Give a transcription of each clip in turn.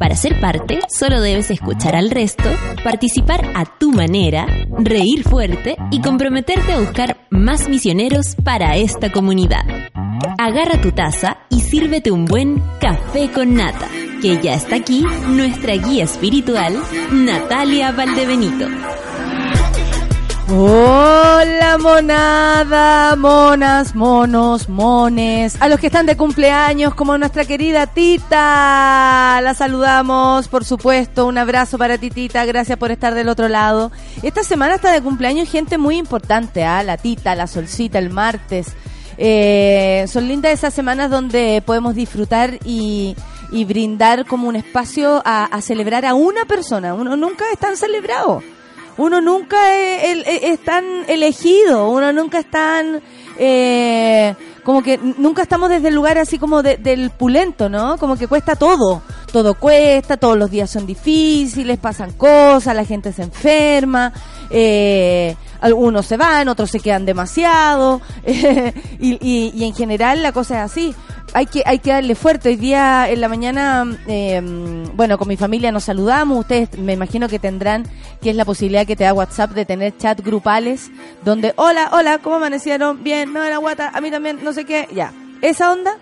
Para ser parte, solo debes escuchar al resto, participar a tu manera, reír fuerte y comprometerte a buscar más misioneros para esta comunidad. Agarra tu taza y sírvete un buen café con nata, que ya está aquí nuestra guía espiritual, Natalia Valdebenito. Hola monada, monas, monos, mones, a los que están de cumpleaños como nuestra querida Tita, la saludamos por supuesto, un abrazo para Titita, gracias por estar del otro lado. Esta semana está de cumpleaños gente muy importante, ¿ah? la Tita, la Solcita, el martes. Eh, son lindas esas semanas donde podemos disfrutar y, brindar como un espacio a, a celebrar a una persona, uno nunca es tan celebrado uno nunca es, tan elegido, uno nunca es tan... Eh, como que nunca estamos desde el lugar así como del pulento, ¿no? Como que cuesta todo, todo cuesta, todos los días son difíciles, pasan cosas, la gente se enferma, eh, algunos se van, otros se quedan demasiado, y, y en general la cosa es así hay que hay que darle fuerte. Hoy día en la mañana, eh, bueno, con mi familia nos saludamos. Ustedes me imagino que tendrán, que es la posibilidad que te da WhatsApp de tener chat grupales donde, hola, hola, ¿cómo amanecieron? Bien, no, era guata, a mí también, no sé qué, ya. Esa onda.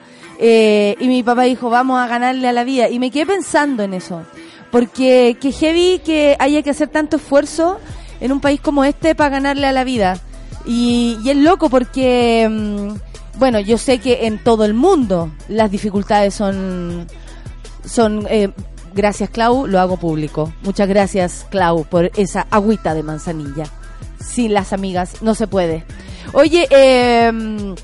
Eh, y mi papá dijo, vamos a ganarle a la vida. Y me quedé pensando en eso. Porque que heavy que haya que hacer tanto esfuerzo en un país como este para ganarle a la vida. Y, y es loco porque... Mm, bueno, yo sé que en todo el mundo las dificultades son, son eh, gracias Clau, lo hago público. Muchas gracias Clau por esa agüita de manzanilla. Sin las amigas no se puede. Oye, em,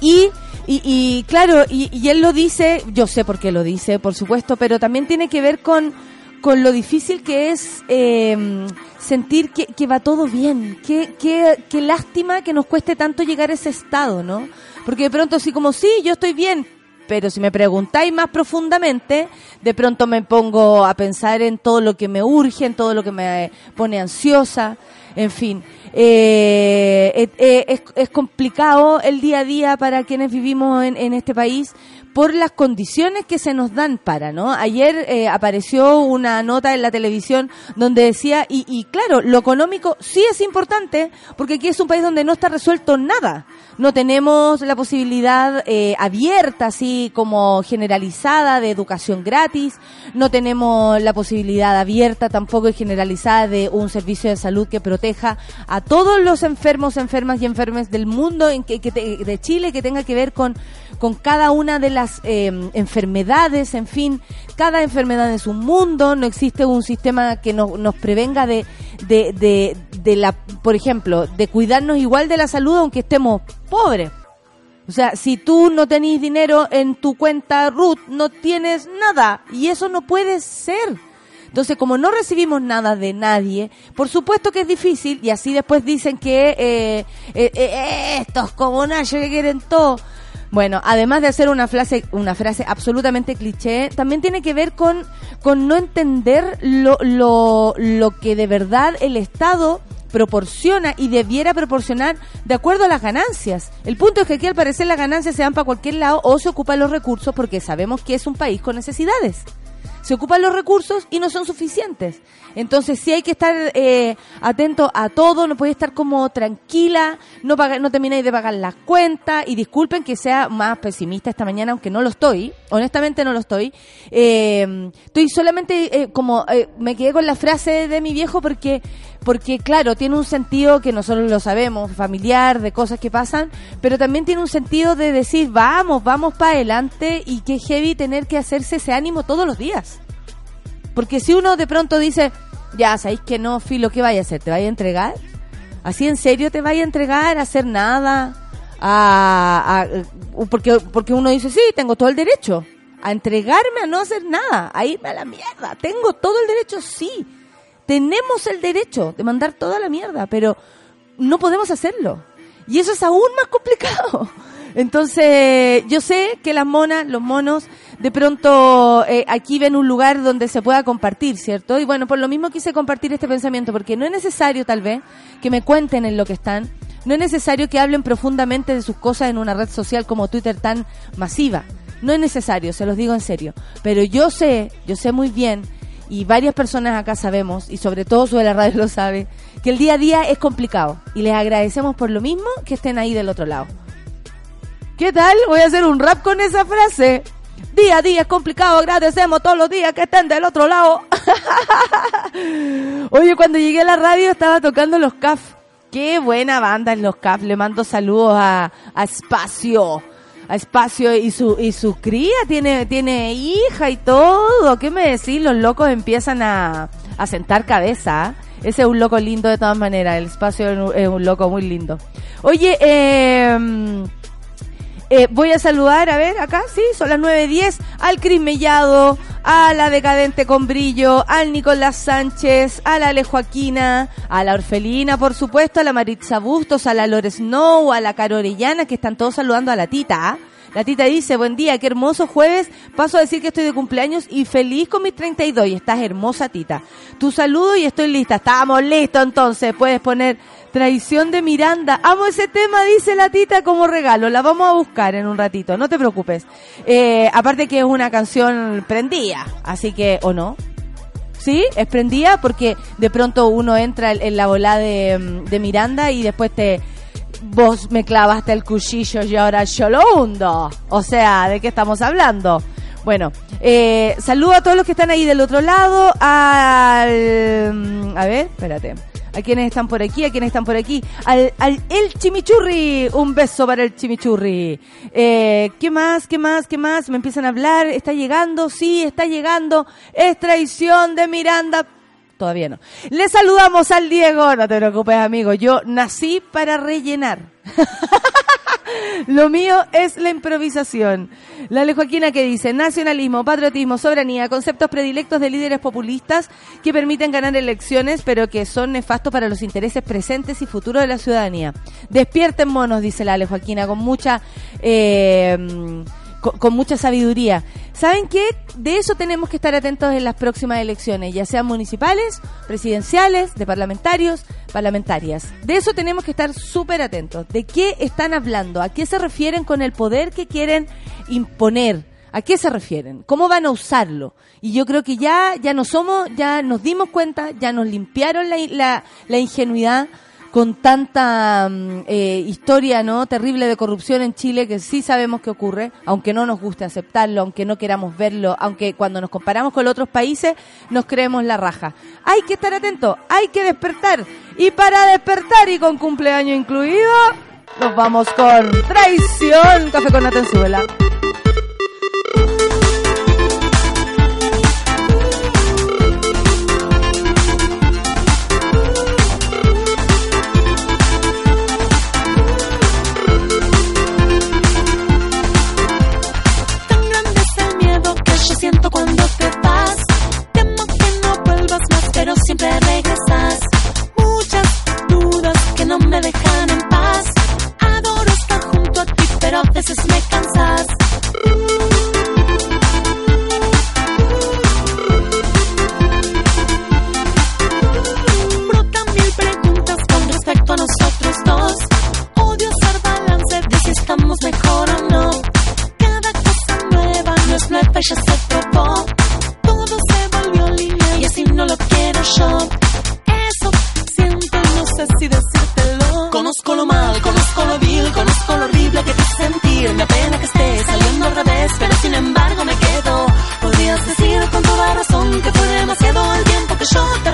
y, y, claro, y, y él lo dice, yo sé por qué lo dice, por supuesto, pero también tiene que ver con, con lo difícil que es eh, sentir que, va todo bien. Qué, qué, qué lástima que nos cueste tanto llegar a ese estado, ¿no? Porque de pronto así como, sí, yo estoy bien, pero si me preguntáis más profundamente, de pronto me pongo a pensar en todo lo que me urge, en todo lo que me pone ansiosa, en fin. Eh, eh es, es, complicado el día a día para quienes vivimos en, en este país por las condiciones que se nos dan para, ¿no? Ayer eh, apareció una nota en la televisión donde decía, y, y claro, lo económico sí es importante, porque aquí es un país donde no está resuelto nada. No tenemos la posibilidad eh, abierta, así como generalizada, de educación gratis. No tenemos la posibilidad abierta tampoco y generalizada de un servicio de salud que proteja a todos los enfermos, enfermas y enfermes del mundo, en que, que de Chile, que tenga que ver con con cada una de las eh, enfermedades, en fin, cada enfermedad es un mundo, no existe un sistema que nos, nos prevenga de, de, de, la, por ejemplo, de cuidarnos igual de la salud aunque estemos pobres. O sea, si tú no tenés dinero en tu cuenta Ruth, no tienes nada. Y eso no puede ser. Entonces, como no recibimos nada de nadie, por supuesto que es difícil, y así después dicen que eh, eh, eh, estos como que quieren todo. Bueno, además de hacer una frase, una frase absolutamente cliché, también tiene que ver con, con no entender lo, lo, lo que de verdad el Estado proporciona y debiera proporcionar de acuerdo a las ganancias. El punto es que aquí al parecer las ganancias se van para cualquier lado o se ocupan los recursos porque sabemos que es un país con necesidades se ocupan los recursos y no son suficientes. Entonces sí hay que estar eh, atento a todo, no puede estar como tranquila, no, paga, no termináis de pagar las cuentas y disculpen que sea más pesimista esta mañana, aunque no lo estoy, honestamente no lo estoy. Eh, estoy solamente eh, como, eh, me quedé con la frase de mi viejo porque, porque claro, tiene un sentido que nosotros lo sabemos, familiar, de cosas que pasan, pero también tiene un sentido de decir, vamos, vamos para adelante y que heavy tener que hacerse ese ánimo todos los días. Porque si uno de pronto dice, ya, sabéis que no, Filo, ¿qué vaya a hacer? ¿Te vaya a entregar? ¿Así en serio te vaya a entregar a hacer nada? Porque, porque uno dice, sí, tengo todo el derecho. a entregarme a no hacer nada, a irme a la mierda. Tengo todo el derecho, sí. Tenemos el derecho de mandar toda la mierda, pero no podemos hacerlo. Y eso es aún más complicado. Entonces, yo sé que las monas, los monos, de pronto eh, aquí ven un lugar donde se pueda compartir, ¿cierto? Y bueno, por lo mismo quise compartir este pensamiento, porque no es necesario tal vez que me cuenten en lo que están, no es necesario que hablen profundamente de sus cosas en una red social como Twitter tan masiva. No es necesario, se los digo en serio. Pero yo sé, yo sé muy bien, y varias personas acá sabemos, y sobre todo de la radio lo sabe, que el día a día es complicado. Y les agradecemos por lo mismo que estén ahí del otro lado. ¿Qué tal? Voy a hacer un rap con esa frase. Día a día es complicado, agradecemos todos los días que estén del otro lado. Oye, cuando llegué a la radio estaba tocando los CAF. Qué buena banda en los CAF. Le mando saludos a, a Espacio. Espacio y su, y su cría tiene, tiene hija y todo. ¿Qué me decís? Los locos empiezan a, a sentar cabeza. Ese es un loco lindo de todas maneras. El Espacio es un, es un loco muy lindo. Oye, eh eh, voy a saludar, a ver, acá, sí, son las 9.10, al Cris Mellado, a la Decadente con Brillo, al Nicolás Sánchez, a la Ale Joaquina, a la Orfelina, por supuesto, a la Maritza Bustos, a la Lores Snow, a la Caro Orellana, que están todos saludando a la tita, ¿ah? La tita dice, buen día, qué hermoso jueves. Paso a decir que estoy de cumpleaños y feliz con mis 32. Y estás hermosa, tita. Tu saludo y estoy lista. Estamos listos entonces. Puedes poner Traición de Miranda. Amo ese tema, dice la tita, como regalo. La vamos a buscar en un ratito, no te preocupes. Eh, aparte que es una canción prendida, así que, ¿o no? ¿Sí? Es prendida porque de pronto uno entra en la bola de, de Miranda y después te, vos me clavaste el cuchillo y ahora yo lo hundo. O sea, ¿de qué estamos hablando? Bueno, eh, saludo a todos los que están ahí del otro lado. Al, a ver, espérate a quienes están por aquí, a quienes están por aquí, al, al El Chimichurri, un beso para el Chimichurri. Eh, ¿Qué más, qué más, qué más? Me empiezan a hablar, está llegando, sí, está llegando, es traición de Miranda. Todavía no. Le saludamos al Diego, no te preocupes amigo, yo nací para rellenar. Lo mío es la improvisación. La Joaquina que dice, nacionalismo, patriotismo, soberanía, conceptos predilectos de líderes populistas que permiten ganar elecciones, pero que son nefastos para los intereses presentes y futuros de la ciudadanía. Despierten monos, dice la Ale Joaquina, con mucha... Eh, con, mucha sabiduría. ¿Saben qué? De eso tenemos que estar atentos en las próximas elecciones, ya sean municipales, presidenciales, de parlamentarios, parlamentarias. De eso tenemos que estar súper atentos. ¿De qué están hablando? ¿A qué se refieren con el poder que quieren imponer? ¿A qué se refieren? ¿Cómo van a usarlo? Y yo creo que ya, ya no somos, ya nos dimos cuenta, ya nos limpiaron la, la ingenuidad con tanta mm, eh, historia no terrible de corrupción en Chile que sí sabemos que ocurre, aunque no nos guste aceptarlo, aunque no queramos verlo, aunque cuando nos comparamos con otros países nos creemos la raja. Hay que estar atentos, hay que despertar. Y para despertar y con cumpleaños incluido, nos vamos con traición, café con Atenzuela. pero siempre regresas. Muchas dudas que no me dejan en paz. Adoro estar junto a ti, pero a veces me cansas. Brotan mil preguntas con respecto a nosotros dos. Odio hacer balance de si estamos mejor o no. Cada cosa nueva no es nueva, ya se probó no lo quiero yo. Eso siento, no sé si decírtelo. Conozco lo mal, conozco lo vil, conozco lo horrible que te sentir. Me apena que esté saliendo al revés, pero sin embargo me quedo. Podrías decir con toda razón que fue demasiado el tiempo que yo te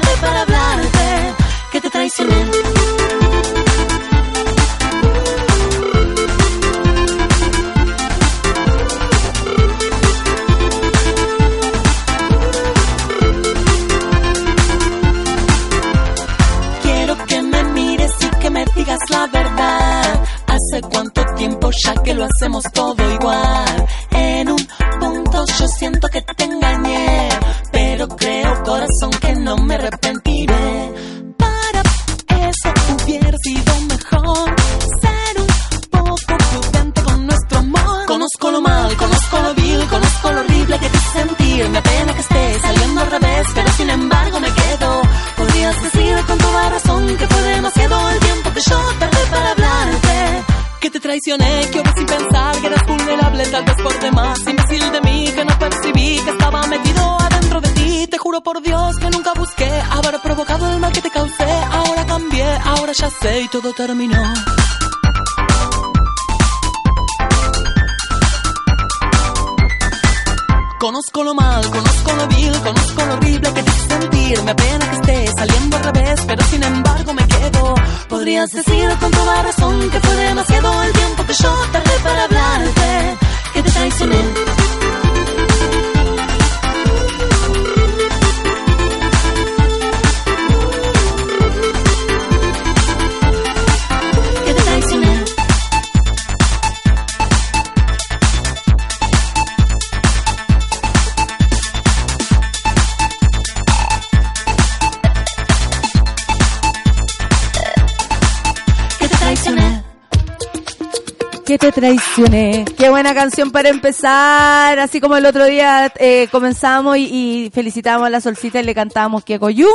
que lo hacemos todo igual. En un punto yo siento que te engañé, pero creo corazón que no me arrepentiré. Para eso hubiera sido mejor ser un poco prudente con nuestro amor. Conozco lo mal, conozco lo vil, conozco lo horrible que te sentir. Me apena que esté saliendo al revés, pero sin embargo me quedo. Podrías decir con toda razón que fue demasiado el tiempo que yo tardé para te traicioné, que obra sin pensar que eras vulnerable, tal vez por demás. Imbécil de mí, que no percibí que estaba metido adentro de ti. Te juro por Dios que nunca busqué haber provocado el mal que te causé. Ahora cambié, ahora ya sé y todo terminó. Conozco lo mal, conozco lo vil, conozco lo horrible que te hice sentir. Me apena que esté saliendo al revés, pero sin embargo me quedo. Podrías decir con toda razón que fue demasiado el tiempo que yo tardé para hablarte, que te traicioné. Te. Qué buena canción para empezar. Así como el otro día eh, comenzamos y, y felicitábamos a la solcita y le cantábamos que coyungue.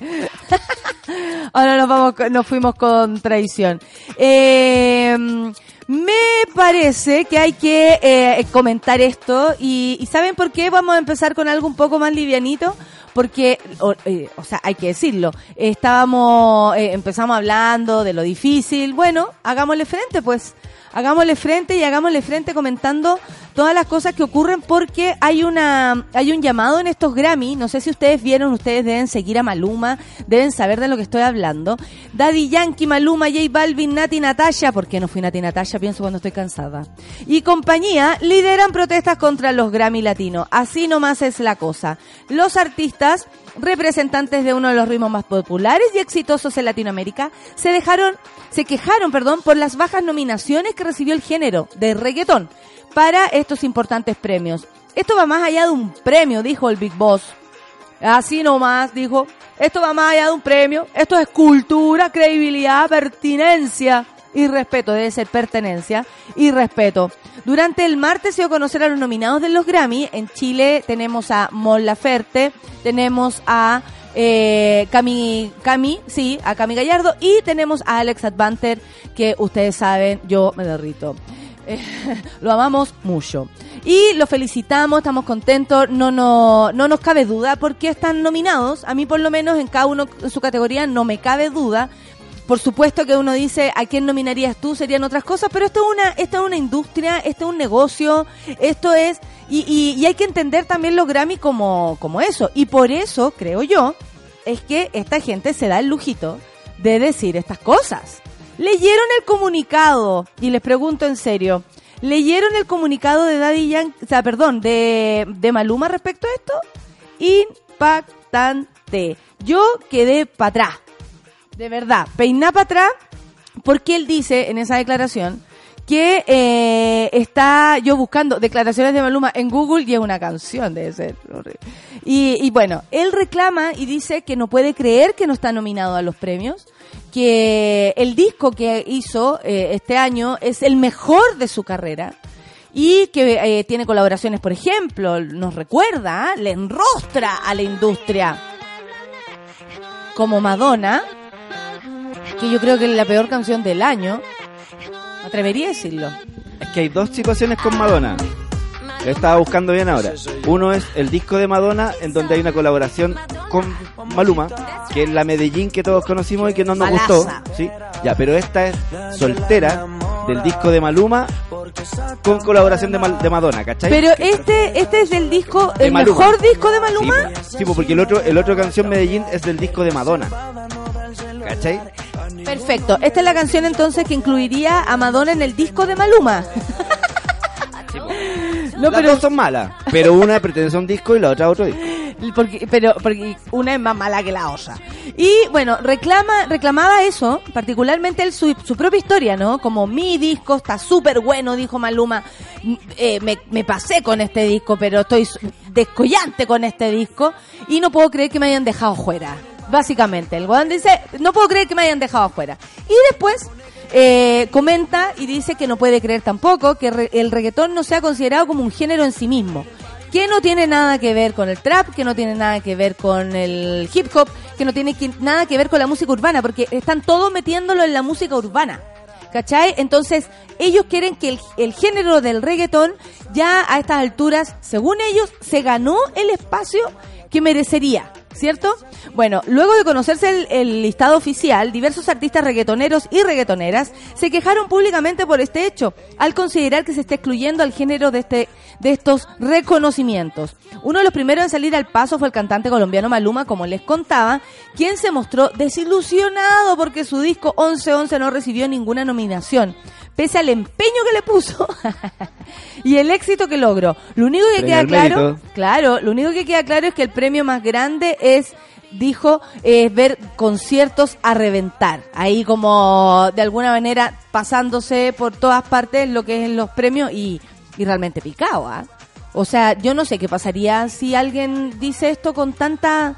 Ahora nos vamos, nos fuimos con traición. Eh, me parece que hay que eh, comentar esto y, ¿saben por qué? Vamos a empezar con algo un poco más livianito porque, o, eh, sea, hay que decirlo, estábamos, eh, empezamos hablando de lo difícil, bueno, hagámosle frente pues, hagámosle frente y hagámosle frente comentando todas las cosas que ocurren porque hay una, hay un llamado en estos Grammy, no sé si ustedes vieron, ustedes deben seguir a Maluma, deben saber de lo que estoy hablando, Daddy Yankee, Maluma, J Balvin, Nati Natasha, ¿por qué no fui Nati Natasha? Pienso cuando estoy cansada. Y compañía lideran protestas contra los Grammy latinos, así nomás es la cosa. Los artistas representantes de uno de los ritmos más populares y exitosos en Latinoamérica, se dejaron, se quejaron, perdón, por las bajas nominaciones que recibió el género de reggaetón para estos importantes premios. Esto va más allá de un premio, dijo el Big Boss. Así nomás, dijo. Esto va más allá de un premio. Esto es cultura, credibilidad, pertinencia y respeto. Debe ser pertenencia y respeto. Durante el martes se dio a conocer a los nominados de los Grammy. En Chile tenemos a Mon Laferte, tenemos a eh, Cami, Cami, sí, a Cami Gallardo y tenemos a Alex Advanter, que ustedes saben, yo me derrito. Lo amamos mucho. Y lo felicitamos, estamos contentos, no, no, no nos cabe duda porque están nominados. A mí por lo menos en cada uno en su categoría no me cabe duda. Por supuesto que uno dice a quién nominarías tú, serían otras cosas, pero esto es una, esto es una industria, esto es un negocio, esto es, y, hay que entender también los Grammy como, como eso. Y por eso, creo yo, es que esta gente se da el lujito de decir estas cosas. ¿Leyeron el comunicado? Y les pregunto en serio, ¿leyeron el comunicado de Daddy Yankee, o sea, perdón, de, de Maluma respecto a esto? Impactante. Yo quedé para atrás. De verdad, peiná para atrás porque él dice en esa declaración que eh, está yo buscando declaraciones de Maluma en Google y es una canción, debe ser. Y, y bueno, él reclama y dice que no puede creer que no está nominado a los premios, que el disco que hizo eh, este año es el mejor de su carrera y que eh, tiene colaboraciones, por ejemplo, nos recuerda, ¿ah? le enrostra a la industria como Madonna, que yo creo que es la peor canción del año. Me atrevería a decirlo. Es que hay dos situaciones con Madonna. Lo estaba buscando bien ahora. Uno es el disco de Madonna, en donde hay una colaboración con Maluma, que es la Medellín que todos conocimos y que no nos Malaza. gustó. ¿sí? Ya, pero esta es soltera del disco de Maluma con colaboración de, Mal- de Madonna, ¿cachai? Pero este este es del disco, De el Maluma. mejor disco de Maluma. Sí. Sí, po, porque el otro, el otro canción Medellín es del disco de Madonna. ¿Cachai? Perfecto. Esta es la canción entonces que incluiría a Madonna en el disco de Maluma. no, Las pero dos son malas, pero una pertenece a un disco y la otra a otro disco. Porque, pero porque una es más mala que la osa. Y bueno, reclama, reclamaba eso, particularmente él, su, su propia historia, ¿no? Como mi disco está súper bueno, dijo Maluma. Eh, me, me pasé con este disco, pero estoy descollante con este disco. Y no puedo creer que me hayan dejado fuera. Básicamente, el weón dice, no puedo creer que me hayan dejado fuera. Y después eh, comenta y dice que no puede creer tampoco que el reggaetón no sea considerado como un género en sí mismo. Que no tiene nada que ver con el trap, que no tiene nada que ver con el hip hop, que no tiene nada que ver con la música urbana, porque están todos metiéndolo en la música urbana. ¿Cachai? Entonces, ellos quieren que el, el género del reggaetón ya a estas alturas, según ellos, se ganó el espacio que merecería, ¿cierto? Bueno, luego de conocerse el, listado oficial, diversos artistas reggaetoneros y reggaetoneras se quejaron públicamente por este hecho, al considerar que se está excluyendo al género de, este, de estos reconocimientos. Uno de los primeros en salir al paso fue el cantante colombiano Maluma, como les contaba, quien se mostró desilusionado porque su disco 1111 no recibió ninguna nominación, pese al empeño que le puso y el éxito que logró. Lo único que Premio queda claro, claro, lo único que queda claro es que el premio más grande es dijo es ver conciertos a reventar ahí como de alguna manera pasándose por todas partes lo que es los premios y, y realmente picado ¿ah? o sea yo no sé qué pasaría si alguien dice esto con tanta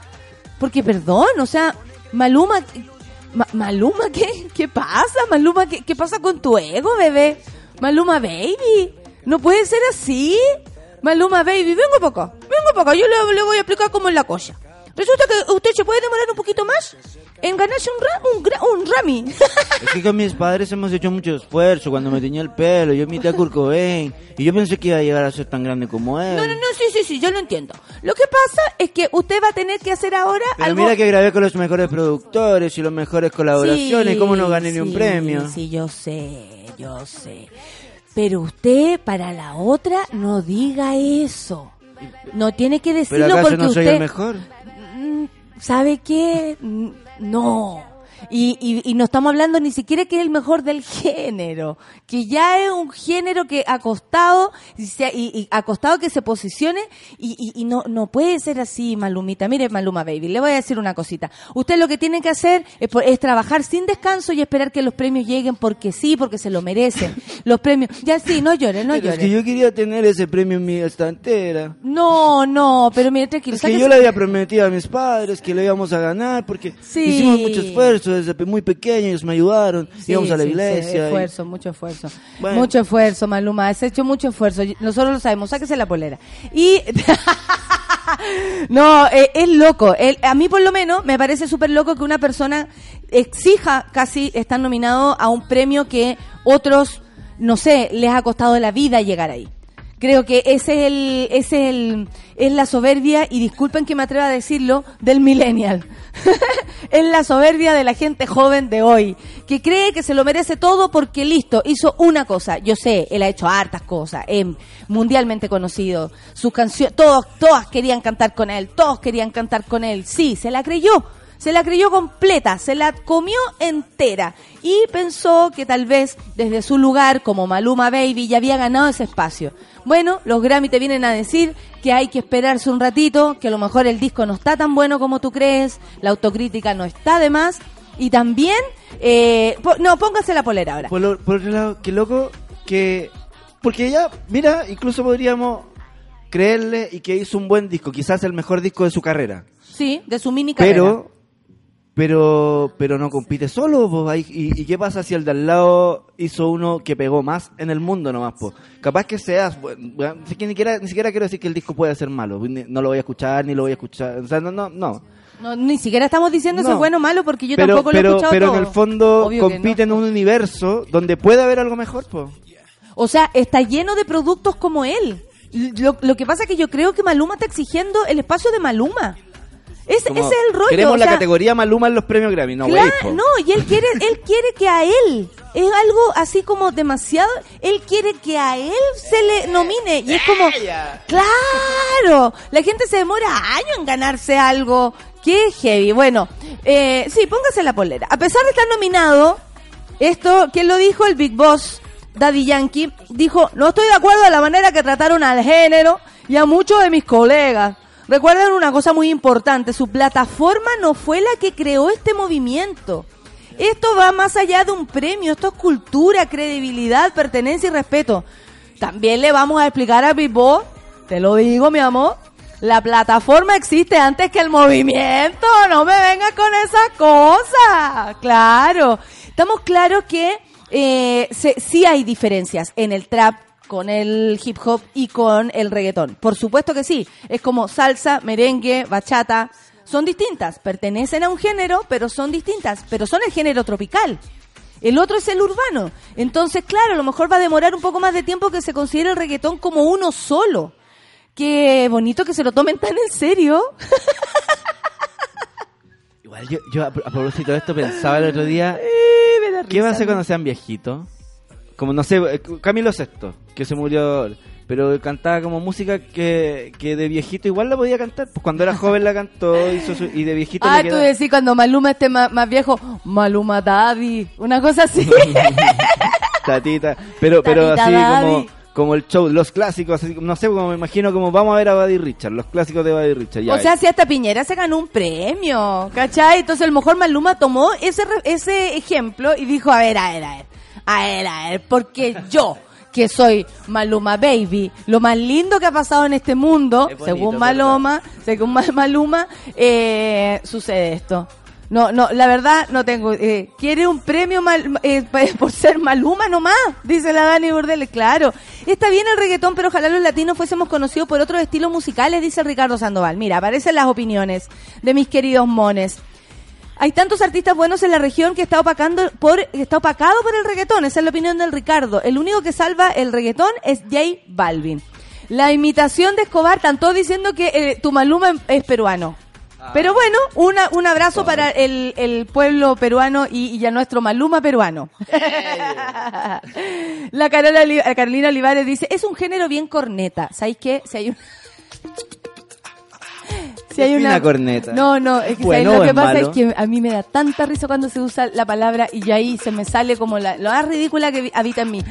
porque perdón o sea Maluma Ma- Maluma qué qué pasa Maluma qué, qué pasa con tu ego bebé Maluma baby no puede ser así Maluma baby vengo acá vengo acá yo le, le voy a explicar cómo es la cosa. Resulta que usted se puede demorar un poquito más en ganarse un, ra- un, gra- un Grammy. Es que con mis padres hemos hecho mucho esfuerzo cuando me tenía el pelo. Yo imité a Kurt Cobain. Y yo pensé que iba a llegar a ser tan grande como él. No, no, no, sí, sí, sí, yo lo entiendo. Lo que pasa es que usted va a tener que hacer ahora Pero algo... mira que grabé con los mejores productores y las mejores colaboraciones. Sí, ¿Cómo no gané ni un premio? Sí, yo sé, yo sé. Pero usted para la otra no diga eso. No tiene que ¿Pero decirlo acaso porque no soy usted... el mejor? Mm, ¿Sabe qué? No. Y, y, y no estamos hablando ni siquiera que es el mejor del género, que ya es un género que ha costado, y, y- y ha costado que se posicione y, no, no puede ser así, Malumita. Mire, Maluma Baby, le voy a decir una cosita. Usted lo que tiene que hacer es, es trabajar sin descanso y esperar que los premios lleguen porque sí, porque se lo merecen. Los premios, ya sí, no llore, no Pero es que yo quería tener ese premio en mi estantera. No, no, pero mire, tranquilo. Es que yo le había prometido a mis padres que lo íbamos a ganar porque Sí. hicimos mucho esfuerzo desde muy pequeño, ellos me ayudaron, Sí, íbamos a la sí, iglesia. y- esfuerzo, mucho esfuerzo. Bueno. Mucho esfuerzo, Maluma. Has hecho mucho esfuerzo. Nosotros lo sabemos. Sáquese la polera. Y. no, eh, es loco. El- a mí, por lo menos, me parece súper loco que una persona exija casi estar nominado a un premio que otros, no sé, les ha costado la vida llegar ahí. Creo que ese es el, ese es el, es la soberbia, y disculpen que me atreva a decirlo, del millennial. es la soberbia de la gente joven de hoy, que cree que se lo merece todo porque listo, hizo una cosa. Yo sé, él ha hecho hartas cosas, mundialmente conocido. Sus canciones, todos, todas querían cantar con él, todos querían cantar con él. Sí, se la creyó. Se la creyó completa, se la comió entera y pensó que tal vez desde su lugar como Maluma Baby ya había ganado ese espacio. Bueno, los Grammy te vienen a decir que hay que esperarse un ratito, que a lo mejor el disco no está tan bueno como tú crees, la autocrítica no está de más y también, eh, po- no, póngase la polera ahora. Por, lo- por otro lado, qué loco que... Porque ya, mira, incluso podríamos creerle y que hizo un buen disco, quizás el mejor disco de su carrera. Sí, de su mini carrera. Pero, pero, pero no compite solo, po, ahí- y, y qué pasa si el de al lado hizo uno que pegó más en el mundo nomás, po? Capaz que seas, bueno, ni siquiera, ni siquiera quiero decir que el disco puede ser malo, ni- no lo voy a escuchar, ni lo voy a escuchar, o sea, no, no, no. No, ni siquiera estamos diciendo si es bueno o malo porque yo pero, tampoco lo he escuchado pero todo. en el fondo Obvio compite no. en un universo donde puede haber algo mejor, po. O sea, está lleno de productos como él. Lo, lo que pasa es que yo creo que Maluma está exigiendo el espacio de Maluma. Ese, Como, ese es el rollo. Queremos o la sea, categoría Maluma en los premios Grammy, no, claro, wey, no, y él quiere, él quiere que a él, es algo así como demasiado, él quiere que a él se le nomine, y es como, claro, la gente se demora años en ganarse algo, qué heavy, bueno, eh, sí, póngase la polera, a pesar de estar nominado, esto, ¿quién lo dijo? El Big Boss, Daddy Yankee, dijo, no estoy de acuerdo a la manera que trataron al género y a muchos de mis colegas. Recuerden una cosa muy importante, su plataforma no fue la que creó este movimiento. Esto va más allá de un premio, esto es cultura, credibilidad, pertenencia y respeto. También le vamos a explicar a Pipo, te lo digo mi amor, la plataforma existe antes que el movimiento, no me vengas con esas cosas. Claro, estamos claros que eh, se- sí hay diferencias en el trap con el hip hop y con el reggaetón. Por supuesto que sí. Es como salsa, merengue, bachata. Son distintas. Pertenecen a un género, pero son distintas. Pero son el género tropical. El otro es el urbano. Entonces, claro, a lo mejor va a demorar un poco más de tiempo que se considere el reggaetón como uno solo. Qué bonito que se lo tomen tan en serio. Igual yo, yo a, propósito de esto pensaba el otro día, ¿qué va a hacer cuando sean viejitos? Como, no sé, eh, Camilo Sesto, que se murió, pero cantaba como música que, que de viejito igual la podía cantar. Pues cuando era joven la cantó hizo su- y de viejito Ah, le tú decís cuando Maluma esté más, más viejo, Maluma Daddy, una cosa así. Tatita. Pero, pero Tatita así Daddy. como, como el show, los clásicos, así, no sé, como me imagino como vamos a ver a Buddy Richard, los clásicos de Buddy Richard. ya. O sea, si hasta Piñera se ganó un premio, ¿cachai? Entonces a lo mejor Maluma tomó ese, ese ejemplo y dijo, a ver, a ver, a ver, a ver, a ver, porque yo, que soy Maluma Baby, lo más lindo que ha pasado en este mundo, Es bonito, según es Maluma, según Ma- Maluma, eh, sucede esto. No, no, la verdad no tengo. Eh, ¿Quiere un premio mal- eh, por ser Maluma nomás? Dice la Dani Burdel. Claro, está bien el reggaetón, pero ojalá los latinos fuésemos conocidos por otros estilos musicales, dice Ricardo Sandoval. Mira, aparecen las opiniones de mis queridos mones. Hay tantos artistas buenos en la región que está opacando por, está opacado por el reggaetón. Esa es la opinión del Ricardo. El único que salva el reggaetón es J Balvin. La imitación de Escobar, están todos diciendo que eh, tu Maluma es peruano. Pero bueno, una, un abrazo para el, el pueblo peruano y, y a nuestro Maluma peruano. la, Carola, Oli- la Carolina Olivares dice, es un género bien corneta. ¿Sabéis qué? Si hay un... Si hay una corneta. No, no, es que Bueno, ¿sabes? lo que es pasa malo. es que a mí me da tanta risa cuando se usa la palabra y ahí se me sale como la, lo más ridícula que habita en mí.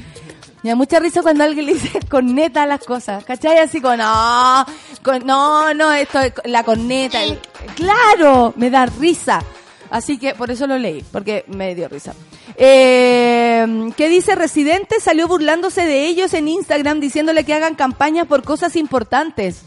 Me da mucha risa cuando alguien le dice corneta a las cosas, ¿cachai? Así como, no, con- no, no, esto es la corneta. el- claro, me da risa. Así que por eso lo leí, porque me dio risa. Eh, ¿Qué dice Residente? Salió burlándose de ellos en Instagram diciéndole que hagan campañas por cosas importantes.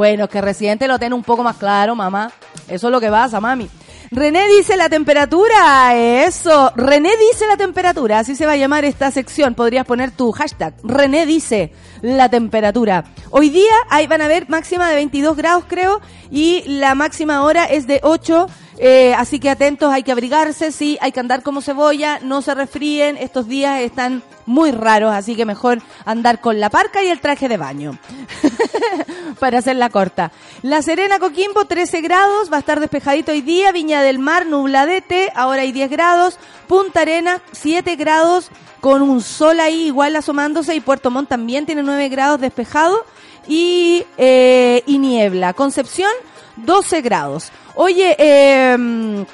Bueno, que Residente lo tiene un poco más claro, mamá. Eso es lo que pasa, mami. René dice la temperatura, eso. René dice la temperatura, así se va a llamar esta sección. Podrías poner tu hashtag. René dice la temperatura. Hoy día ahí van a ver máxima de 22 grados, creo, y la máxima hora es de 8. Eh, así que atentos, hay que abrigarse, sí, hay que andar como cebolla, no se resfríen. Estos días están muy raros, así que mejor andar con la parca y el traje de baño. para hacerla corta. La Serena Coquimbo, 13 grados, va a estar despejadito hoy día. Viña del Mar, nubladete, ahora hay 10 grados. Punta Arena, 7 grados, con un sol ahí igual asomándose. Y Puerto Montt también tiene 9 grados despejado. Y, eh, y niebla. Concepción, 12 grados. Oye, eh,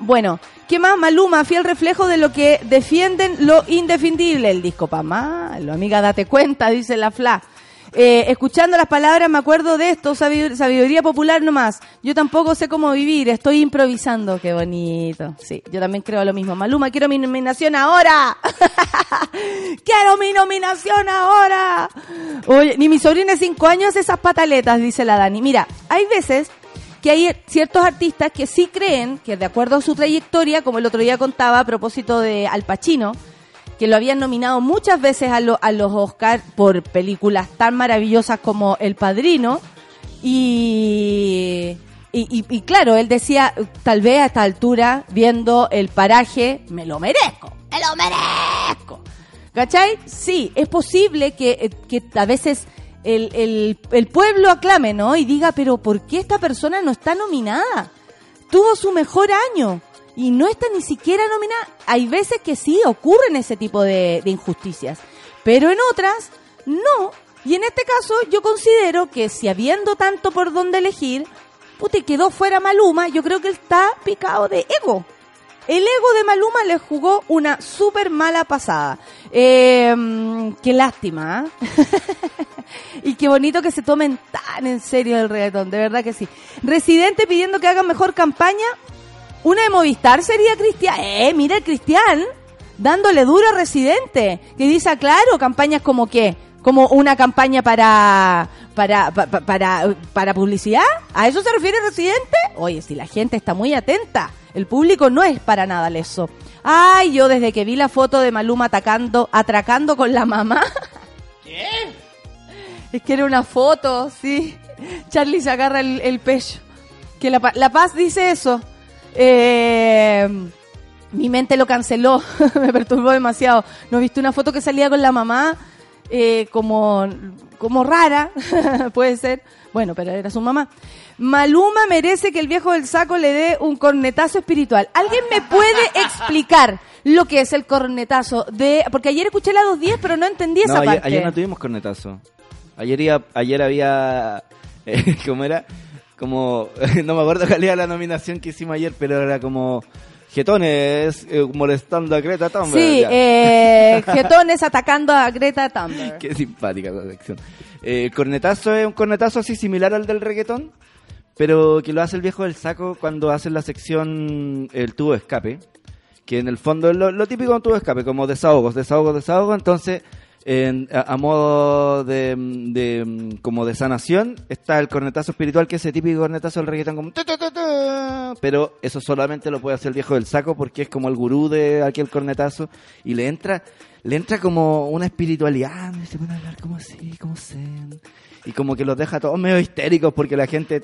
bueno, ¿qué más? Maluma, fiel reflejo de lo que defienden lo indefendible. El disco pa' malo, amiga, date cuenta, dice la Fla. Eh, escuchando las palabras me acuerdo de esto, sabid- sabiduría popular nomás. Yo tampoco sé cómo vivir, estoy improvisando. Qué bonito. Sí, yo también creo lo mismo. Maluma, quiero mi nominación ahora. quiero mi nominación ahora. Oye, ni mi sobrina de cinco años hace esas pataletas, dice la Dani. Mira, hay veces que hay ciertos artistas que sí creen que de acuerdo a su trayectoria, como el otro día contaba a propósito de Al Pacino, que lo habían nominado muchas veces a, lo- a los Oscar por películas tan maravillosas como El Padrino, y, y, y- y claro, él decía, tal vez a esta altura, viendo el paraje, me lo merezco, me lo merezco. ¿Cachai? Sí, es posible que, eh, que a veces el, el, el pueblo aclame, ¿no? Y diga, pero ¿por qué esta persona no está nominada? Tuvo su mejor año y no está ni siquiera nominada. Hay veces que sí ocurren ese tipo de, injusticias, pero en otras no. Y en este caso yo considero que si habiendo tanto por dónde elegir, puta, y quedó fuera Maluma, yo creo que él está picado de ego. El ego de Maluma le jugó una súper mala pasada. Eh, qué lástima, ¿ah? y qué bonito que se tomen tan en serio el reggaetón, de verdad que sí. Residente pidiendo que hagan mejor campaña. Una de Movistar sería Cristian. Eh, mira Cristian dándole duro a Residente, que dice, ah, claro, campañas como qué, como una campaña para para, pa- pa- para para publicidad. ¿A eso se refiere Residente? Oye, si la gente está muy atenta, el público no es para nada leso. Ay, yo desde que vi la foto de Maluma atacando, atracando con la mamá. ¿Qué? Es que era una foto, sí. Charlie se agarra el, el pecho. Que la, la Paz dice eso. Eh, mi mente lo canceló, me perturbó demasiado. ¿No viste una foto que salía con la mamá? Eh, como, como rara, puede ser. Bueno, pero era su mamá. Maluma merece que el viejo del saco le dé un cornetazo espiritual. ¿Alguien me puede explicar lo que es el cornetazo? de Porque ayer escuché la 210, pero no entendí esa ayer, parte. ayer no tuvimos cornetazo. Ayer, iba- ayer había. eh, ¿Cómo era? Como. No me acuerdo cuál era la nominación que hicimos ayer, pero era como. Getones eh, molestando a Greta Thunberg. Sí, eh, Getones atacando a Greta Thunberg. Qué simpática esa sección. Eh, cornetazo es un cornetazo así similar al del reggaetón, pero que lo hace el viejo del saco cuando hace la sección el tubo de escape, que en el fondo es lo, lo típico de un tubo de escape, como desahogos, desahogos, desahogos, entonces en- a, a modo de, de- como de sanación está el cornetazo espiritual, que es ese típico cornetazo del reggaetón como pero eso solamente lo puede hacer el viejo del saco porque es como el gurú de aquel cornetazo y le entra le entra como una espiritualidad, y se pone a hablar como así, como zen, y como que los deja todos medio histéricos porque la gente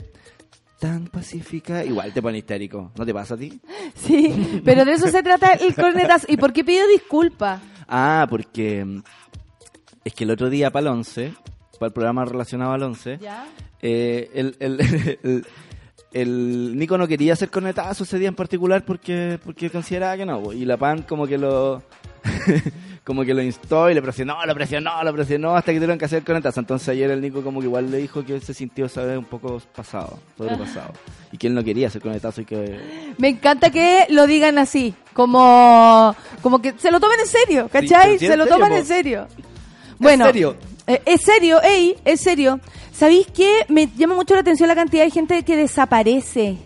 tan pacífica, igual te pone histérico, ¿no te pasa a ti? Sí, pero de eso se trata el cornetazo. ¿Y por qué pidió disculpas? Ah, porque es que el otro día para el 11, para el programa relacionado al 11, ¿Ya? eh, el, el, el, el Nico no quería hacer cornetazo ese día en particular porque porque consideraba que no, y la PAN como que lo como que lo instó y le presionó, lo presionó, lo presionó hasta que tuvieron que hacer cornetazo. Entonces ayer el Nico como que igual le dijo que él se sintió, ¿sabes? Un poco pasado, sobrepasado. Y que él no quería hacer cornetazo y que... Me encanta que lo digan así, como, como que se lo tomen en serio, ¿cachai? sí, se lo toman en serio. Bueno, serio? eh, es serio, ey, es serio. ¿Sabéis qué? Me llama mucho la atención la cantidad de gente que desaparece.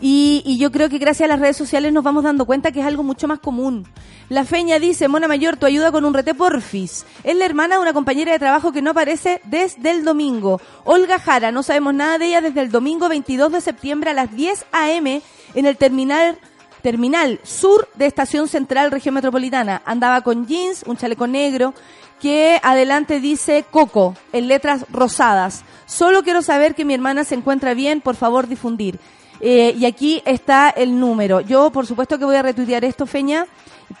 Y, y yo creo que gracias a las redes sociales nos vamos dando cuenta que es algo mucho más común. La Feña dice, Mona Mayor, tu ayuda con un rete porfis. Es la hermana de una compañera de trabajo que no aparece desde el domingo. Olga Jara, no sabemos nada de ella desde el domingo 22 de septiembre a las 10 a.m. en el terminal terminal sur de Estación Central Región Metropolitana. Andaba con jeans, un chaleco negro, que adelante dice Coco, en letras rosadas. Solo quiero saber que mi hermana se encuentra bien, por favor difundir. Eh, y aquí está el número. Yo, por supuesto que voy a retuitear esto, Feña,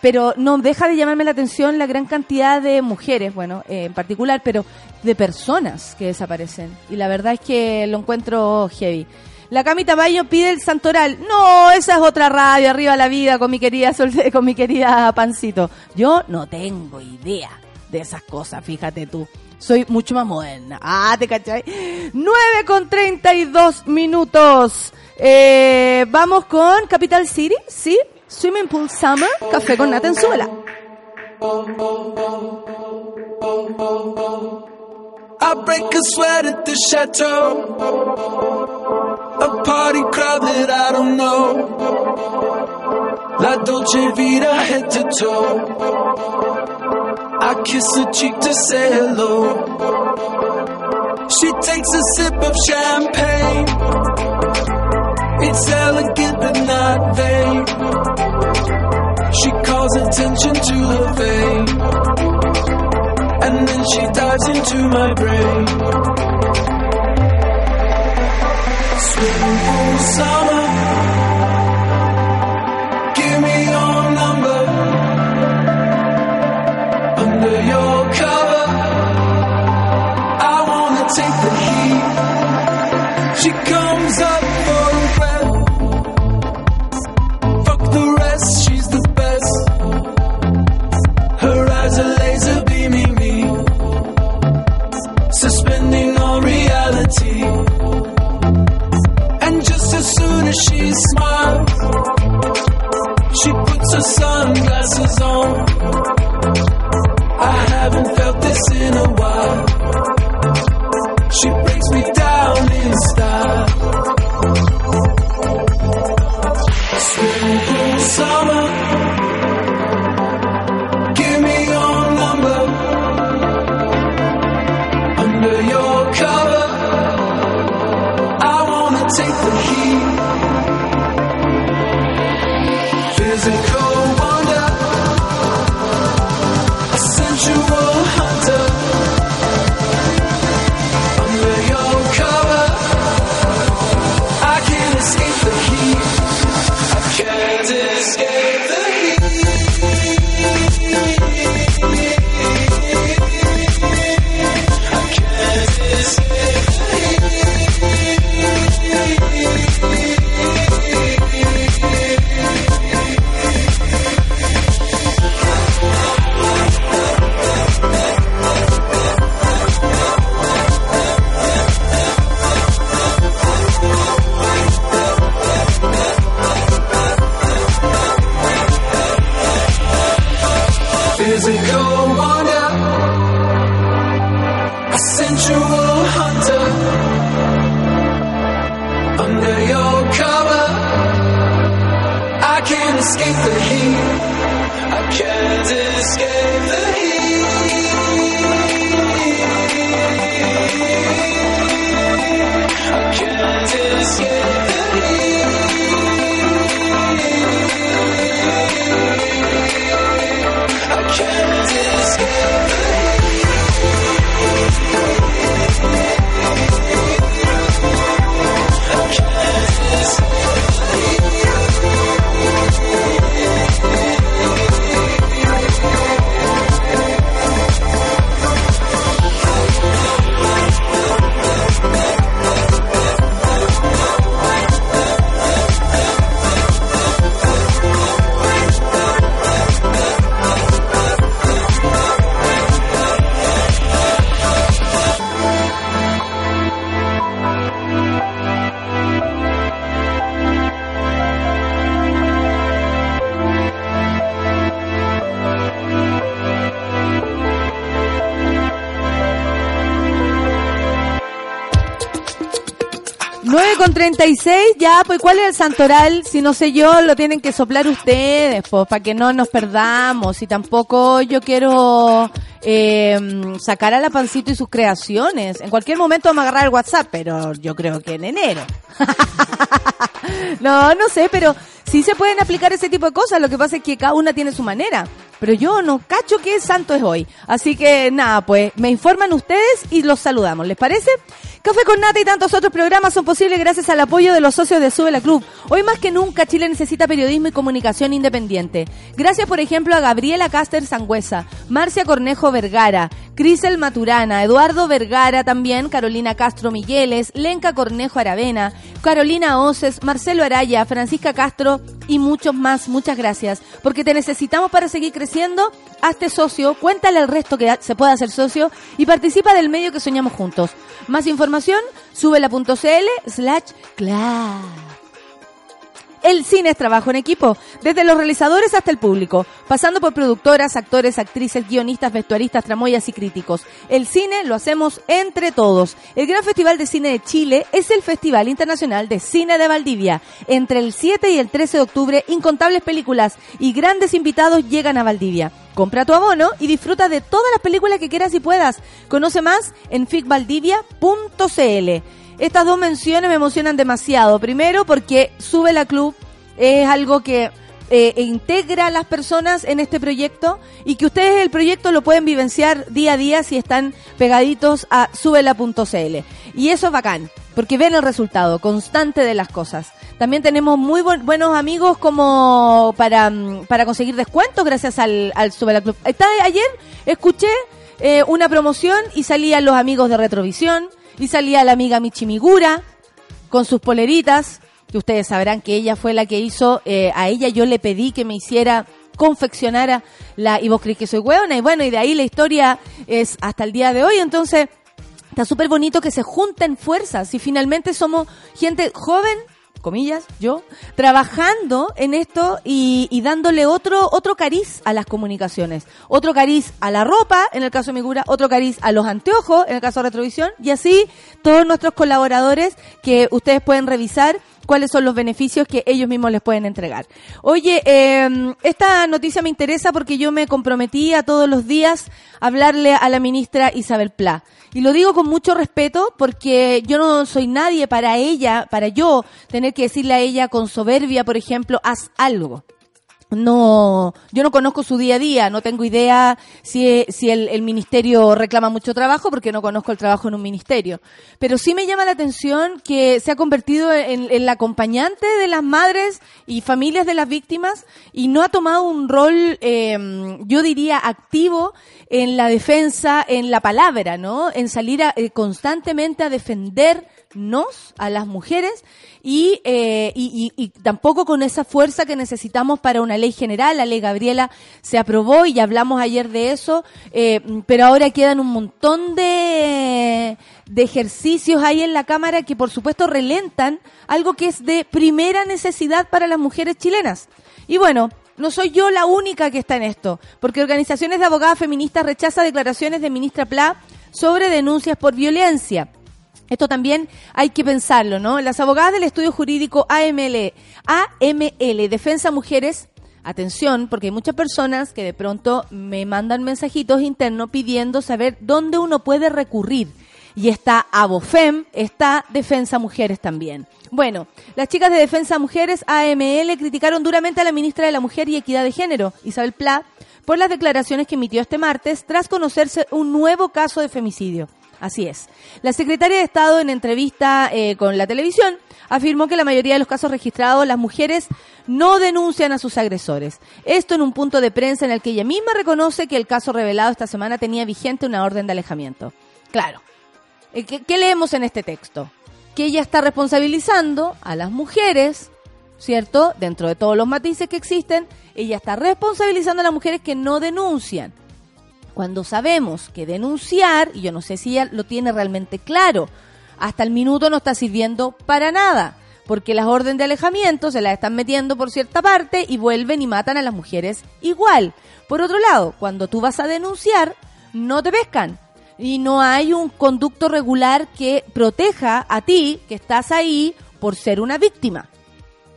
pero no deja de llamarme la atención la gran cantidad de mujeres, bueno, eh, en particular, pero de personas que desaparecen. Y la verdad es que lo encuentro heavy. La Camita Bayo pide el santoral. No, esa es otra radio, arriba la vida, con mi querida con mi querida Pancito. Yo no tengo idea de esas cosas, fíjate tú. Soy mucho más moderna. Ah, ¿te cachai? 9 con 32 minutos. Eh, vamos con Capital City, ¿sí? Swimming Pool Summer, café con nata en suela. I break a sweat at the chateau. A party crowd that I don't know. La Dolce Vita head to toe. I kiss her cheek to say hello. She takes a sip of champagne. It's elegant but not vain. She calls attention to her vein. And then she dives into my brain. Summer. 36, ya, pues ¿cuál es el santoral? Si no sé yo, lo tienen que soplar ustedes, pues, para que no nos perdamos. Y tampoco yo quiero eh, sacar a la pancito y sus creaciones. En cualquier momento vamos a agarrar el WhatsApp, pero yo creo que en enero. no, no sé, pero sí se pueden aplicar ese tipo de cosas. Lo que pasa es que cada una tiene su manera. Pero yo no cacho qué santo es hoy. Así que nada, pues me informan ustedes y los saludamos. ¿Les parece? Café con Nata y tantos otros programas son posibles gracias al apoyo de los socios de Sube la Club. Hoy más que nunca Chile necesita periodismo y comunicación independiente. Gracias, por ejemplo, a Gabriela Caster Sangüesa, Marcia Cornejo Vergara, Crisel Maturana, Eduardo Vergara también, Carolina Castro Migueles, Lenca Cornejo Aravena, Carolina Oces, Marcelo Araya, Francisca Castro y muchos más. Muchas gracias. Porque te necesitamos para seguir creciendo. Hazte socio, cuéntale al resto que se puede hacer socio y participa del medio que soñamos juntos. Más información, súbela.cl slash clap. El cine es trabajo en equipo, desde los realizadores hasta el público, pasando por productoras, actores, actrices, guionistas, vestuaristas, tramoyas y críticos. El cine lo hacemos entre todos. El Gran Festival de Cine de Chile es el Festival Internacional de Cine de Valdivia. Entre el 7 y el 13 de octubre, incontables películas y grandes invitados llegan a Valdivia. Compra tu abono y disfruta de todas las películas que quieras y puedas. Conoce más en ficvaldivia.cl. Estas dos menciones me emocionan demasiado. Primero porque sube la club, es algo que eh, integra a las personas en este proyecto y que ustedes el proyecto lo pueden vivenciar día a día si están pegaditos a subela.cl. Y eso es bacán, porque ven el resultado constante de las cosas. También tenemos muy buen- buenos amigos como para, mm, para conseguir descuentos gracias al, al Subela Club. Ayer escuché eh, una promoción y salían los amigos de Retrovisión y salía la amiga Michimigura con sus poleritas, que ustedes sabrán que ella fue la que hizo, eh, a ella yo le pedí que me hiciera confeccionara la y vos crees que soy hueona y bueno y de ahí la historia es hasta el día de hoy. Entonces está súper bonito que se junten fuerzas y finalmente somos gente joven comillas, yo, trabajando en esto y, y dándole otro, otro cariz a las comunicaciones. Otro cariz a la ropa, en el caso de Migura, otro cariz a los anteojos, en el caso de Retrovisión, y así todos nuestros colaboradores que ustedes pueden revisar cuáles son los beneficios que ellos mismos les pueden entregar. Oye, eh, esta noticia me interesa porque yo me comprometí a todos los días hablarle a la ministra Isabel Pla. Y lo digo con mucho respeto porque yo no soy nadie para ella, para yo tener que decirle a ella con soberbia, por ejemplo, haz algo no, yo no conozco su día a día, no tengo idea si, el, el ministerio reclama mucho trabajo porque no conozco el trabajo en un ministerio. Pero sí me llama la atención que se ha convertido en, la acompañante de las madres y familias de las víctimas y no ha tomado un rol, eh, yo diría, activo en la defensa, en la palabra, ¿no? En salir eh, constantemente a defendernos a las mujeres y, eh, y, y tampoco con esa fuerza que necesitamos para una ley general. La ley Gabriela se aprobó y ya hablamos ayer de eso, eh, pero ahora quedan un montón de, de ejercicios ahí en la Cámara que por supuesto relentan algo que es de primera necesidad para las mujeres chilenas. Y bueno, no soy yo la única que está en esto, porque organizaciones de abogadas feministas rechazan declaraciones de ministra Pla sobre denuncias por violencia. Esto también hay que pensarlo, ¿no? Las abogadas del estudio jurídico AML, AML Defensa Mujeres, atención, porque hay muchas personas que de pronto me mandan mensajitos internos pidiendo saber dónde uno puede recurrir. Y está Abofem, está Defensa Mujeres también. Bueno, las chicas de Defensa Mujeres, AML, criticaron duramente a la ministra de la Mujer y Equidad de Género, Isabel Pla, por las declaraciones que emitió este martes tras conocerse un nuevo caso de femicidio. Así es. La secretaria de Estado, en entrevista eh, con la televisión, afirmó que la mayoría de los casos registrados, las mujeres no denuncian a sus agresores. Esto en un punto de prensa en el que ella misma reconoce que el caso revelado esta semana tenía vigente una orden de alejamiento. Claro. Eh, ¿Qué, qué leemos en este texto? Que ella está responsabilizando a las mujeres, ¿cierto? Dentro de todos los matices que existen, ella está responsabilizando a las mujeres que no denuncian. Cuando sabemos que denunciar, y yo no sé si ella lo tiene realmente claro, hasta el minuto no está sirviendo para nada, porque las órdenes de alejamiento se las están metiendo por cierta parte y vuelven y matan a las mujeres igual. Por otro lado, cuando tú vas a denunciar, no te pescan. Y no hay un conducto regular que proteja a ti, que estás ahí por ser una víctima.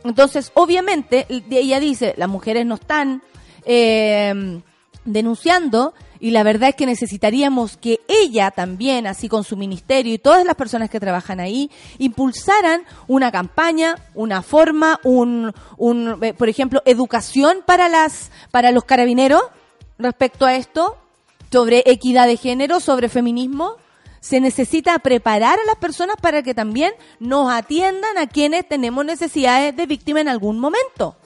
Entonces, obviamente, ella dice, las mujeres no están eh, denunciando y la verdad es que necesitaríamos que ella también, así con su ministerio y todas las personas que trabajan ahí, impulsaran una campaña, una forma, un, un eh, por ejemplo, educación para las, para los carabineros respecto a esto, sobre equidad de género, sobre feminismo. Se necesita preparar a las personas para que también nos atiendan a quienes tenemos necesidades de víctima en algún momento.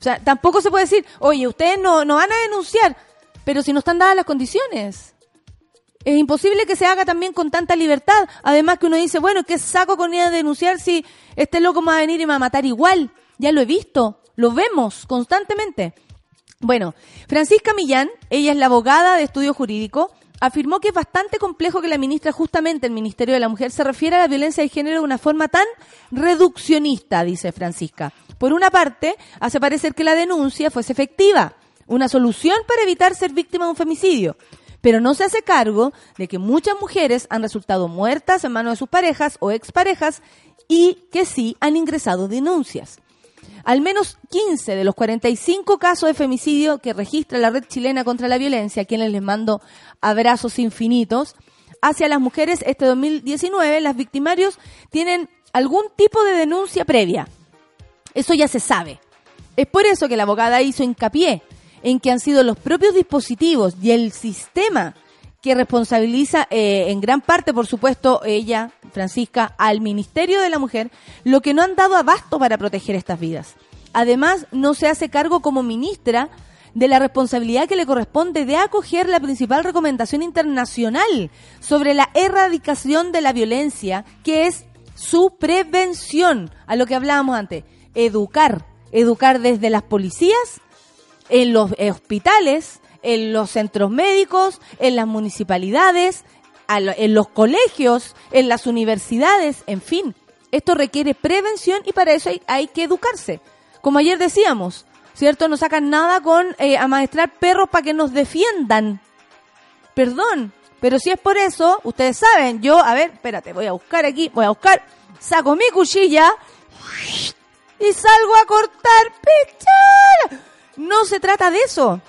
O sea, tampoco se puede decir, oye, ustedes no, no van a denunciar, pero si no están dadas las condiciones. Es imposible que se haga también con tanta libertad. Además que uno dice, bueno, ¿qué saco con ella de denunciar si este loco me va a venir y me va a matar igual? Ya lo he visto, lo vemos constantemente. Bueno, Francisca Millán, ella es la abogada de estudio jurídico, afirmó que es bastante complejo que la ministra, justamente el Ministerio de la Mujer, se refiera a la violencia de género de una forma tan reduccionista, dice Francisca. Por una parte, hace parecer que la denuncia fuese efectiva, una solución para evitar ser víctima de un femicidio, pero no se hace cargo de que muchas mujeres han resultado muertas en manos de sus parejas o exparejas y que sí han ingresado denuncias. Al menos 15 de los 45 casos de femicidio que registra la red chilena contra la violencia, a quienes les mando abrazos infinitos, hacia las mujeres este 2019, las victimarios tienen algún tipo de denuncia previa. Eso ya se sabe. Es por eso que la abogada hizo hincapié en que han sido los propios dispositivos y el sistema que responsabiliza eh, en gran parte, por supuesto, ella, Francisca, al Ministerio de la Mujer, lo que no han dado abasto para proteger estas vidas. Además, no se hace cargo como ministra de la responsabilidad que le corresponde de acoger la principal recomendación internacional sobre la erradicación de la violencia, que es su prevención, a lo que hablábamos antes, educar, educar desde las policías, en los hospitales, en los centros médicos, en las municipalidades, en los colegios, en las universidades, en fin. Esto requiere prevención y para eso hay, hay que educarse. Como ayer decíamos, ¿cierto? No sacan nada con eh, amaestrar perros para que nos defiendan. Perdón, pero si es por eso, ustedes saben, yo, a ver, espérate, voy a buscar aquí, voy a buscar, saco mi cuchilla y salgo a cortar pichar. No se trata de eso.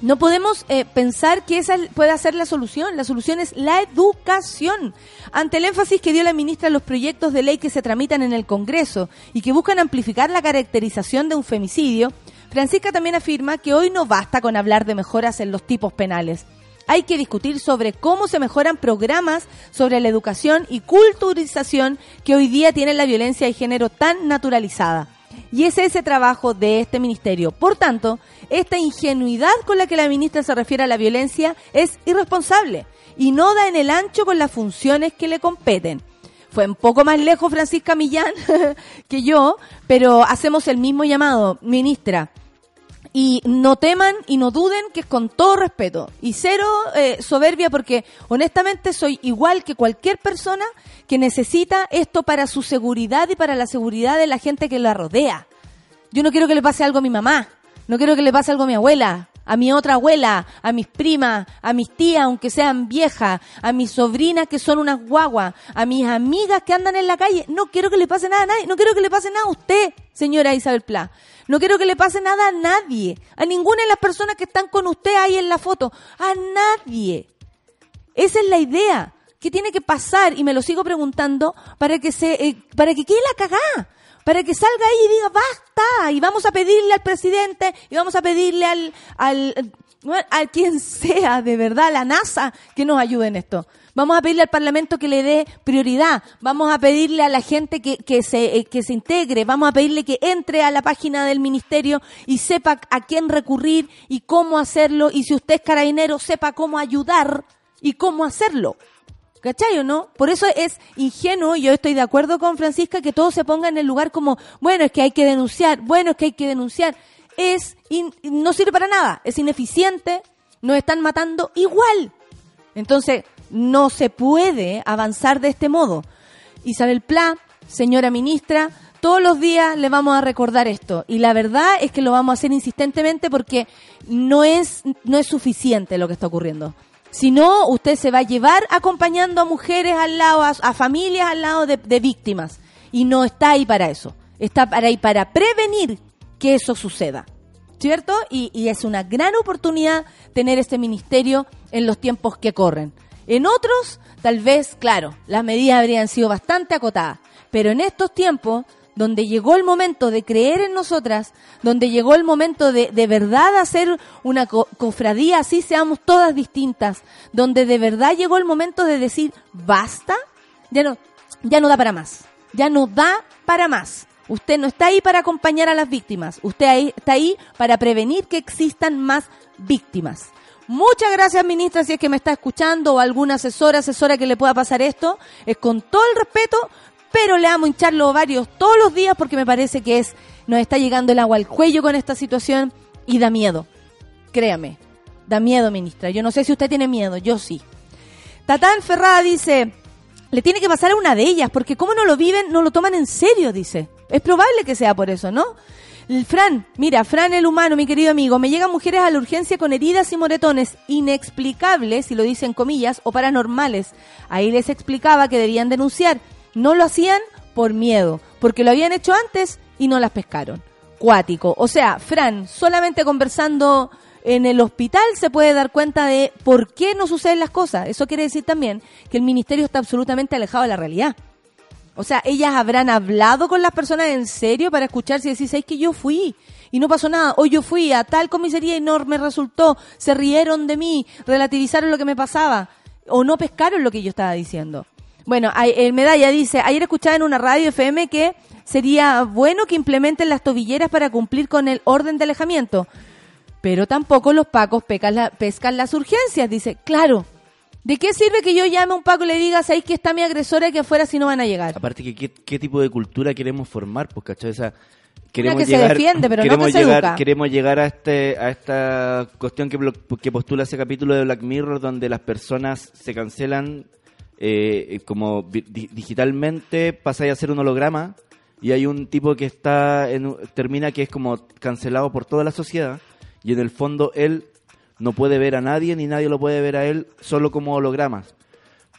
No podemos eh, pensar que esa pueda ser la solución. La solución es la educación. Ante el énfasis que dio la ministra en los proyectos de ley que se tramitan en el Congreso y que buscan amplificar la caracterización de un femicidio, Francisca también afirma que hoy no basta con hablar de mejoras en los tipos penales. Hay que discutir sobre cómo se mejoran programas sobre la educación y culturización que hoy día tienen la violencia de género tan naturalizada. Y es ese trabajo de este ministerio. Por tanto, esta ingenuidad con la que la ministra se refiere a la violencia es irresponsable y no da en el ancho con las funciones que le competen. Fue un poco más lejos Francisca Millán que yo, pero hacemos el mismo llamado, ministra. Y no teman y no duden que es con todo respeto y cero eh, soberbia porque honestamente soy igual que cualquier persona que necesita esto para su seguridad y para la seguridad de la gente que la rodea. Yo no quiero que le pase algo a mi mamá, no quiero que le pase algo a mi abuela, a mi otra abuela, a mis primas, a mis tías, aunque sean viejas, a mis sobrinas que son unas guaguas, a mis amigas que andan en la calle. No quiero que le pase nada a nadie, no quiero que le pase nada a usted, señora Isabel Pla. No quiero que le pase nada a nadie, a ninguna de las personas que están con usted ahí en la foto, a nadie. Esa es la idea. ¿Qué tiene que pasar? Y me lo sigo preguntando para que se, eh, para que quede la cagá. Para que salga ahí y diga, basta. Y vamos a pedirle al presidente, y vamos a pedirle al, al, al quien sea, de verdad, a la NASA, que nos ayude en esto. Vamos a pedirle al Parlamento que le dé prioridad. Vamos a pedirle a la gente que, que, se, eh, que se integre. Vamos a pedirle que entre a la página del ministerio y sepa a quién recurrir y cómo hacerlo. Y si usted es carabinero, sepa cómo ayudar y cómo hacerlo. ¿Cachai o no? Por eso es ingenuo, y yo estoy de acuerdo con Francisca, que todo se ponga en el lugar como, bueno, es que hay que denunciar, bueno, es que hay que denunciar. Es, in- no sirve para nada, es ineficiente, nos están matando igual. Entonces, no se puede avanzar de este modo. Isabel Pla, señora ministra, todos los días le vamos a recordar esto. Y la verdad es que lo vamos a hacer insistentemente porque no es, no es suficiente lo que está ocurriendo. Si no, usted se va a llevar acompañando a mujeres al lado, a, familias al lado de, de víctimas. Y no está ahí para eso. Está para ahí para prevenir que eso suceda. ¿Cierto? Y, y es una gran oportunidad tener este ministerio en los tiempos que corren. En otros, tal vez, claro, las medidas habrían sido bastante acotadas. Pero en estos tiempos, donde llegó el momento de creer en nosotras, donde llegó el momento de de verdad hacer una co- cofradía, así seamos todas distintas, donde de verdad llegó el momento de decir, basta, ya no, ya no da para más, ya no da para más. Usted no está ahí para acompañar a las víctimas, usted ahí- está ahí para prevenir que existan más víctimas. Muchas gracias, ministra, si es que me está escuchando o alguna asesora, asesora que le pueda pasar esto. Es con todo el respeto, pero le vamos a hinchar los todos los días porque me parece que es nos está llegando el agua al cuello con esta situación y da miedo. Créame, da miedo, ministra. Yo no sé si usted tiene miedo, yo sí. Tatán Ferrada dice, le tiene que pasar a una de ellas, porque como no lo viven, no lo toman en serio, dice. Es probable que sea por eso, ¿no? Fran, mira, Fran el humano, mi querido amigo, me llegan mujeres a la urgencia con heridas y moretones inexplicables, si lo dicen comillas, o paranormales. Ahí les explicaba que debían denunciar. No lo hacían por miedo, porque lo habían hecho antes y no las pescaron. Cuático. O sea, Fran, solamente conversando en el hospital se puede dar cuenta de por qué no suceden las cosas. Eso quiere decir también que el ministerio está absolutamente alejado de la realidad. O sea, ellas habrán hablado con las personas en serio para escuchar si decís, ¿sabes que yo fui? Y no pasó nada. O yo fui a tal comisaría y no me resultó. Se rieron de mí, relativizaron lo que me pasaba. O no pescaron lo que yo estaba diciendo. Bueno, el medalla dice, ayer escuchaba en una radio FM que sería bueno que implementen las tobilleras para cumplir con el orden de alejamiento. Pero tampoco los pacos la- pescan las urgencias. Dice, claro, ¿de qué sirve que yo llame a un paco y le diga, ahí que está mi agresora que afuera si no van a llegar? Aparte que qué, qué tipo de cultura queremos formar, pues, ¿cachai? O sea, queremos que se llegar, defiende, pero no queremos que se llegar, educa. queremos llegar a este, a esta cuestión que, que postula ese capítulo de Black Mirror donde las personas se cancelan eh, como di- digitalmente, pasa a ser un holograma y hay un tipo que está en, termina que es como cancelado por toda la sociedad y en el fondo él no puede ver a nadie ni nadie lo puede ver a él solo como hologramas.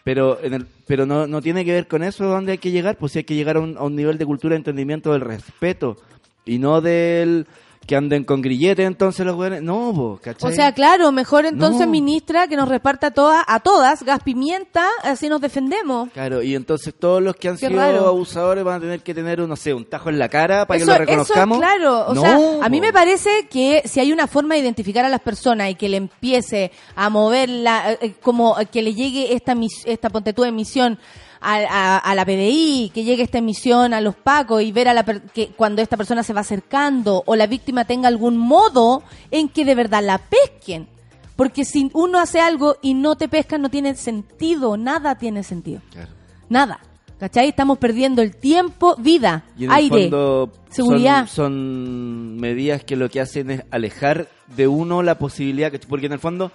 Pero, en el, pero no, no tiene que ver con eso donde hay que llegar, pues sí hay que llegar a un, a un nivel de cultura de entendimiento del respeto y no del que anden con grillete entonces los güeyes. No, po, ¿cachai? O sea, claro, mejor entonces, No. ministra, que nos reparta toda, a todas gas pimienta, así nos defendemos. Claro, y entonces todos los que han Qué sido raro. abusadores van a tener que tener, no sé, un tajo en la cara para eso, que lo eso, reconozcamos. claro, o No, sea, a mí me parece que si hay una forma de identificar a las personas y que le empiece a mover la, eh, como que le llegue esta mis- esta ponte tú emisión a, a- a la PDI, que llegue esta emisión a los pacos y ver a la per- que cuando esta persona se va acercando o la víctima tenga algún modo en que de verdad la pesquen. Porque si uno hace algo y no te pescan no tiene sentido, nada tiene sentido. Claro. Nada. ¿Cachai? Estamos perdiendo el tiempo, vida, Y en el aire, fondo seguridad. Son, son medidas que lo que hacen es alejar de uno la posibilidad, que porque en el fondo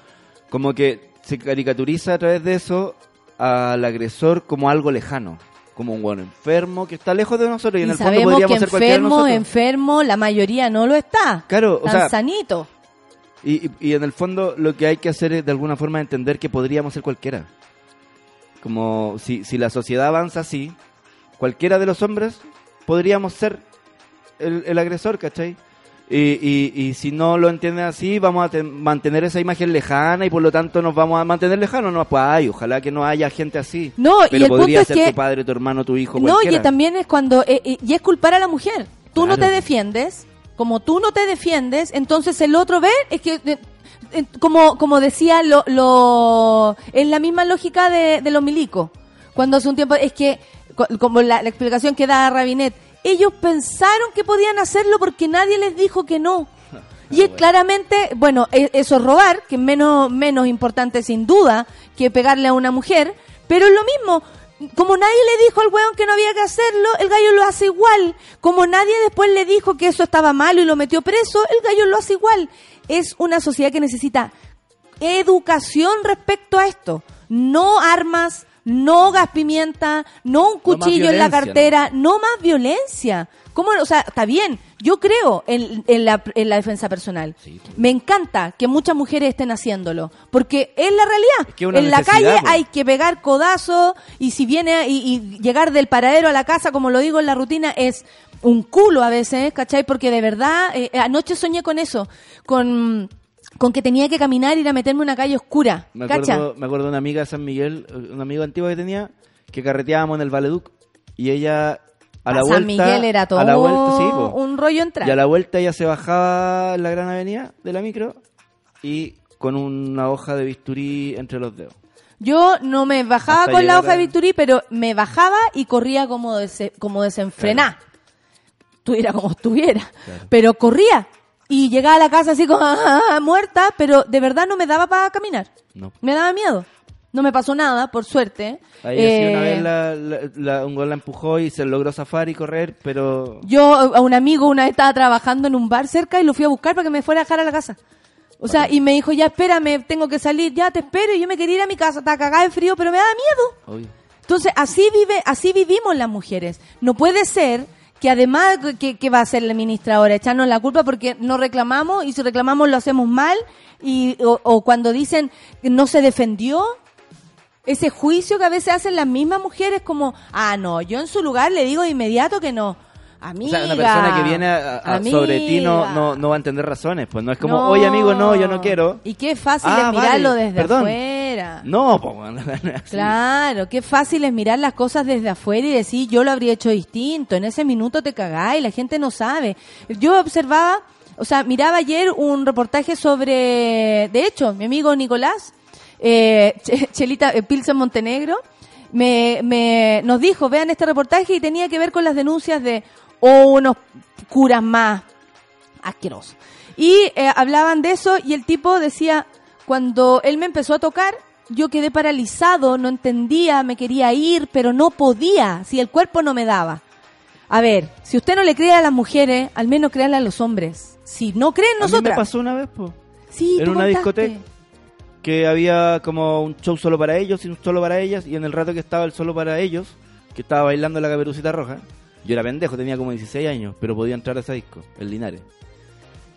como que se caricaturiza a través de eso al agresor como algo lejano, como un bueno enfermo que está lejos de nosotros y, en y el fondo podríamos que ser enfermo, enfermo, la mayoría no lo está. Claro, o sea, sanito. Y, y, y en el fondo lo que hay que hacer es de alguna forma entender que podríamos ser cualquiera. Como si, si la sociedad avanza así, cualquiera de los hombres podríamos ser el, el agresor, ¿cachai? Y, y, y si no lo entienden así, vamos a ten- mantener esa imagen lejana y por lo tanto nos vamos a mantener lejanos. No, pues ay, ojalá que no haya gente así. No, y Pero el punto podría es ser que- tu padre, tu hermano, tu hijo, No, cualquiera. y también es cuando, eh, eh, y es culpar a la mujer. Tú no te defiendes, como tú no te defiendes, entonces el otro ve, es que, eh, eh, como, como decía, lo, lo, es la misma lógica de, de los milicos. Cuando hace un tiempo, es que, co- como la, la explicación que da Rabinet, ellos pensaron que podían hacerlo porque nadie les dijo que no. Y es claramente, bueno, e- eso es robar, que es menos, menos importante sin duda que pegarle a una mujer, pero es lo mismo. Como nadie le dijo al weón que no había que hacerlo, el gallo lo hace igual. Como nadie después le dijo que eso estaba malo y lo metió preso, el gallo lo hace igual. Es una sociedad que necesita educación respecto a esto. No armas, no gas pimienta, no un cuchillo en la cartera, no más violencia. ¿Cómo? O sea, está bien. Yo creo en, en la, en la defensa personal. Me encanta que muchas mujeres estén haciéndolo, porque es la realidad. Es que en la calle po. hay que pegar codazo y si viene y, y llegar del paradero a la casa, como lo digo en la rutina, es un culo a veces, ¿cachai? Porque de verdad, eh, anoche soñé con eso, con, con que tenía que caminar y ir a meterme en una calle oscura, Me ¿cacha? acuerdo, me acuerdo de una amiga de San Miguel, eh, una amiga antigua que tenía, que carreteábamos en el Valeduc y ella a la A vuelta... San Miguel era todo a la vuelta, sí, po. un rollo entrar. Y a la vuelta ella se bajaba en la gran avenida de la micro y con una hoja de bisturí entre los dedos. Yo no me bajaba Hasta con la hoja de bisturí, pero me bajaba y corría como, dese- como desenfrenada. Estuviera como estuviera. Pero corría. Y llegaba a la casa así como ah, muerta, pero de verdad no me daba para caminar. No. Me daba miedo. No me pasó nada, por suerte. Ahí una Eh, vez la, la- la- un gol la empujó y se logró zafar y correr, pero... Yo a un amigo una vez estaba trabajando en un bar cerca y lo fui a buscar para que me fuera a dejar a la casa. O sea, y me dijo, ya espérame, tengo que salir, ya te espero. Y yo me quería ir a mi casa, estaba cagada de frío, pero me daba miedo. Obvio. Entonces, así vive, así vivimos las mujeres. No puede ser que además, que, que va a hacer la ministra ahora? Echarnos la culpa porque no reclamamos y si reclamamos lo hacemos mal y, o, o cuando dicen que no se defendió, ese juicio que a veces hacen las mismas mujeres como, ah, no, yo en su lugar le digo de inmediato que no. O Amiga, sea, una persona que viene a- a- amiga. sobre ti no, no, no va a entender razones, pues no es como, No. oye amigo, no, yo no quiero. Y qué fácil Ah, es mirarlo vale, desde perdón. afuera. No, pues. Claro, qué fácil es mirar las cosas desde afuera y decir yo lo habría hecho distinto. En ese minuto te cagáis, la gente no sabe. Yo observaba, o sea, miraba ayer un reportaje sobre, de hecho, mi amigo Nicolás, eh, Ch- Chelita eh, Pilsen Montenegro, me, me, nos dijo, vean este reportaje y tenía que ver con las denuncias de o unos curas más asquerosos. Y eh, hablaban de eso y el tipo decía, cuando él me empezó a tocar, yo quedé paralizado, no entendía, me quería ir, pero no podía, si el cuerpo no me daba. A ver, si usted no le cree a las mujeres, al menos créanle a los hombres. Si no creen A mí me nosotras. pasó una vez, pues. Sí, en una contaste. discoteca. que había como un show solo para ellos y un solo para ellas y en el rato que estaba el solo para ellos que estaba bailando la caperucita roja yo era pendejo tenía como 16 años pero podía entrar a ese disco el Linares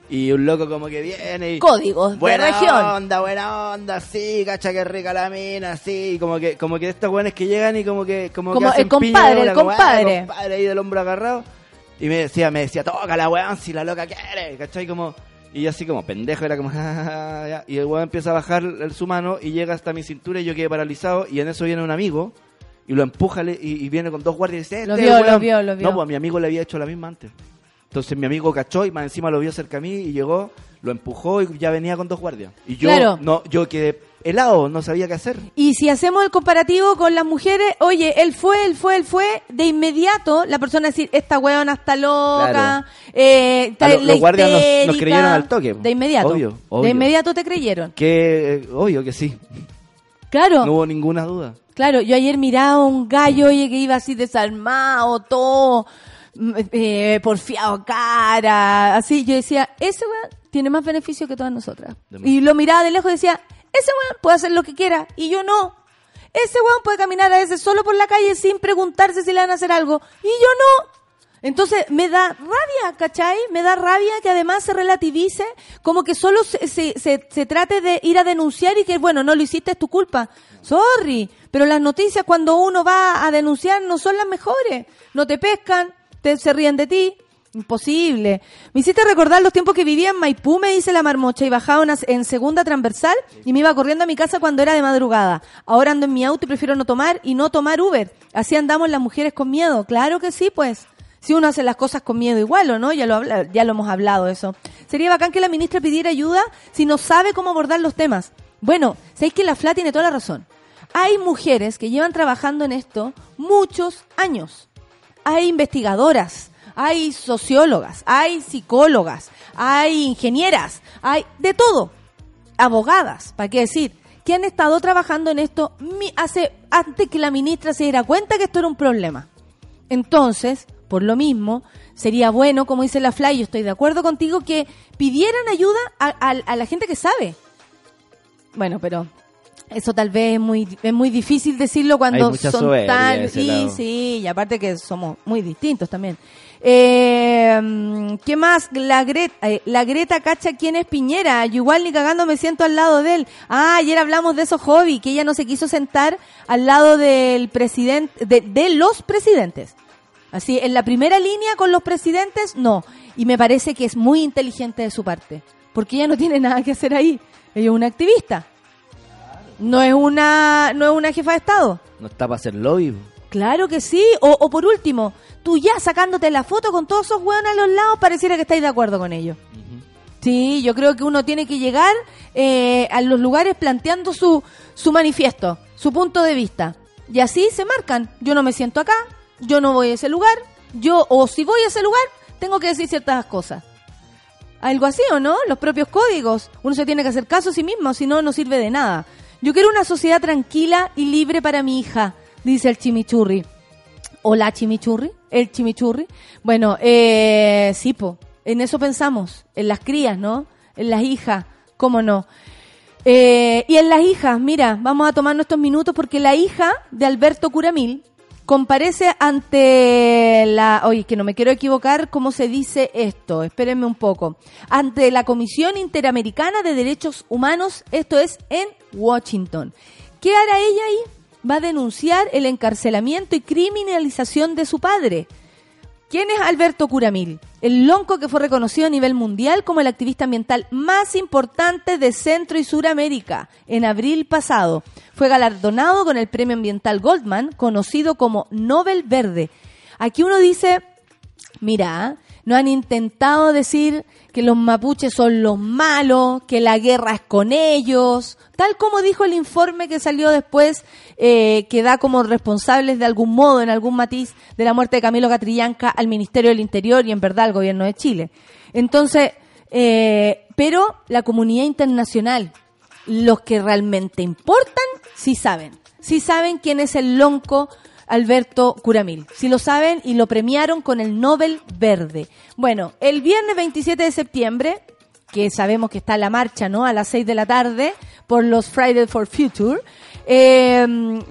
y un loco como que viene y Códigos de buena región. onda buena onda sí cacha que rica la mina sí como que como que estos buenos que llegan y como que como, Como que hacen el compadre, de el como, ah, compadre. compadre ahí del hombro agarrado y me decía me decía toca la weón si la loca quiere ¿cachai? como y así como pendejo era como y el weón empieza a bajar el, su mano y llega hasta mi cintura y yo quedé paralizado y en eso viene un amigo y lo empuja y, y viene con dos guardias y dice Lo "Este vio, weón". lo vio, lo vio. no pues a mi amigo le había hecho la misma antes entonces mi amigo cachó y más encima lo vio cerca a mí y llegó lo empujó y ya venía con dos guardias y yo Claro. no yo quedé helado no sabía qué hacer Y si hacemos el comparativo con las mujeres, oye, él fue, él fue, él fue, de inmediato la persona decir, esta weona está loca, Claro. eh, está lo- los guardias nos- creyeron al toque. De inmediato. Obvio, obvio. De inmediato te creyeron. que eh, obvio que sí Claro. no hubo ninguna duda Claro, yo ayer miraba a un gallo, oye, que iba así desarmado, todo, mm, eh, porfiado cara, así. Yo decía, ese weón tiene más beneficio que todas nosotras. Y lo miraba de lejos y decía, ese weón puede hacer lo que quiera, y yo no. Ese weón puede caminar a veces solo por la calle sin preguntarse si le van a hacer algo, y yo no. Entonces me da rabia, ¿cachai? Me da rabia que además se relativice, como que solo se, se, se, se trate de ir a denunciar y que, bueno, no lo hiciste, es tu culpa. Sorry, pero las noticias cuando uno va a denunciar no son las mejores. No te pescan, te, se ríen de ti. Imposible. Me hiciste recordar los tiempos que vivía en Maipú, me dice la marmocha, y bajaba en segunda transversal y me iba corriendo a mi casa cuando era de madrugada. Ahora ando en mi auto y prefiero no tomar y no tomar Uber. Así andamos las mujeres con miedo. Claro que sí, pues. Si uno hace las cosas con miedo igual, ¿o no? Ya lo, ya lo hemos hablado eso. Sería bacán que la ministra pidiera ayuda si no sabe cómo abordar los temas. Bueno, sabéis que la FLA tiene toda la razón. Hay mujeres que llevan trabajando en esto muchos años hay investigadoras, hay sociólogas, hay psicólogas, hay ingenieras, hay de todo, abogadas, ¿para qué decir? Que han estado trabajando en esto hace antes que la ministra se diera cuenta que esto era un problema. Entonces, por lo mismo, sería bueno, como dice la Fly, yo estoy de acuerdo contigo, que pidieran ayuda a- a la gente que sabe. Bueno, pero eso tal vez es muy, es muy difícil decirlo cuando son tan... ese Sí, y aparte que somos muy distintos también. Eh, ¿Qué más? La Greta, eh, la Greta cacha quién es Piñera. Yo igual ni cagando me siento al lado de él. Ah, ayer hablamos de esos hobby, que ella no se quiso sentar al lado del presidente, de, de los presidentes. Así, en la primera línea con los presidentes, no. Y me parece que es muy inteligente de su parte. Porque ella no tiene nada que hacer ahí. Ella es una activista. No es una, no es una jefa de Estado. No está para hacer lobby. Claro que sí. O, o por último, tú ya sacándote la foto con todos esos hueones a los lados, pareciera que estáis de acuerdo con ellos. Sí, yo creo que uno tiene que llegar eh, a los lugares planteando su, su manifiesto, su punto de vista. Y así se marcan. Yo no me siento acá, yo no voy a ese lugar, yo, o si voy a ese lugar, tengo que decir ciertas cosas. Algo así, ¿o no? Los propios códigos. Uno se tiene que hacer caso a sí mismo, si no, no sirve de nada. Yo quiero una sociedad tranquila y libre para mi hija, dice el chimichurri. ¿O la chimichurri? ¿El chimichurri? Bueno, eh, sí. En eso pensamos. En las crías, ¿no? En las hijas. ¿Cómo no? Eh, y en las hijas, mira, vamos a tomar nuestros minutos porque la hija de Alberto Curamil comparece ante la... Oye, que no me quiero equivocar cómo se dice esto, espérenme un poco. Ante la Comisión Interamericana de Derechos Humanos, esto es en Washington. ¿Qué hará ella ahí? Va a denunciar el encarcelamiento y criminalización de su padre. ¿Quién es Alberto Curamil? El lonco que fue reconocido a nivel mundial como el activista ambiental más importante de Centro y Suramérica en abril pasado. Fue galardonado con el premio ambiental Goldman, conocido como Nobel Verde. Aquí uno dice, mira, no han intentado decir que los mapuches son los malos, que la guerra es con ellos, tal como dijo el informe que salió después, eh, que da como responsables de algún modo, en algún matiz, de la muerte de Camilo Catrillanca al Ministerio del Interior y en verdad al gobierno de Chile. Entonces, eh, pero la comunidad internacional, los que realmente importan, sí saben, sí saben quién es el lonco Alberto Curamil. Si lo saben y lo premiaron con el Nobel Verde. Bueno, el viernes 27 de septiembre, que sabemos que está la marcha, ¿no? A las 6 de la tarde por los Friday for Future. eh,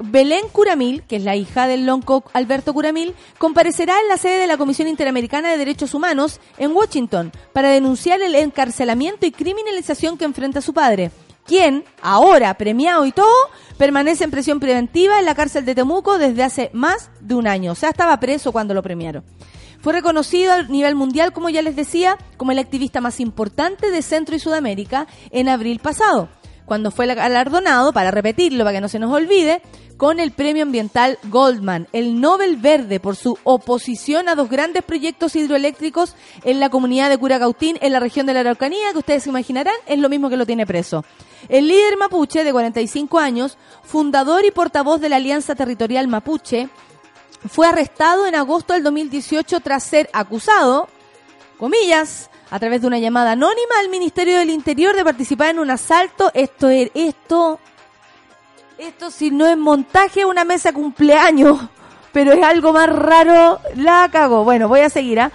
Belén Curamil, que es la hija del lonco Alberto Curamil, comparecerá en la sede de la Comisión Interamericana de Derechos Humanos en Washington para denunciar el encarcelamiento y criminalización que enfrenta su padre quien, ahora premiado y todo, permanece en prisión preventiva en la cárcel de Temuco desde hace más de un año. O sea, estaba preso cuando lo premiaron. Fue reconocido a nivel mundial, como ya les decía, como el activista más importante de Centro y Sudamérica en abril pasado, cuando fue galardonado, para repetirlo, para que no se nos olvide, con el premio ambiental Goldman, el Nobel Verde, por su oposición a dos grandes proyectos hidroeléctricos en la comunidad de Curacautín, en la región de la Araucanía, que ustedes se imaginarán, es lo mismo que lo tiene preso. El líder mapuche, de 45 años, fundador y portavoz de la Alianza Territorial Mapuche, fue arrestado en agosto del 2018 tras ser acusado, comillas, a través de una llamada anónima al Ministerio del Interior de participar en un asalto. Esto es, esto, esto si no es montaje, una mesa cumpleaños, pero es algo más raro, la cago. Bueno, voy a seguir, ¿ah?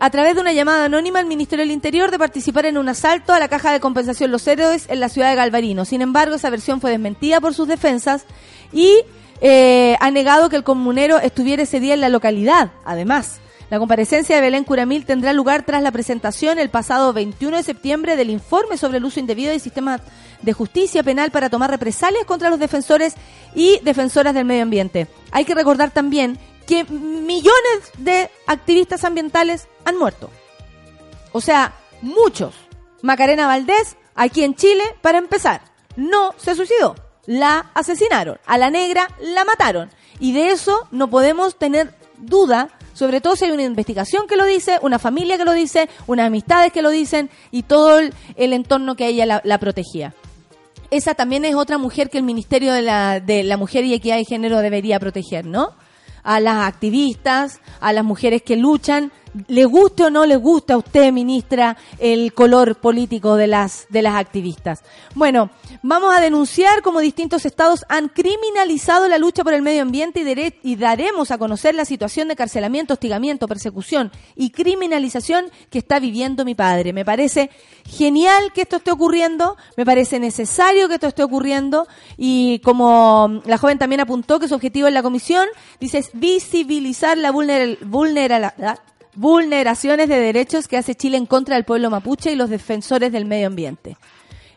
A través de una llamada anónima al Ministerio del Interior de participar en un asalto a la caja de compensación Los Héroes en la ciudad de Galvarino. Sin embargo, esa versión fue desmentida por sus defensas y eh, ha negado que el comunero estuviera ese día en la localidad. Además, La comparecencia de Belén Curamil tendrá lugar tras la presentación el pasado 21 de septiembre del informe sobre el uso indebido del sistema de justicia penal para tomar represalias contra los defensores y defensoras del medio ambiente. Hay que recordar también que millones de activistas ambientales han muerto. O sea, muchos. Macarena Valdés, aquí en Chile, para empezar, no se suicidó. La asesinaron. A la negra la mataron. Y de eso no podemos tener duda, sobre todo si hay una investigación que lo dice, una familia que lo dice, unas amistades que lo dicen y todo el, entorno que ella la, la protegía. Esa también es otra mujer que el Ministerio de la, de la Mujer y Equidad de Género debería proteger, ¿no? A las activistas, a las mujeres que luchan, le guste o no le guste a usted, ministra, el color político de las, de las activistas. Bueno, vamos a denunciar cómo distintos estados han criminalizado la lucha por el medio ambiente y, y daremos a conocer la situación de carcelamiento, hostigamiento, persecución y criminalización que está viviendo mi padre. Me parece genial que esto esté ocurriendo, me parece necesario que esto esté ocurriendo y como la joven también apuntó que su objetivo en la comisión dice es visibilizar la vulner- vulnerabilidad vulneraciones de derechos que hace Chile en contra del pueblo mapuche y los defensores del medio ambiente.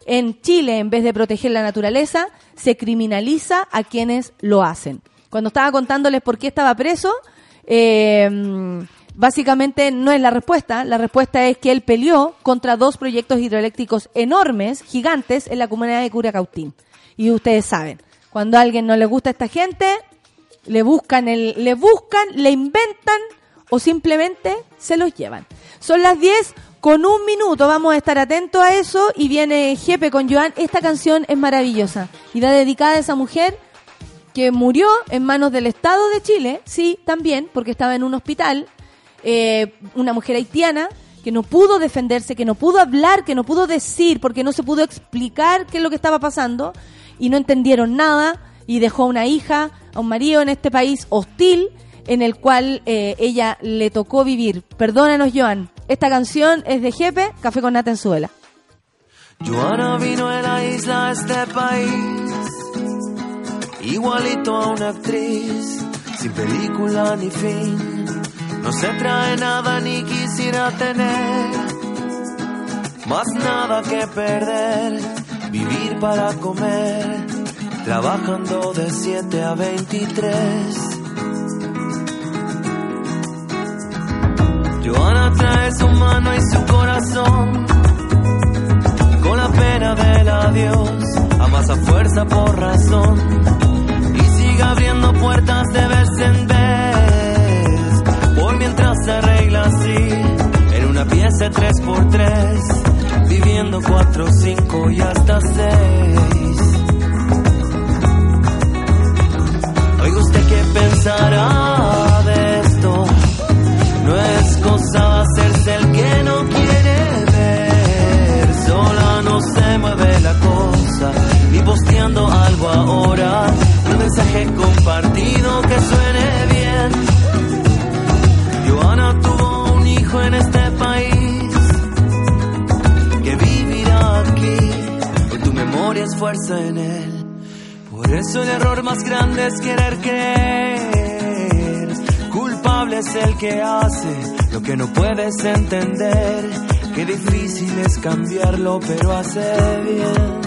En Chile, en vez de proteger la naturaleza, se criminaliza a quienes lo hacen. Cuando estaba contándoles por qué estaba preso, eh, básicamente no es la respuesta. La respuesta es que él peleó contra dos proyectos hidroeléctricos enormes, gigantes, en la comunidad de Curacautín. Y ustedes saben, cuando a alguien no le gusta a esta gente, le buscan, el, le buscan, le inventan o simplemente se los llevan. Son las 10 con un minuto, vamos a estar atentos a eso y viene Jepe con Joan. Esta canción es maravillosa y va dedicada a esa mujer que murió en manos del Estado de Chile, sí, también, porque estaba en un hospital, eh, una mujer haitiana que no pudo defenderse, que no pudo hablar, que no pudo decir, porque no se pudo explicar qué es lo que estaba pasando y no entendieron nada y dejó a una hija, a un marido en este país hostil en el cual eh, ella le tocó vivir. Perdónanos, Joan. Esta canción es de Jepe, Café con Nata en Suela. Joana vino de la isla a este país, igualito a una actriz, sin película ni fin. No se trae nada ni quisiera tener, más nada que perder, vivir para comer, trabajando de 7 a 23. Joana trae su mano y su corazón con la pena del adiós, amasa fuerza por razón y sigue abriendo puertas de vez en vez. Por mientras se arregla así, en una pieza 3x3, viviendo 4, 5 y hasta 6. Oiga usted qué pensará Por eso el error más grande es querer creer. Culpable es el que hace lo que no puedes entender. Qué difícil es cambiarlo, pero hace bien.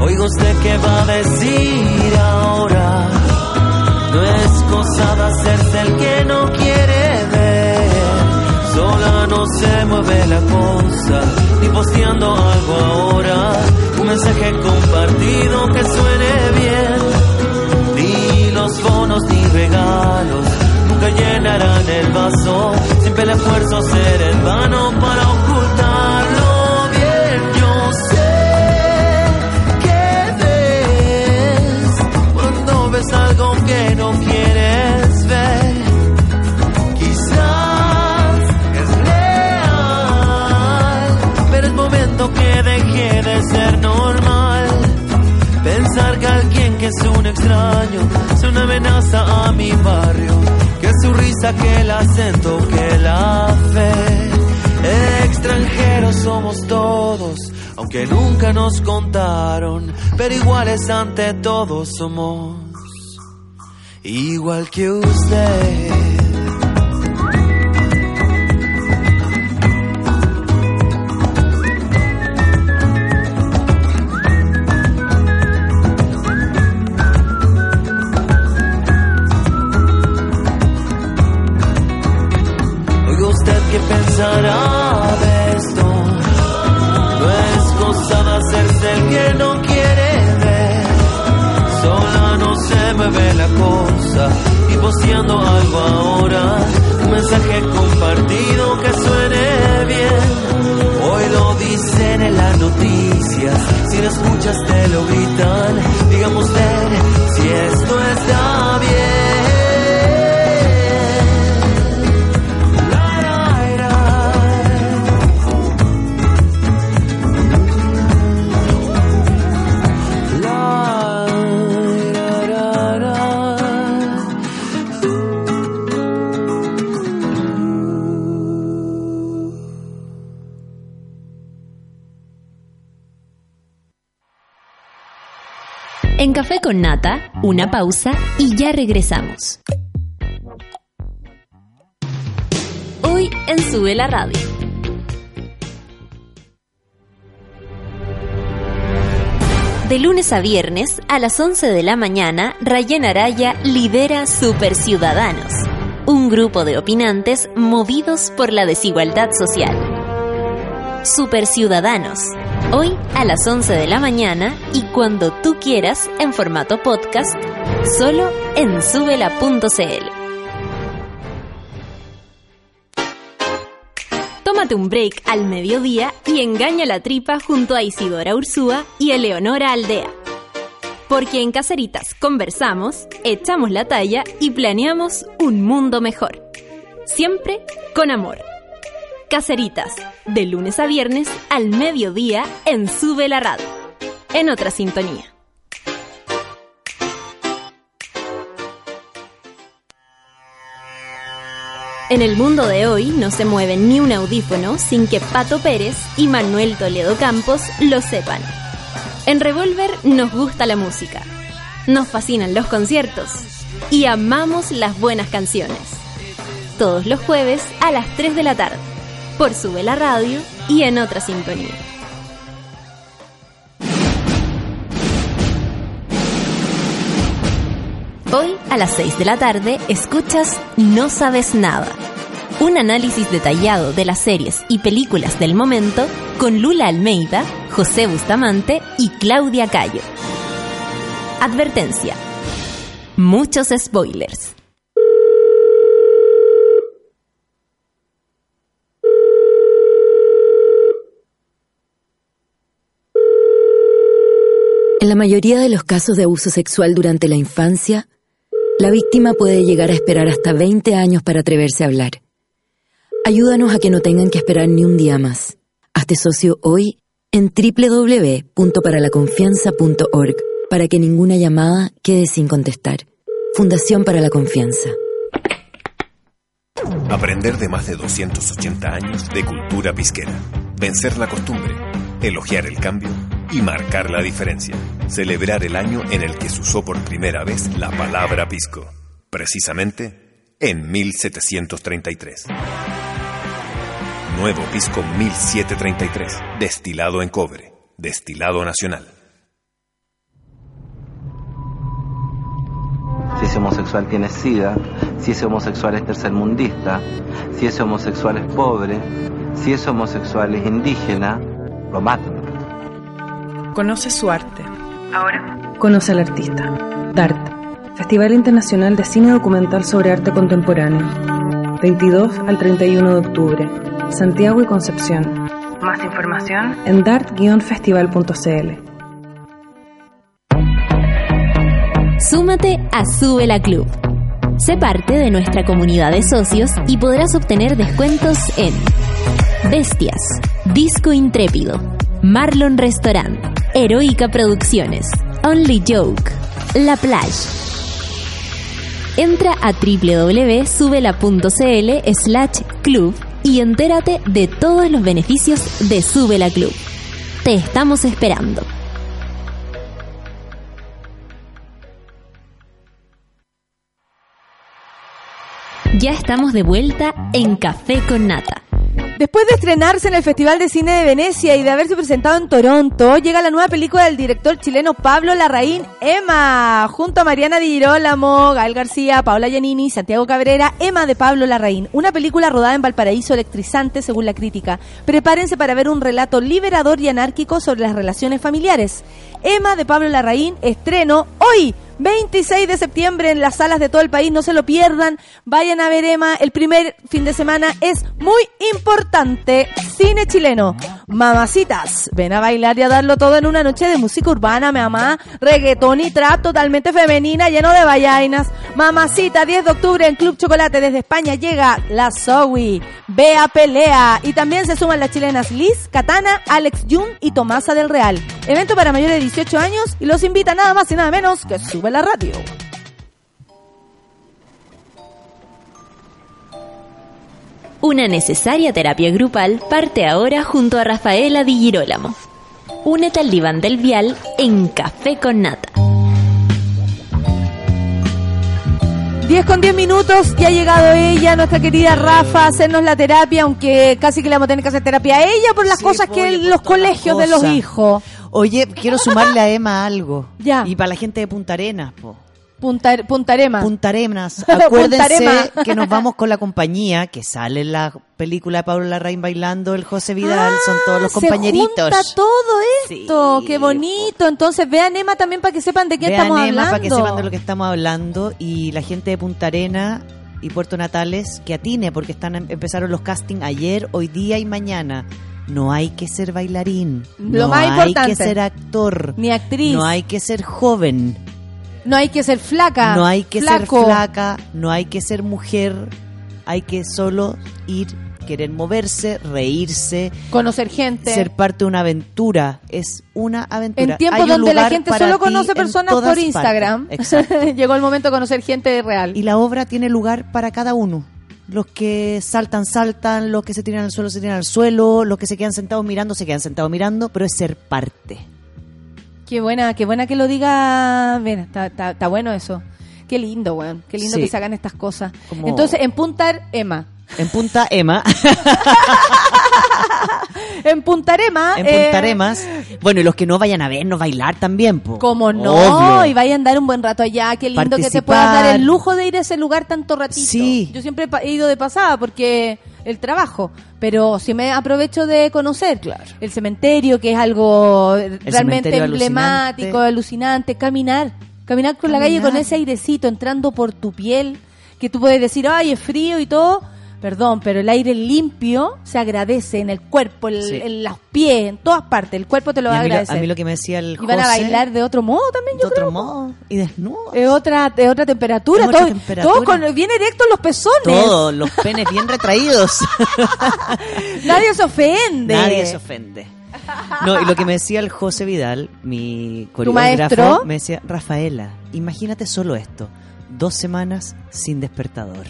Oiga usted qué va a decir ahora. No es cosa de hacerse el que no quiere ver. Sola no se mueve la cosa, ni posteando algo ahora. Un mensaje compartido que suene bien. Ni los bonos ni regalos nunca llenarán el vaso. Siempre el esfuerzo será en vano para ocultarlo ser normal. Pensar que alguien que es un extraño es una amenaza a mi barrio, que su risa, que el acento, que la fe. Extranjeros somos todos, aunque nunca nos contaron, pero iguales ante todos somos igual que usted. Una pausa y ya regresamos. Hoy en Sube la Radio. De lunes a viernes, a las 11 de la mañana, Rayen Araya lidera Super Ciudadanos, un grupo de opinantes movidos por la desigualdad social. Super Ciudadanos, hoy a las 11 de la mañana y cuando tú quieras en formato podcast, solo en subela.cl. Tómate un break al mediodía y engaña la tripa junto a Isidora Ursúa y Eleonora Aldea. Porque en Caseritas conversamos, echamos la talla y planeamos un mundo mejor. Siempre con amor. Caseritas, de lunes a viernes al mediodía en Sube la Radio. En otra sintonía. En el mundo de hoy no se mueve ni un audífono sin que Pato Pérez y Manuel Toledo Campos lo sepan. En Revolver nos gusta la música, nos fascinan los conciertos y amamos las buenas canciones. Todos los jueves a las 3 de la tarde, por Sube la Radio y en otra sintonía. Hoy a las 6 de la tarde escuchas No Sabes Nada, un análisis detallado de las series y películas del momento con Lula Almeida, José Bustamante y Claudia Cayo. Advertencia. Muchos spoilers. La mayoría de los casos de abuso sexual durante la infancia, la víctima puede llegar a esperar hasta 20 años para atreverse a hablar. Ayúdanos a que no tengan que esperar ni un día más. Hazte socio hoy en www.paralaconfianza.org para que ninguna llamada quede sin contestar. Fundación para la Confianza. Aprender de más de 280 años de cultura pisquera. Vencer la costumbre, elogiar el cambio y marcar la diferencia. Celebrar el año en el que se usó por primera vez la palabra pisco. Precisamente en 1733. Nuevo pisco 1733. Destilado en cobre. Destilado nacional. Si ese homosexual tiene sida, si ese homosexual es tercermundista, si ese homosexual es pobre, si ese homosexual es indígena, lo matan. Conoce su arte. Ahora. Conoce al artista. DART. Festival Internacional de Cine Documental sobre Arte Contemporáneo. 22 al 31 de octubre. Santiago y Concepción. Más información en dart-festival.cl. Súmate a Sube la Club. Sé parte de nuestra comunidad de socios y podrás obtener descuentos en Bestias, Disco Intrépido, Marlon Restaurant, Heroica Producciones, Only Joke, La Plage. Entra a www.subela.cl slash club y entérate de todos los beneficios de Sube la Club. Te estamos esperando. Ya estamos de vuelta en Café con Nata. Después de estrenarse en el Festival de Cine de Venecia y de haberse presentado en Toronto, llega la nueva película del director chileno Pablo Larraín, Emma, junto a Mariana Di Girolamo, Gael García, Paola Giannini, Santiago Cabrera, Emma de Pablo Larraín. Una película rodada en Valparaíso electrizante según la crítica. Prepárense para ver un relato liberador y anárquico sobre las relaciones familiares. Emma de Pablo Larraín, estreno hoy. 26 de septiembre en las salas de todo el país, no se lo pierdan. Vayan a ver Emma, el primer fin de semana es muy importante. Cine chileno. Mamacitas, ven a bailar y a darlo todo en una noche de música urbana, mi mamá. Reggaetón y trap totalmente femenina, lleno de vallainas. Mamacita, 10 de octubre en Club Chocolate desde España llega la Zoe. Bea Pelea. Y también se suman las chilenas Liz, Katana, Alex Jun y Tomasa del Real. Evento para mayores de 18 años y los invita nada más y nada menos que sube la radio. Una necesaria terapia grupal parte ahora junto a Rafaela Di Girolamo. Únete al diván del vial en Café con Nata. 10 con 10 minutos y ha llegado ella, nuestra querida Rafa, a hacernos la terapia, aunque casi que le vamos a tener que hacer terapia a ella por las Sí, cosas que los colegios de los hijos. Oye, quiero sumarle a Emma algo. Ya. Y para la gente de Punta Arenas, po. Punta, Puntarema. Punta Arenas. Punta Acuérdense que nos vamos con la compañía que sale en la película de Pablo Larraín bailando, el José Vidal, son todos los Ah, Se compañeritos. junta todo esto, Sí, qué bonito. Entonces vean Emma también para que sepan de qué Vean estamos Emma hablando. para que sepan de lo que estamos hablando y la gente de Punta Arena y Puerto Natales que atine porque están empezaron los castings ayer, hoy día y mañana. No hay que ser bailarín, Lo no más hay importante. que ser actor, Ni actriz. no hay que ser joven, No hay que ser flaca. no hay que flaco. ser flaca, no hay que ser mujer, hay que solo ir, querer moverse, reírse, Conocer gente. ser parte de una aventura. Es una aventura. en tiempos donde la gente solo conoce personas por Instagram. Llegó el momento de conocer gente real. Y la obra tiene lugar para cada uno. Los que saltan, saltan, los que se tiran al suelo, se tiran al suelo, los que se quedan sentados mirando, se quedan sentados mirando, pero es ser parte. Qué buena, qué buena que lo diga. Mira, está, está, está bueno eso. Qué lindo, weón. Qué lindo Sí. que se hagan estas cosas. Como- Entonces, en Punta Emma. En Punta Emma, En Punta Arema. en eh, Punta Arenas. Bueno, y los que no vayan a vernos bailar también, po. Como no, Obvio. y vayan a dar un buen rato allá, qué lindo que te puedas dar el lujo de ir a ese lugar tanto ratito. Sí. Yo siempre he ido de pasada porque el trabajo, pero sí me aprovecho de conocer el cementerio, que es algo realmente emblemático, alucinante. caminar, caminar por la calle con Caminar. ese airecito entrando por tu piel, que tú puedes decir, ay, es frío y todo. Perdón, pero el aire limpio se agradece en el cuerpo, en, Sí. en los pies, en todas partes. El cuerpo te lo va a a, mí lo, agradecer. a mí lo que me decía el Y van a José, bailar de otro modo también, de yo otro creo. modo y desnudo. Es otra, de otra temperatura. Es otra todo- temperatura. Todos con bien erectos los pezones. Todos los penes bien retraídos. Nadie se ofende. Nadie se ofende. No, y lo que me decía el José Vidal, mi coreógrafo, me decía, Rafaela, imagínate solo esto, dos semanas sin despertador.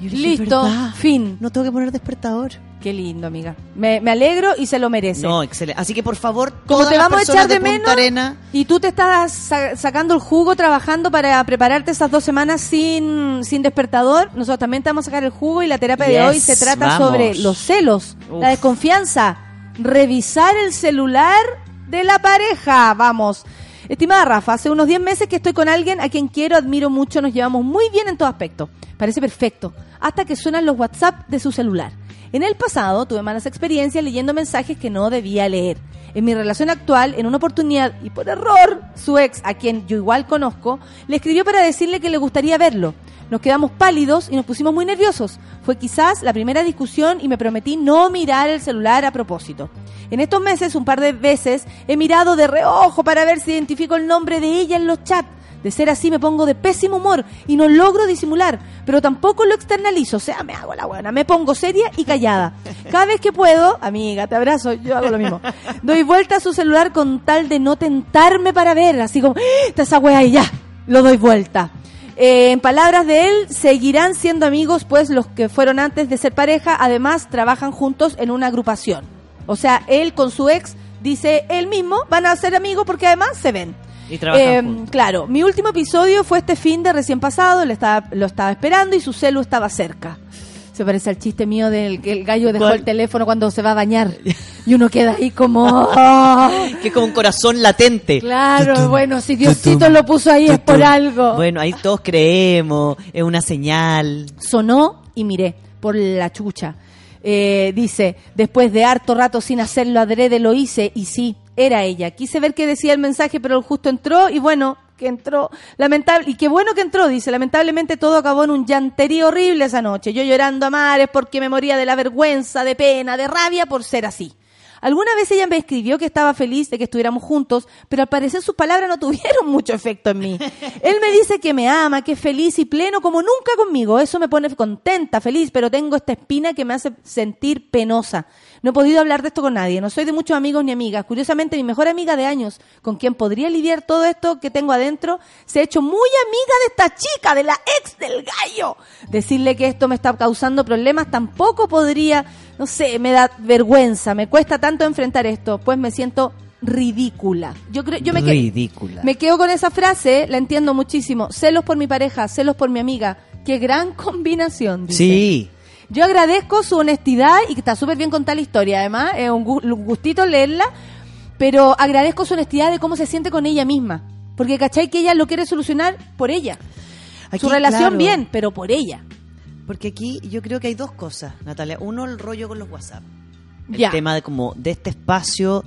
Dije, Listo, "¿Verdad? fin. No tengo que poner despertador. Qué lindo, amiga. Me, me alegro y se lo merece. No, excelente. Así que por favor, Como todas te vamos a echar de, menos Arena, y tú te estás sa- sacando el jugo trabajando para prepararte esas dos semanas sin, sin despertador, nosotros también te vamos a sacar el jugo y la terapia de hoy se trata vamos. sobre los celos, Uf. la desconfianza, revisar el celular de la pareja. Vamos. Estimada Rafa, hace unos 10 meses que estoy con alguien a quien quiero, admiro mucho, nos llevamos muy bien en todo aspecto. Parece perfecto, hasta que suenan los WhatsApp de su celular. En el pasado tuve malas experiencias leyendo mensajes que no debía leer. En mi relación actual, en una oportunidad y por error, su ex, a quien yo igual conozco, le escribió para decirle que le gustaría verlo. Nos quedamos pálidos y nos pusimos muy nerviosos. Fue quizás la primera discusión y me prometí no mirar el celular a propósito. En estos meses, un par de veces, he mirado de reojo para ver si identifico el nombre de ella en los chats. De ser así me pongo de pésimo humor y no logro disimular, pero tampoco lo externalizo, o sea, me hago la buena, me pongo seria y callada. Cada vez que puedo, amiga, te abrazo, yo hago lo mismo. Doy vuelta a su celular con tal de no tentarme para ver, así como, ¡Ah! está esa wea y ya, lo doy vuelta. Eh, en palabras de él, seguirán siendo amigos, pues los que fueron antes de ser pareja, además trabajan juntos en una agrupación. O sea, él con su ex, dice él mismo, van a ser amigos porque además se ven. Y trabajan Eh, juntos. claro, mi último episodio fue este fin de recién pasado, lo estaba, lo estaba esperando y su celu estaba cerca. Se parece al chiste mío del que el gallo dejó ¿Cuál? el teléfono cuando se va a bañar. Y uno queda ahí como... ¡ah! Que es como un corazón latente. Claro, bueno, si Diosito lo puso ahí es por algo. Bueno, ahí todos creemos, es una señal. Sonó y miré por la chucha. Eh, dice, después de harto rato sin hacerlo adrede lo hice y sí, era ella. Quise ver qué decía el mensaje, pero justo entró y bueno, que entró. Lamentable, y qué bueno que entró, dice. Lamentablemente todo acabó en un llanterío horrible esa noche. Yo llorando a mares porque me moría de la vergüenza, de pena, de rabia por ser así. Alguna vez ella me escribió que estaba feliz de que estuviéramos juntos, pero al parecer sus palabras no tuvieron mucho efecto en mí. Él me dice que me ama, que es feliz y pleno como nunca conmigo. Eso me pone contenta, feliz, pero tengo esta espina que me hace sentir penosa. No he podido hablar de esto con nadie. No soy de muchos amigos ni amigas. Curiosamente, mi mejor amiga de años, con quien podría lidiar todo esto que tengo adentro, se ha hecho muy amiga de esta chica, de la ex del gallo. Decirle que esto me está causando problemas tampoco podría, no sé, me da vergüenza. Me cuesta tanto enfrentar esto, pues me siento ridícula. Yo creo, yo me quedo, Ridícula. me quedo con esa frase, la entiendo muchísimo. Celos por mi pareja, celos por mi amiga. Qué gran combinación. dice. Sí. Yo agradezco su honestidad y que está súper bien contar la historia, además, es un gu- un gustito leerla, pero agradezco su honestidad de cómo se siente con ella misma. Porque, ¿cachai? Que ella lo quiere solucionar por ella. Aquí, su relación claro, bien, pero por ella. Porque aquí yo creo que hay dos cosas, Natalia. Uno, el rollo con los WhatsApp. El tema de como de este espacio,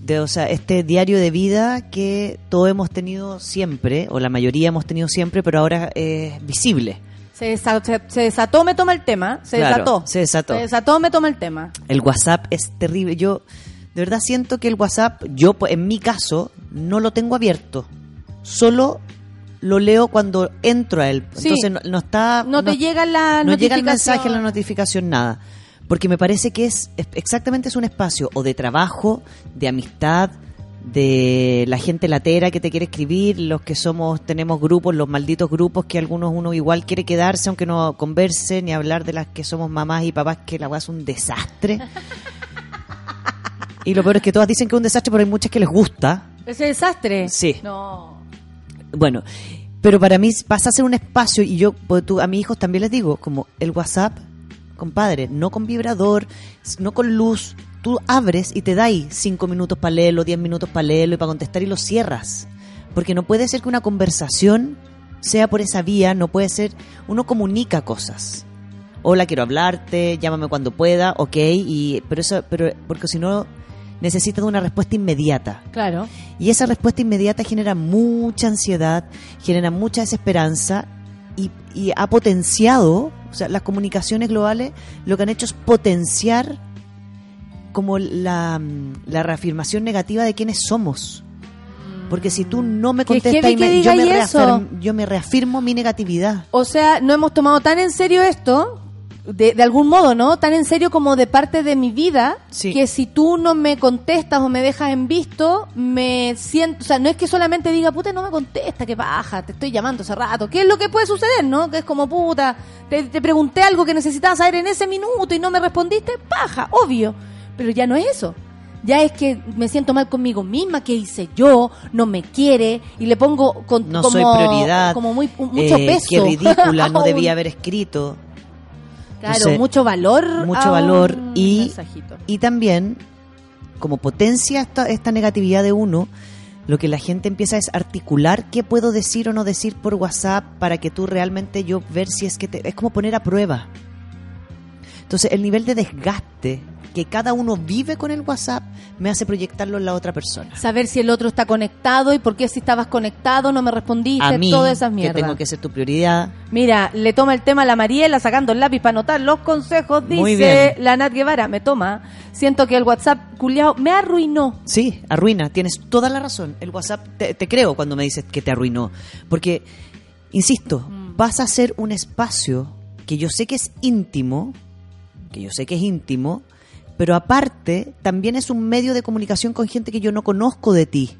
de, o sea, este diario de vida que todos hemos tenido siempre, o la mayoría hemos tenido siempre, pero ahora es visible. Se, desa- se- se desató, me toma el tema. Se Claro, desató. se desató. Se desató, me toma el tema. El WhatsApp es terrible. Yo de verdad siento que el WhatsApp, yo en mi caso, no lo tengo abierto. Solo lo leo cuando entro a él. Sí. Entonces no, no está... No, te llega la no llega el notificación. mensaje, la notificación, nada. Porque me parece que es es- exactamente es un espacio o de trabajo, de amistad, de la gente latera que te quiere escribir, los que somos, tenemos grupos, los malditos grupos que algunos uno igual quiere quedarse aunque no converse, ni hablar de las que somos mamás y papás, que la weá es un desastre. y lo peor es que todas dicen que es un desastre, pero hay muchas que les gusta. Ese desastre. Sí. No. Bueno, pero para mí pasa a ser un espacio y yo pues, tú, a mis hijos también les digo, como el WhatsApp, compadre, no con vibrador, no con luz, tú abres y te da ahí cinco minutos para leerlo, diez minutos para leerlo y para contestar y lo cierras. Porque no puede ser que una conversación sea por esa vía, no puede ser, uno comunica cosas. Hola, quiero hablarte, llámame cuando pueda, ok, y, pero eso, pero, porque si no, necesitas una respuesta inmediata. Claro. Y esa respuesta inmediata genera mucha ansiedad, genera mucha desesperanza y, y ha potenciado, o sea, las comunicaciones globales lo que han hecho es potenciar como la, mm, la reafirmación negativa de quiénes somos. Porque si tú no me contestas, y me- yo, me reafirmo, yo me reafirmo mi negatividad. O sea, no hemos tomado tan en serio esto, de, de algún modo, ¿no? Tan en serio como de parte de mi vida, Sí. que si tú no me contestas o me dejas en visto, me siento, o sea, no es que solamente diga, puta, no me contesta, que baja, te estoy llamando hace rato. ¿Qué es lo que puede suceder, no? Que es como, puta, te, te pregunté algo que necesitabas saber en ese minuto y no me respondiste, paja, obvio. Pero ya no es eso. Ya es que me siento mal conmigo misma, que hice yo, no me quiere y le pongo con, No como, soy prioridad. como muy, mucho eh, peso. Qué ridícula, no debía haber escrito. Claro, Entonces, mucho valor. mucho valor y, mensajito. y también como potencia esta, esta negatividad de uno lo que la gente empieza es articular qué puedo decir o no decir por WhatsApp para que tú realmente yo ver si es que te, es como poner a prueba entonces el nivel de desgaste que cada uno vive con el WhatsApp me hace proyectarlo en la otra persona Saber si el otro está conectado y por qué si estabas conectado no me respondiste, a mí todas esas que mierdas. tengo que ser tu prioridad Mira, le toma el tema a la Mariela sacando el lápiz para anotar los consejos, dice la Nat Guevara, me toma. Siento que el WhatsApp culiao me arruinó. Sí, arruina, tienes toda la razón. El WhatsApp, te, te creo cuando me dices que te arruinó. Porque, insisto, vas a ser un espacio que yo sé que es íntimo, que yo sé que es íntimo, pero aparte también es un medio de comunicación con gente que yo no conozco de ti.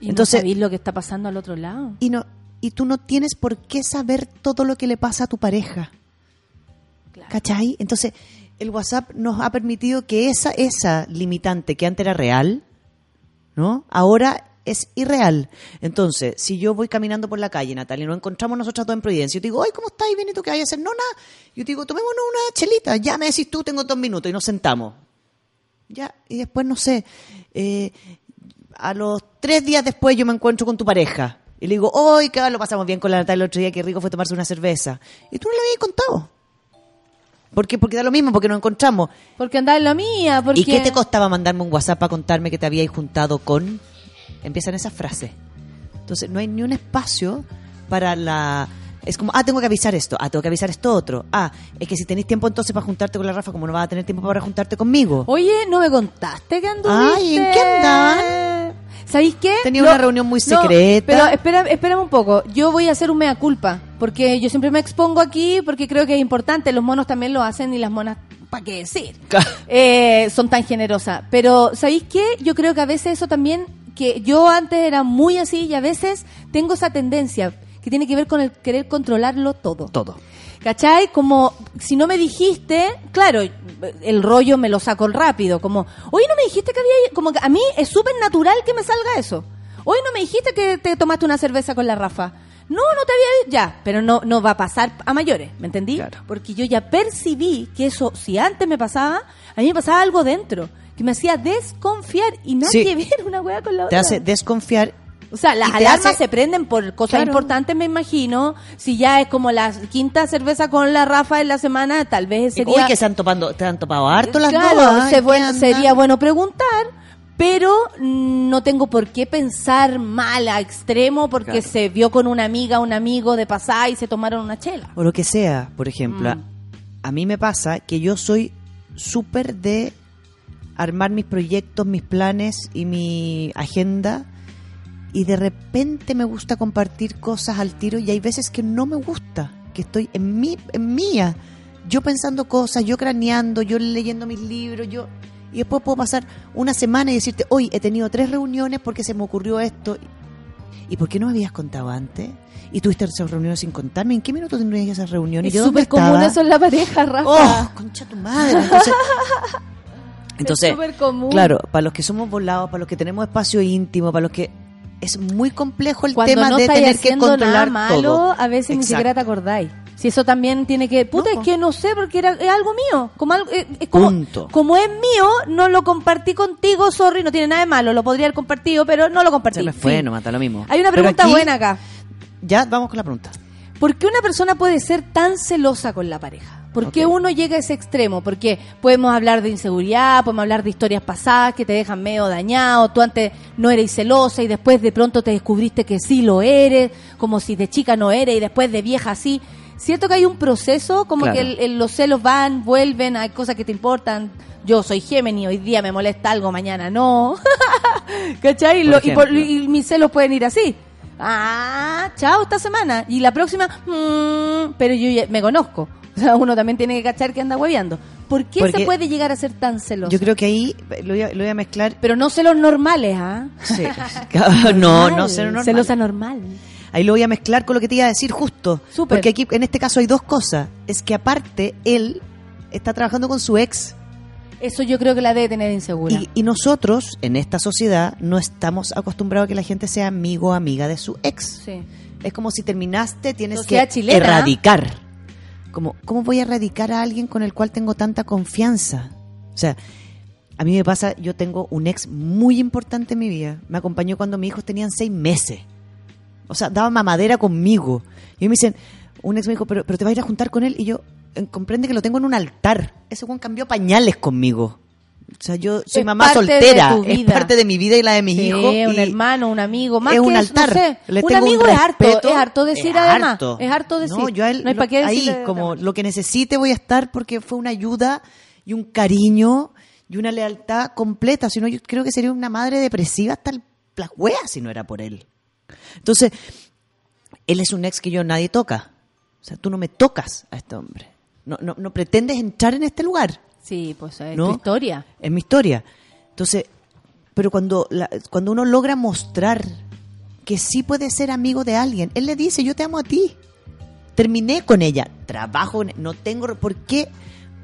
Y Entonces- no sabéis lo que está pasando al otro lado. Y, no, y tú no tienes por qué saber todo lo que le pasa a tu pareja. ¿Cachai? Entonces, el WhatsApp nos ha permitido que esa, esa limitante que antes era real, ¿no? Ahora es irreal. Entonces, si yo voy caminando por la calle, Natalia, y nos encontramos nosotros dos en Providencia, yo te digo, ay, ¿cómo estás? ¿y tú qué vas a hacer? No, nada. Yo te digo, tomémonos una chelita, ya me decís tú, tengo dos minutos, y nos sentamos. Ya, y después, no sé, eh, a los tres días después yo me encuentro con tu pareja. Y le digo, hoy que lo pasamos bien con la Natalia el otro día, qué rico fue tomarse una cerveza. Y tú no le habías contado. ¿Por qué? Porque da lo mismo, porque nos encontramos. Porque andaba en la mía, porque... ¿Y qué te costaba mandarme un WhatsApp para contarme que te habíais juntado con? Empiezan esas frases. Entonces, no hay ni un espacio para la... Es como, ah, tengo que avisar esto, ah, tengo que avisar esto otro. Ah, es que si tenéis tiempo entonces para juntarte con la Rafa, como no vas a tener tiempo para juntarte conmigo. Oye, ¿no me contaste que anduviste? Ay, ¿en qué andaban? ¿Sabéis qué? Tenía Lo- una reunión muy no, secreta. pero espera, espérame un poco. Yo voy a hacer un mea culpa. Porque yo siempre me expongo aquí porque creo que es importante. Los monos también lo hacen y las monas, ¿para qué decir? Eh, son tan generosas. Pero, ¿sabéis qué? Yo creo que a veces eso también, que yo antes era muy así y a veces tengo esa tendencia que tiene que ver con el querer controlarlo todo. Todo. ¿Cachai? Como si no me dijiste, claro, el rollo me lo saco rápido, como, oye, no me dijiste que había, como que a mí es súper natural que me salga eso. Hoy no me dijiste que te tomaste una cerveza con la Rafa. No, no te había ya, pero no no va a pasar a mayores, ¿me entendí? Porque yo ya percibí que eso, si antes me pasaba, a mí me pasaba algo dentro, que me hacía desconfiar y no Sí. que ver una wea con la Te otra. hace desconfiar. O sea, las te alarmas hace- se prenden por cosas Claro. importantes, me imagino. Si ya es como la quinta cerveza con la Rafa en la semana, tal vez sería... Uy, que se han topando, te han topado harto las Claro, sería bueno preguntar, pero no tengo por qué pensar mal a extremo porque Claro. se vio con una amiga, un amigo de pasada y se tomaron una chela. O lo que sea, por ejemplo. Mm. A mí me pasa que yo soy súper de armar mis proyectos, mis planes y mi agenda. Y de repente me gusta compartir cosas al tiro y hay veces que no me gusta, que estoy en mí, en mía. Yo pensando cosas, yo craneando, yo leyendo mis libros, yo... Y después puedo pasar una semana y decirte, hoy he tenido tres reuniones porque se me ocurrió esto. ¿Y por qué no me habías contado antes? ¿Y tuviste esas reuniones sin contarme? ¿En qué minuto tendrías esas reuniones? Es ¿Y de dónde súper común eso en la pareja, Rafa. ¡Oh, concha tu madre! Entonces, entonces es súper común. claro, para los que somos volados, para los que tenemos espacio íntimo, para los que... Es muy complejo el Cuando tema no de tener que controlar nada malo, todo. a veces ni siquiera te acordáis. Si eso también tiene que... Puta, es que no sé, porque era, es algo mío. Como, algo- es, es como, Punto. como es mío, no lo compartí contigo, sorry, no tiene nada de malo. Lo podría haber compartido, pero no lo compartí. Se me fue, no mata lo mismo. Hay una pregunta aquí- buena acá. Ya, vamos con la pregunta. ¿Por qué una persona puede ser tan celosa con la pareja? ¿Por qué uno llega a ese extremo? Porque podemos hablar de inseguridad, podemos hablar de historias pasadas que te dejan medio dañado, tú antes no eres celosa y después de pronto te descubriste que sí lo eres, como si de chica no eres y después de vieja sí. Cierto que hay un proceso, como Claro. que el- el- los celos van, vuelven, hay cosas que te importan. Yo soy Géminis, hoy día me molesta algo, mañana no. ¿Cachai? Y, Por lo- y, por- y mis celos pueden ir así. Ah, chao esta semana. Y la próxima, mm, pero yo ya me conozco. O sea, uno también tiene que cachar que anda hueveando. ¿Por qué Porque- se puede llegar a ser tan celoso? Yo creo que ahí lo voy a, lo voy a mezclar. Pero no celos normales, ¿ah? Sí. no, no, Normal, cero normal. Celosa normal. Ahí lo voy a mezclar con lo que te iba a decir justo. Súper. Porque aquí, en este caso, hay dos cosas. Es que aparte, él está trabajando con su ex. Eso yo creo que la debe tener insegura. Y, y nosotros, en esta sociedad, no estamos acostumbrados a que la gente sea amigo o amiga de su ex. Sí. Es como si terminaste, tienes Sociedad que chilena. erradicar. Como, ¿Cómo voy a erradicar a alguien con el cual tengo tanta confianza? O sea, a mí me pasa, yo tengo un ex muy importante en mi vida. Me acompañó cuando mis hijos tenían seis meses. O sea, daba mamadera conmigo. Y me dicen, un ex me dijo, pero, pero te vas a ir a juntar con él. Y yo, eh, comprende que lo tengo en un altar. Ese Juan cambió pañales conmigo. O sea, yo soy Es mamá soltera. Es parte de mi vida y la de mis Sí, hijos. un y- hermano, un amigo, más es que un eso, no altar. sé. Le un tengo un amigo es harto, es harto decir Es además. harto. Es harto decir. No, yo a él, no hay para qué ahí, decirle como además. lo que necesite voy a estar porque fue una ayuda y un cariño y una lealtad completa. Si no, yo creo que sería una madre depresiva hasta las hueas si no era por él. Entonces, él es un ex que yo nadie toca. O sea, tú no me tocas a este hombre. No, no, no pretendes entrar en este lugar. Sí, pues es ¿no? tu historia. Es mi historia. Entonces, pero cuando, la- cuando uno logra mostrar que sí puede ser amigo de alguien, él le dice, yo te amo a ti. Terminé con ella, trabajo, no tengo... ¿Por qué?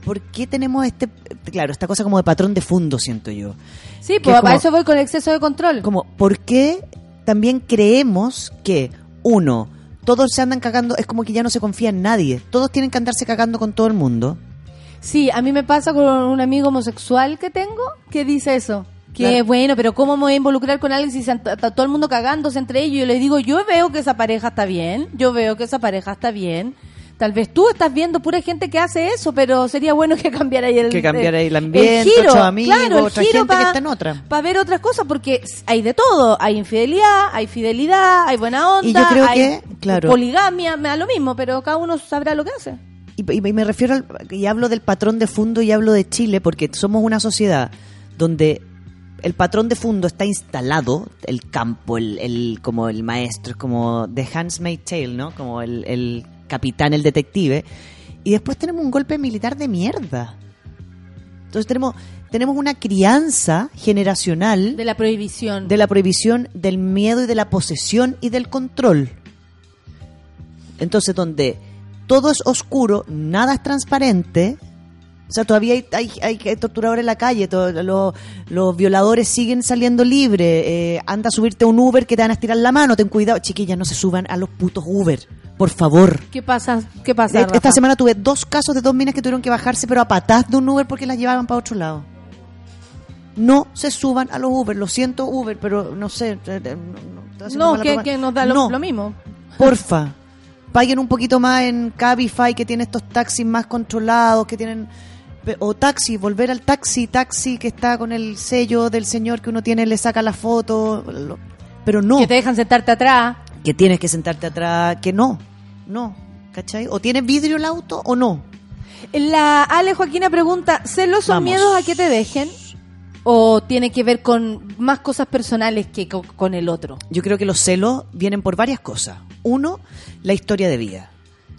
¿por qué tenemos este, claro, esta cosa como de patrón de fondo, siento yo? Sí, pues es para eso voy con el exceso de control. Como, ¿por qué también creemos que, uno, todos se andan cagando, es como que ya no se confía en nadie, todos tienen que andarse cagando con todo el mundo? Sí, a mí me pasa con un amigo homosexual que tengo que dice eso. Que Claro. bueno, pero ¿cómo me voy a involucrar con alguien si está todo el mundo cagándose entre ellos? Yo le digo, yo veo que esa pareja está bien, yo veo que esa pareja está bien. Tal vez tú estás viendo pura gente que hace eso, pero sería bueno que cambiara ahí el, Que cambiara ahí el el ambiente, giro, otros amigos, claro, el otra giro gente que pa- está en otra. Para ver otras cosas, porque hay de todo. Hay infidelidad, hay fidelidad, hay buena onda, Y yo creo hay que, claro. poligamia, me da lo mismo, pero cada uno sabrá lo que hace. Y, y me refiero al, y hablo del patrón de fondo y hablo de Chile porque somos una sociedad donde el patrón de fondo está instalado, el campo, el, el- como el maestro, es como The Handmaid's Tale, ¿no? Como el, el capitán, el detective. Y después tenemos un golpe militar de mierda. Entonces tenemos, tenemos una crianza generacional De la prohibición. de la prohibición, del miedo y de la posesión y del control. Entonces, donde todo es oscuro, nada es transparente, o sea, todavía hay, hay, hay- hay torturadores en la calle, to- lo- los violadores siguen saliendo libres, eh, anda a subirte a un Uber que te van a estirar la mano, ten cuidado, chiquillas, no se suban a los putos Uber, por favor. ¿Qué pasa? ¿Qué pasa? Esta Rafa? semana tuve dos casos de dos minas que tuvieron que bajarse, pero a patas de un Uber porque las llevaban para otro lado. No se suban a los Uber, lo siento Uber, pero no sé. eh, eh, no, no, No, que, que nos da lo, No, lo mismo. Porfa, paguen un poquito más en Cabify que tiene estos taxis más controlados, que tienen o taxi, volver al taxi, taxi que está con el sello del señor que uno tiene, le saca la foto, pero no Que te dejan sentarte atrás. que tienes que sentarte atrás, que no, no, ¿cachai? O tiene vidrio el auto o no. La Ale Joaquina pregunta, ¿celos son Vamos. miedos a que te dejen? ¿O tiene que ver con más cosas personales que co- con el otro? Yo creo que los celos vienen por varias cosas. Uno, la historia de vida.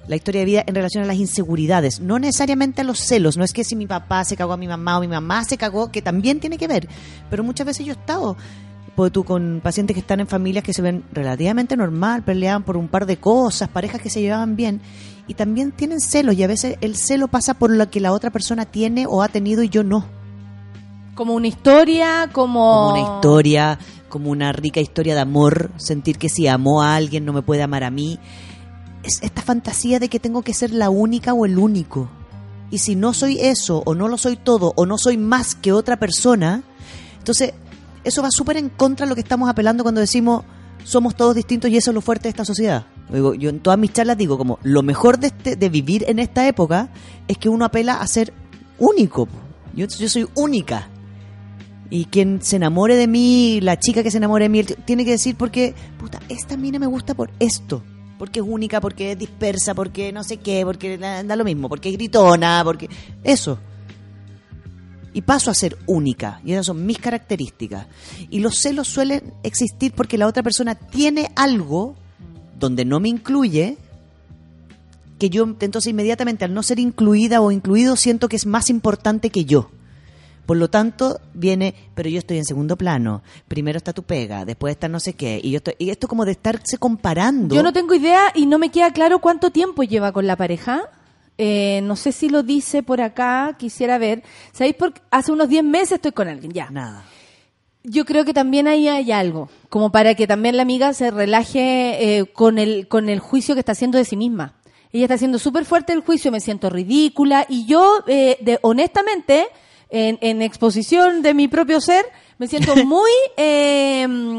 La historia de vida en relación a las inseguridades, no necesariamente a los celos, no es que si mi papá se cagó a mi mamá o mi mamá se cagó, que también tiene que ver, pero muchas veces yo he estado pues, tú, con pacientes que están en familias que se ven relativamente normal, peleaban por un par de cosas, parejas que se llevaban bien, y también tienen celos, y a veces el celo pasa por lo que la otra persona tiene o ha tenido y yo no. Como una historia, como... como una historia, como una rica historia de amor, sentir que si amo a alguien no me puede amar a mí. Es esta fantasía de que tengo que ser la única o el único. Y si no soy eso, o no lo soy todo, o no soy más que otra persona, entonces eso va súper en contra de lo que estamos apelando cuando decimos somos todos distintos y eso es lo fuerte de esta sociedad. Yo en todas mis charlas digo como lo mejor de, este, de vivir en esta época es que uno apela a ser único. Yo, yo soy única. Y quien se enamore de mí, la chica que se enamore de mí, tiene que decir porque, puta, esta mina me gusta por esto. Porque es única, porque es dispersa, porque no sé qué, porque da lo mismo, porque es gritona, porque... Eso. Y paso a ser única. Y esas son mis características. Y los celos suelen existir porque la otra persona tiene algo donde no me incluye, que yo entonces inmediatamente al no ser incluida o incluido siento que es más importante que yo. Por lo tanto, viene, pero yo estoy en segundo plano. Primero está tu pega, después está no sé qué. Y, yo estoy, y esto como de estarse comparando. Yo no tengo idea y no me queda claro cuánto tiempo lleva con la pareja. Eh, no sé si lo dice por acá, quisiera ver. ¿Sabéis? Por, hace unos 10 meses estoy con alguien, ya. Nada. Yo creo que también ahí hay algo, como para que también la amiga se relaje eh, con, el, con el juicio que está haciendo de sí misma. Ella está haciendo súper fuerte el juicio, me siento ridícula y yo, eh, de, honestamente, en, en exposición de mi propio ser, me siento muy... eh,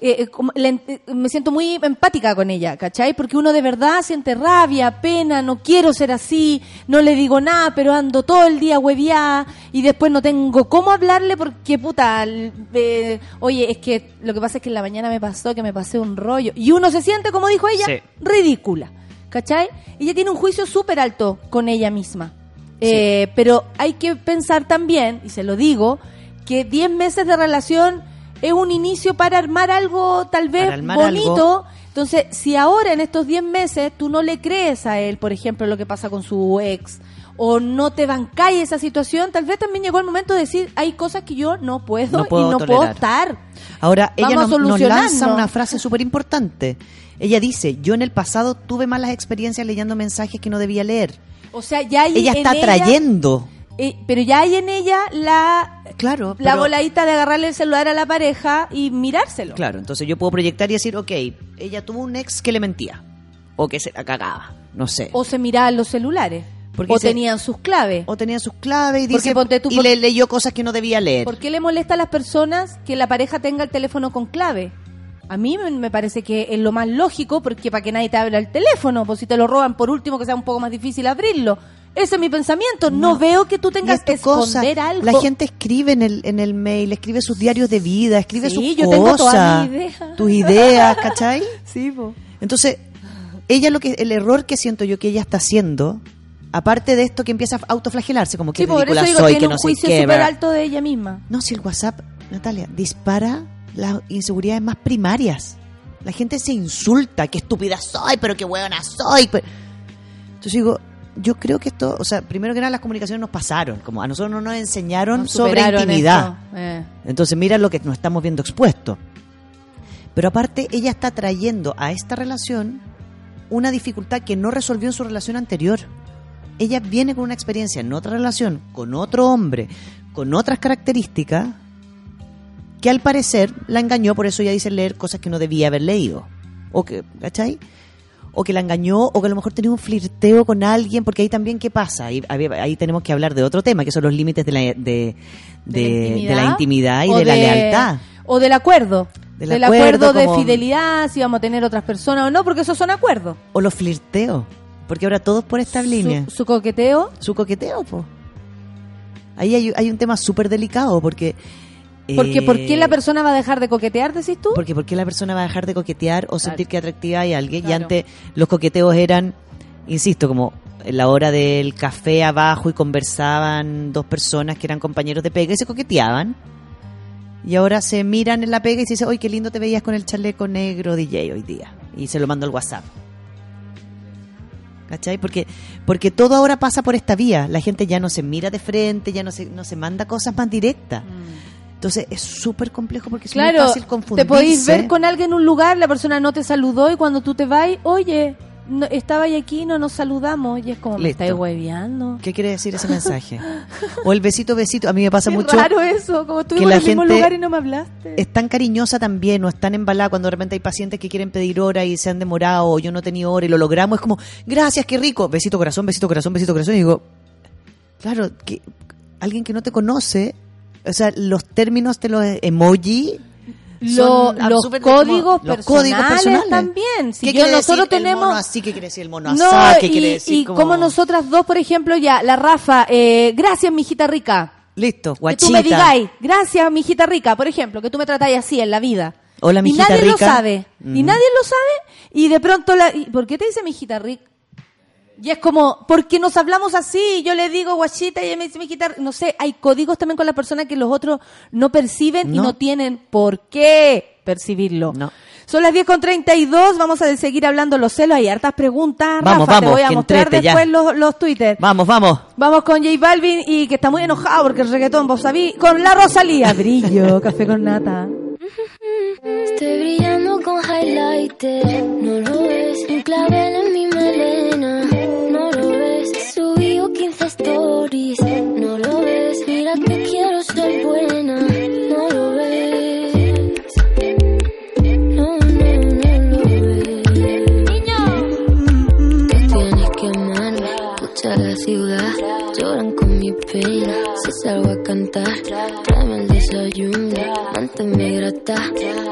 eh, le- eh, me siento muy empática con ella, ¿cachai? Porque uno de verdad siente rabia, pena, no quiero ser así, no le digo nada, pero ando todo el día hueviada y después no tengo cómo hablarle porque, puta, eh, oye, es que lo que pasa es que en la mañana me pasó que me pasé un rollo. Y uno se siente, como dijo ella, Sí. ridícula, ¿cachai? Ella tiene un juicio súper alto con ella misma. Eh, pero hay que pensar también, y se lo digo, que 10 meses de relación es un inicio para armar algo tal vez bonito. Entonces, si ahora en estos 10 meses tú no le crees a él, por ejemplo, lo que pasa con su ex, o no te bancáis esa situación, tal vez también llegó el momento de decir, hay cosas que yo no puedo, No puedo y no puedo estar. Ahora, ella nos, nos lanza una frase súper importante. Ella dice, yo en el pasado tuve malas experiencias leyendo mensajes que no debía leer. O sea, ya hay ella en está ella- trayendo. eh, pero ya hay en ella la, Claro, la pero- voladita de agarrarle el celular a la pareja y mirárselo. Claro, entonces yo puedo proyectar y decir, ok, ella tuvo un ex que le mentía. O que se la cagaba. No sé. O se miraban los celulares. Porque o dice- tenían sus claves. O tenía sus claves y dice ponte tú y le leyó cosas que no debía leer. ¿Por qué le molesta a las personas que la pareja tenga el teléfono con clave? A mí me- parece que es lo más lógico porque para que nadie te abra el teléfono, pues si te lo roban por último que sea un poco más difícil abrirlo. Ese es mi pensamiento. No, veo que tú tengas que cosa. esconder algo. La gente escribe en el, en el mail, escribe sus diarios de vida, escribe Sí, sus yo cosas, tus ideas, ¿cachai? Sí, po. Entonces, ella lo que el error que siento yo que ella está haciendo, aparte de esto que empieza a autoflagelarse, como que Sí, por eso digo, soy, tiene que un no juicio súper alto de ella misma. No, si el WhatsApp, Natalia, dispara las inseguridades más primarias. La gente se insulta, qué estúpida soy, pero qué hueona soy. pero- Entonces digo, yo creo que esto, o sea, primero que nada las comunicaciones nos pasaron, como a nosotros no nos enseñaron Nos sobre intimidad. eh. Entonces mira lo que nos estamos viendo expuesto. Pero aparte, ella está trayendo a esta relación una dificultad que no resolvió en su relación anterior. Ella viene con una experiencia en otra relación, con otro hombre, con otras características, que al parecer la engañó, por eso ella dice leer cosas que no debía haber leído. O que, ¿cachai? O que la engañó, o que a lo mejor tenía un flirteo con alguien, porque ahí también, ¿qué pasa? Ahí, ahí- tenemos que hablar de otro tema, que son los límites de la, de, de- de la intimidad y de la lealtad. O del acuerdo. Del Del, acuerdo, acuerdo, de fidelidad, si vamos a tener otras personas o no, porque esos son acuerdos. O los flirteos. Porque ahora todos por esta línea. Su, su coqueteo. Su coqueteo, po. Ahí hay, hay un tema súper delicado porque... Porque eh, ¿por qué la persona va a dejar de coquetear, decís tú? Porque ¿por qué la persona va a dejar de coquetear o sentir que atractiva hay alguien? Y antes los coqueteos eran, insisto, como en la hora del café abajo y conversaban dos personas que eran compañeros de pega y se coqueteaban. Y ahora se miran en la pega y se dice, oye, qué lindo te veías con el chaleco negro DJ hoy día. Y se lo mando al WhatsApp. ¿Cachai? Porque, porque todo ahora pasa por esta vía. La gente ya no se mira de frente, ya no se, no se manda cosas más directas. Entonces es súper complejo porque es muy Claro, fácil confundirse. te podéis ver con alguien en un lugar, la persona no te saludó y cuando tú te vas, oye, no, estaba aquí, no nos saludamos. Y es como, me Listo. estáis hueveando. ¿Qué quiere decir ese mensaje? O el besito, besito. A mí me pasa Qué mucho. raro eso, como estuvimos en el mismo lugar y no me hablaste. Es tan cariñosa también, o es tan embalada cuando de repente hay pacientes que quieren pedir hora y se han demorado, o yo no tenido hora y lo logramos. Es como, gracias, qué rico. Besito, corazón, besito, corazón, besito, corazón. Y digo, claro, que alguien que no te conoce, o sea, los términos de los emoji. Lo- los códigos como- los códigos personales también. Si ¿Qué yo- quiere nosotros decir el tenemos- mono así? ¿Qué quiere decir el mono No, asá? ¿Qué y, quiere decir? y como nosotras dos, por ejemplo, ya, la Rafa, eh, gracias, mijita rica. Listo, Que guachita. tú me digáis, gracias, mijita rica, por ejemplo, que tú me tratáis así en la vida. Hola, y mijita nadie lo rica. sabe. Y Ujú. nadie lo sabe. Y de pronto, la, y- ¿por qué te dice mijita rica? Y es como, porque nos hablamos así, yo le digo guachita y ella me dice mijita, rica. no sé, hay códigos también con la persona que los otros no perciben y No. no tienen por qué percibirlo. Son las 10 con 32, vamos a seguir hablando los celos, hay hartas preguntas. Vamos, Rafa, te vamos, voy a mostrar entrete ya. después los, los Twitter. Vamos, vamos. Vamos con J Balvin y que está muy enojado porque el reggaetón, vos sabí, con la Rosalía. Brillo, café con nata. Estoy brillando con highlighter, no lo ves. Un clavel en mi melena, stories, no lo ves. Mira que quiero ser buena, no lo ves. No, no, no lo ves. Te tienes que amarme, escucha la ciudad. Pena, si salgo a cantar. Tráeme el desayuno, manténme grata.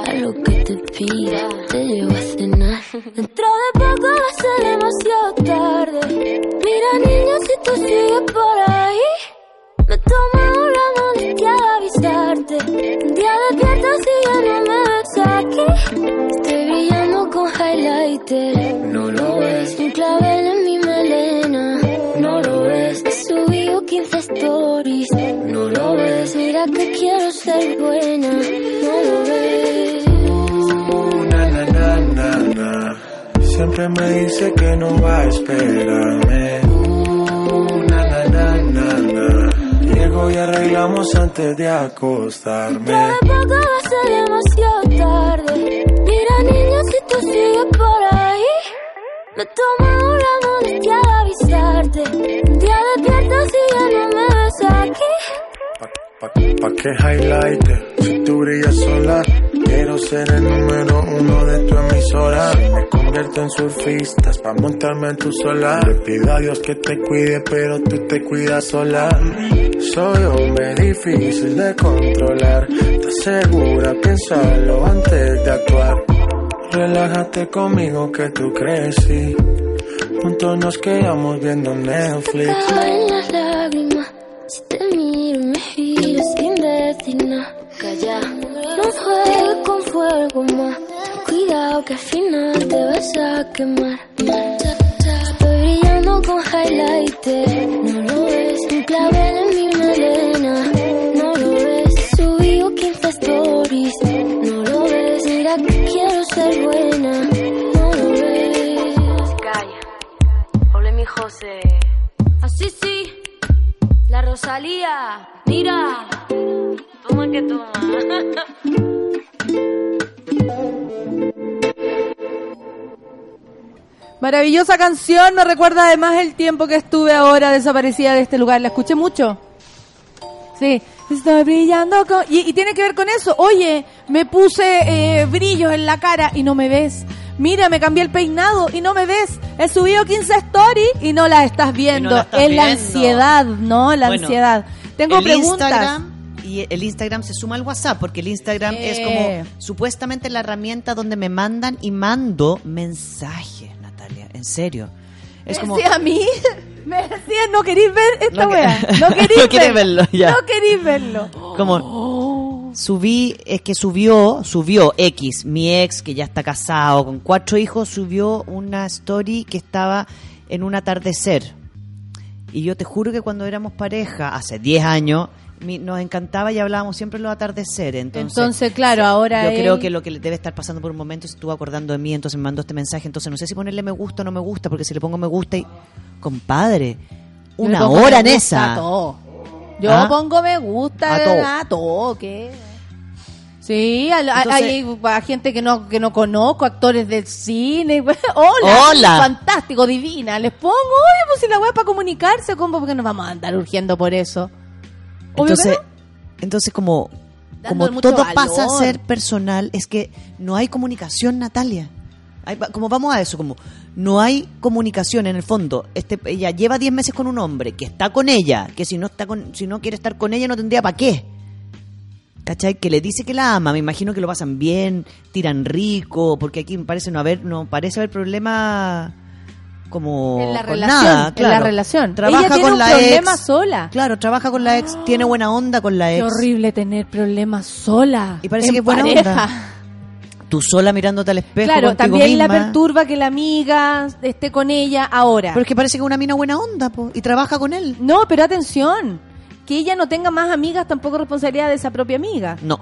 A lo que te pida, te llevo a cenar. Dentro de poco va a ser demasiado tarde. Mira, niño, si tú sigues por ahí. Me tomo la molestia de avisarte. Un día despierto si ya no me ves aquí. Estoy brillando con highlighter. No lo ves. Un clavel en stories. No lo ves. Mira que quiero ser buena. No lo ves. Na, na, na, na, na. Siempre me dice que no va a esperarme. Uh, na, na, na, na, na. Llego y arreglamos antes de acostarme. De poco va a ser demasiado tarde. Mira, niño, si tú sigues por ahí. Me tomo la molestia de avisarte. Un día despiertas y ya no me ves aquí. Pa, pa que highlight si tú brillas sola. Quiero ser el número uno de tu emisora. Me convierto en surfistas pa' montarme en tu solar. Le pido a Dios que te cuide, pero tú te cuidas sola. Soy hombre difícil de controlar. ¿Estás segura? Piénsalo antes de actuar. Relájate conmigo que tú crecí. Juntos nos quedamos viendo Netflix. Caen las lágrimas. Si te miro y me giro sin decir. Calla. No juegues con fuego más. Cuidado que al final te vas a quemar. Estoy brillando con highlighter. No lo ves. Un clavel en mi melena. No lo ves. Subí 15 stories. No lo ves. Mira que quiero ser buena. No lo ves. Calla. Ole mi José. Así sí. La Rosalía. Mira. Toma que toma. Maravillosa canción, me recuerda además el tiempo que estuve ahora desaparecida de este lugar. ¿La escuché mucho? Sí. Estoy brillando. Y, y tiene que ver con eso. Oye, me puse eh, brillos en la cara y no me ves. Mira, me cambié el peinado y no me ves. He subido 15 stories y no las estás viendo. la estás es la ansiedad, ¿no? La Bueno, ansiedad. Tengo el preguntas. Instagram y el Instagram se suma al WhatsApp porque el Instagram es como supuestamente la herramienta donde me mandan y mando mensajes, Natalia, en serio. Es Me como a mí, me decía, no queréis ver esta No wea. No queréis No verlo, ya. No queréis verlo. como subí, es que subió, subió X, mi ex que ya está casado con cuatro hijos, subió una story que estaba en un atardecer. Y yo te juro que cuando éramos pareja, hace 10 años, nos encantaba y hablábamos siempre los atardeceres. Entonces, Entonces, claro, ahora yo él- creo que lo que debe estar pasando por un momento se estuvo acordando de mí, entonces me mandó este mensaje. Entonces no sé si ponerle me gusta o no me gusta, porque si le pongo me gusta y. Compadre, una hora en esa. todo. Yo ¿Ah? pongo me gusta A todo. a todo, ¿qué? Sí, a, Entonces- hay a gente que no que no conozco, actores del cine. Hola, Hola. fantástico, divina. Les pongo, oye, pues si la web para comunicarse, ¿cómo? Porque nos vamos a andar urgiendo por eso. Obvio Entonces, entonces como, como todo pasa a ser personal, es que no hay comunicación, Natalia. Hay- como vamos a eso, como no hay comunicación en el fondo. Este, ella lleva 10 meses con un hombre que está con ella, que si no está con, si no quiere estar con ella no tendría para qué. ¿Cachai? Que le dice que la ama, me imagino que lo pasan bien, tiran rico, porque aquí me parece no haber, no parece haber problema como En la con relación, nada, en la relación. Trabaja Ella tiene con un la problema ex. sola. Claro, trabaja con la ex, tiene buena onda con la Qué ex. horrible tener problemas sola. Y parece en que es buena pareja. onda. Tú sola mirándote al espejo Claro, también la perturba que la amiga esté con ella ahora. Pero es que parece que es una mina buena onda, po, y trabaja con él. No, pero atención, que ella no tenga más amigas tampoco es responsabilidad de esa propia amiga. No.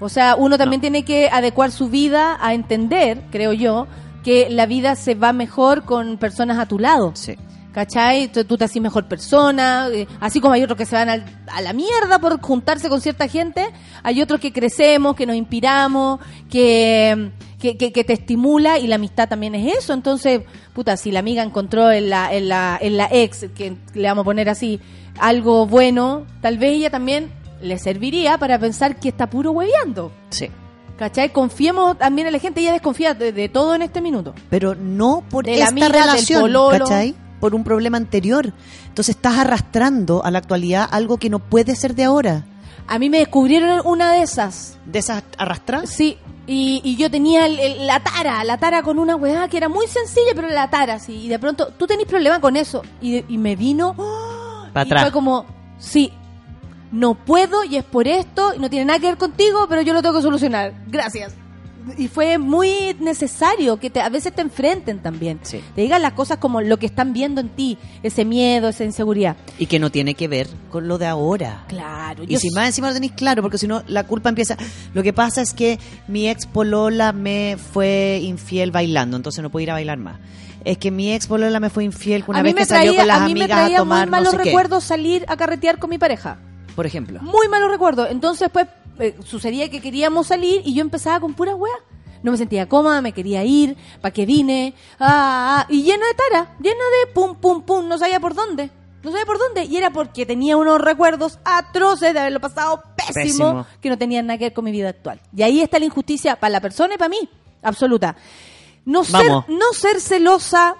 O sea, uno también tiene que adecuar su vida a entender, creo yo, que la vida se va mejor con personas a tu lado. Sí. ¿Cachai? Tú, tú te haces mejor persona, eh, así como hay otros que se van al- a la mierda por juntarse con cierta gente, hay otros que crecemos, que nos inspiramos, que, que, que- que te estimula y la amistad también es eso. Entonces, puta, si la amiga encontró en la, en la, en la ex, que le vamos a poner así, algo bueno, tal vez ella también le serviría para pensar que está puro hueveando. Sí. ¿Cachai? Confiemos también en la gente, ella desconfía de, de todo en este minuto. Pero no por De la esta del relación, pololo. ¿cachai? Por un problema anterior. Entonces estás arrastrando a la actualidad algo que no puede ser de ahora. A mí me descubrieron una de esas. ¿De esas arrastradas? Sí. Y, y yo tenía el- el- la tara, la tara con una weá que era muy sencilla, pero la tara, sí. Y de pronto, tú tenés problema con eso. Y, de- y me vino. ¡oh! Y atrás. fue como, sí, no puedo y es por esto, y no tiene nada que ver contigo, pero yo lo tengo que solucionar. Gracias. Y fue muy necesario que te, a veces te enfrenten también. Sí. Te digan las cosas como lo que están viendo en ti, ese miedo, esa inseguridad. Y que no tiene que ver con lo de ahora. Claro. Y si más encima lo tenéis claro, porque si no, la culpa empieza. Lo que pasa es que mi ex Polola me fue infiel bailando, entonces no puedo ir a bailar más. Es que mi ex Polola me fue infiel una a vez que salió traía, con las a mí me traía a tomar muy no malos sé recuerdos salir a carretear con mi pareja. Por ejemplo. Muy malos recuerdos. Entonces, pues, eh, sucedía que queríamos salir y yo empezaba con pura weá. no me sentía cómoda, me quería ir, ¿para qué vine? Ah, ah, y llena de tara, llena de pum, pum, pum, no sabía por dónde. No sabía por dónde. Y era porque tenía unos recuerdos atroces de haberlo pasado pésimo, Pésimo. que no tenían nada que ver con mi vida actual. Y ahí está la injusticia para la persona y para mí. Absoluta. No ser, no ser celosa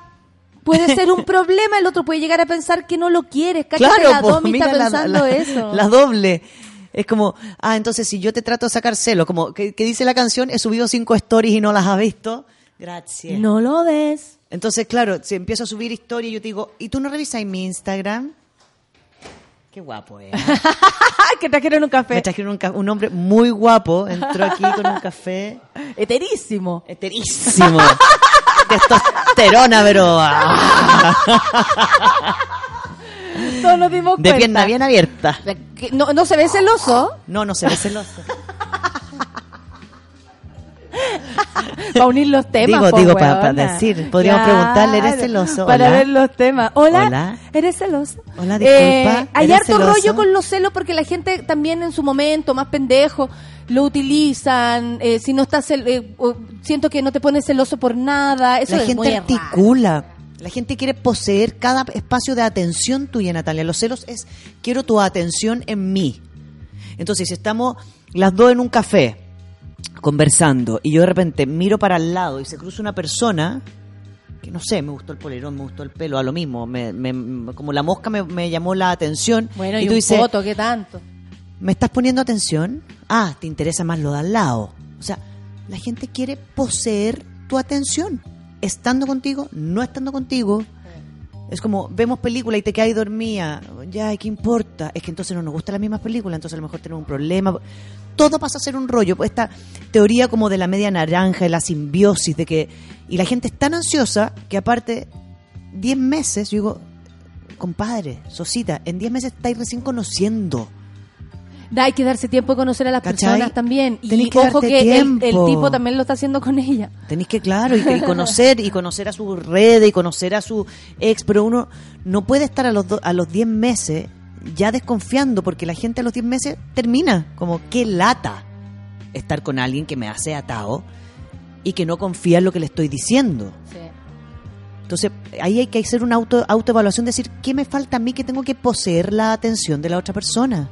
puede ser un problema. El otro puede llegar a pensar que no lo quieres. Claro, la Domi está la- pensando la, eso. la doble. Es como, ah, entonces si yo te trato de sacar celo, como que, que dice la canción, he subido cinco stories y no las has visto. Gracias. No lo ves. Entonces, claro, si empiezo a subir historia y yo te digo, ¿y tú no revisas mi Instagram? Qué guapo, eh. que trajeron un café. Me trajeron un, ca- un hombre muy guapo, entró aquí con un café. Eterísimo. Eterísimo. Testosterona, pero... Todos nos dimos de pierna bien abierta. No, no se ve celoso. No, no se ve celoso. Para unir los temas. Digo, po, digo, pa- weona. para decir, podríamos preguntarle, ¿eres celoso? Para Hola. ver los temas. Hola, Hola. ¿eres celoso? Hola, disculpa, hay ¿eres harto celoso? rollo con los celos porque la gente también en su momento, más pendejo, lo utilizan. eh, si no estás, eh, siento que no te pones celoso por nada. Eso la es gente muy articula. La gente quiere poseer cada espacio de atención tuya, Natalia. Los celos es, quiero tu atención en mí. Entonces, si estamos las dos en un café conversando y yo de repente miro para el lado y se cruza una persona que no sé, me gustó el polerón, me gustó el pelo, a lo mismo, me, me- como la mosca me, me llamó la atención. Bueno, y, y tú un dices, foto, ¿qué tanto? ¿me estás poniendo atención? Ah, te interesa más lo de al lado. O sea, la gente quiere poseer tu atención. Estando contigo, no estando contigo. Es como, vemos película y te quedas dormida. Ya, ¿qué importa? Es que entonces no nos gustan las mismas películas, entonces a lo mejor tenemos un problema. Todo pasa a ser un rollo. Pues Esta teoría como de la media naranja, de la simbiosis, de que... Y la gente es tan ansiosa que aparte, 10 meses, yo digo, compadre, Sosita, en 10 meses estáis recién conociendo. Da, hay que darse tiempo de conocer a las ¿Cachai? personas también. Tenés Y que ojo que el, tipo también lo está haciendo con ella. Tenéis que, claro, y, y conocer, y conocer a su red, y conocer a su ex, pero uno no puede estar a los, do- a los 10 meses ya desconfiando, porque la gente a los 10 meses termina, como qué lata estar con alguien que me hace atado y que no confía en lo que le estoy diciendo. Entonces, ahí hay que hacer una auto, autoevaluación, decir, ¿qué me falta a mí que tengo que poseer la atención de la otra persona?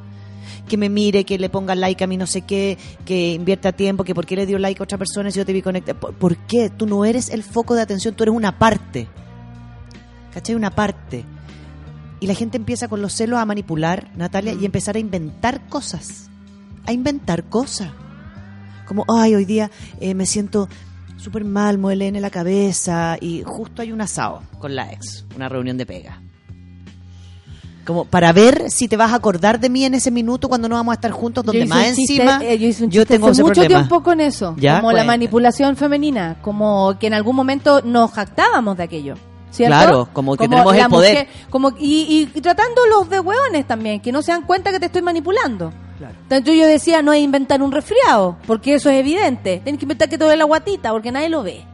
Que me mire, que le ponga like a mí no sé qué, que invierta tiempo, que por qué le dio like a otra persona si yo te vi conectar. ¿Por, por qué? Tú no eres el foco de atención, tú eres una parte. ¿Cachai? Una parte. Y la gente empieza con los celos a manipular, Natalia, y empezar a inventar cosas. A inventar cosas. Como, ay, hoy día eh, me siento súper mal, muele en la cabeza, y justo hay un asado con la ex, una reunión de pega. Como para ver si te vas a acordar de mí en ese minuto cuando no vamos a estar juntos, donde más un chiste- encima eh, yo hice un yo tengo hace ese mucho problema. tiempo con eso, ¿Ya? como la manipulación femenina, como que en algún momento nos jactábamos de aquello. ¿cierto? Claro, como que tenemos la el poder. mujer- como y, y tratándolos de hueones también, que no se dan cuenta que te estoy manipulando. Entonces yo decía, no es inventar un resfriado, porque eso es evidente. Tienes que inventar que te duele la guatita, porque nadie lo ve.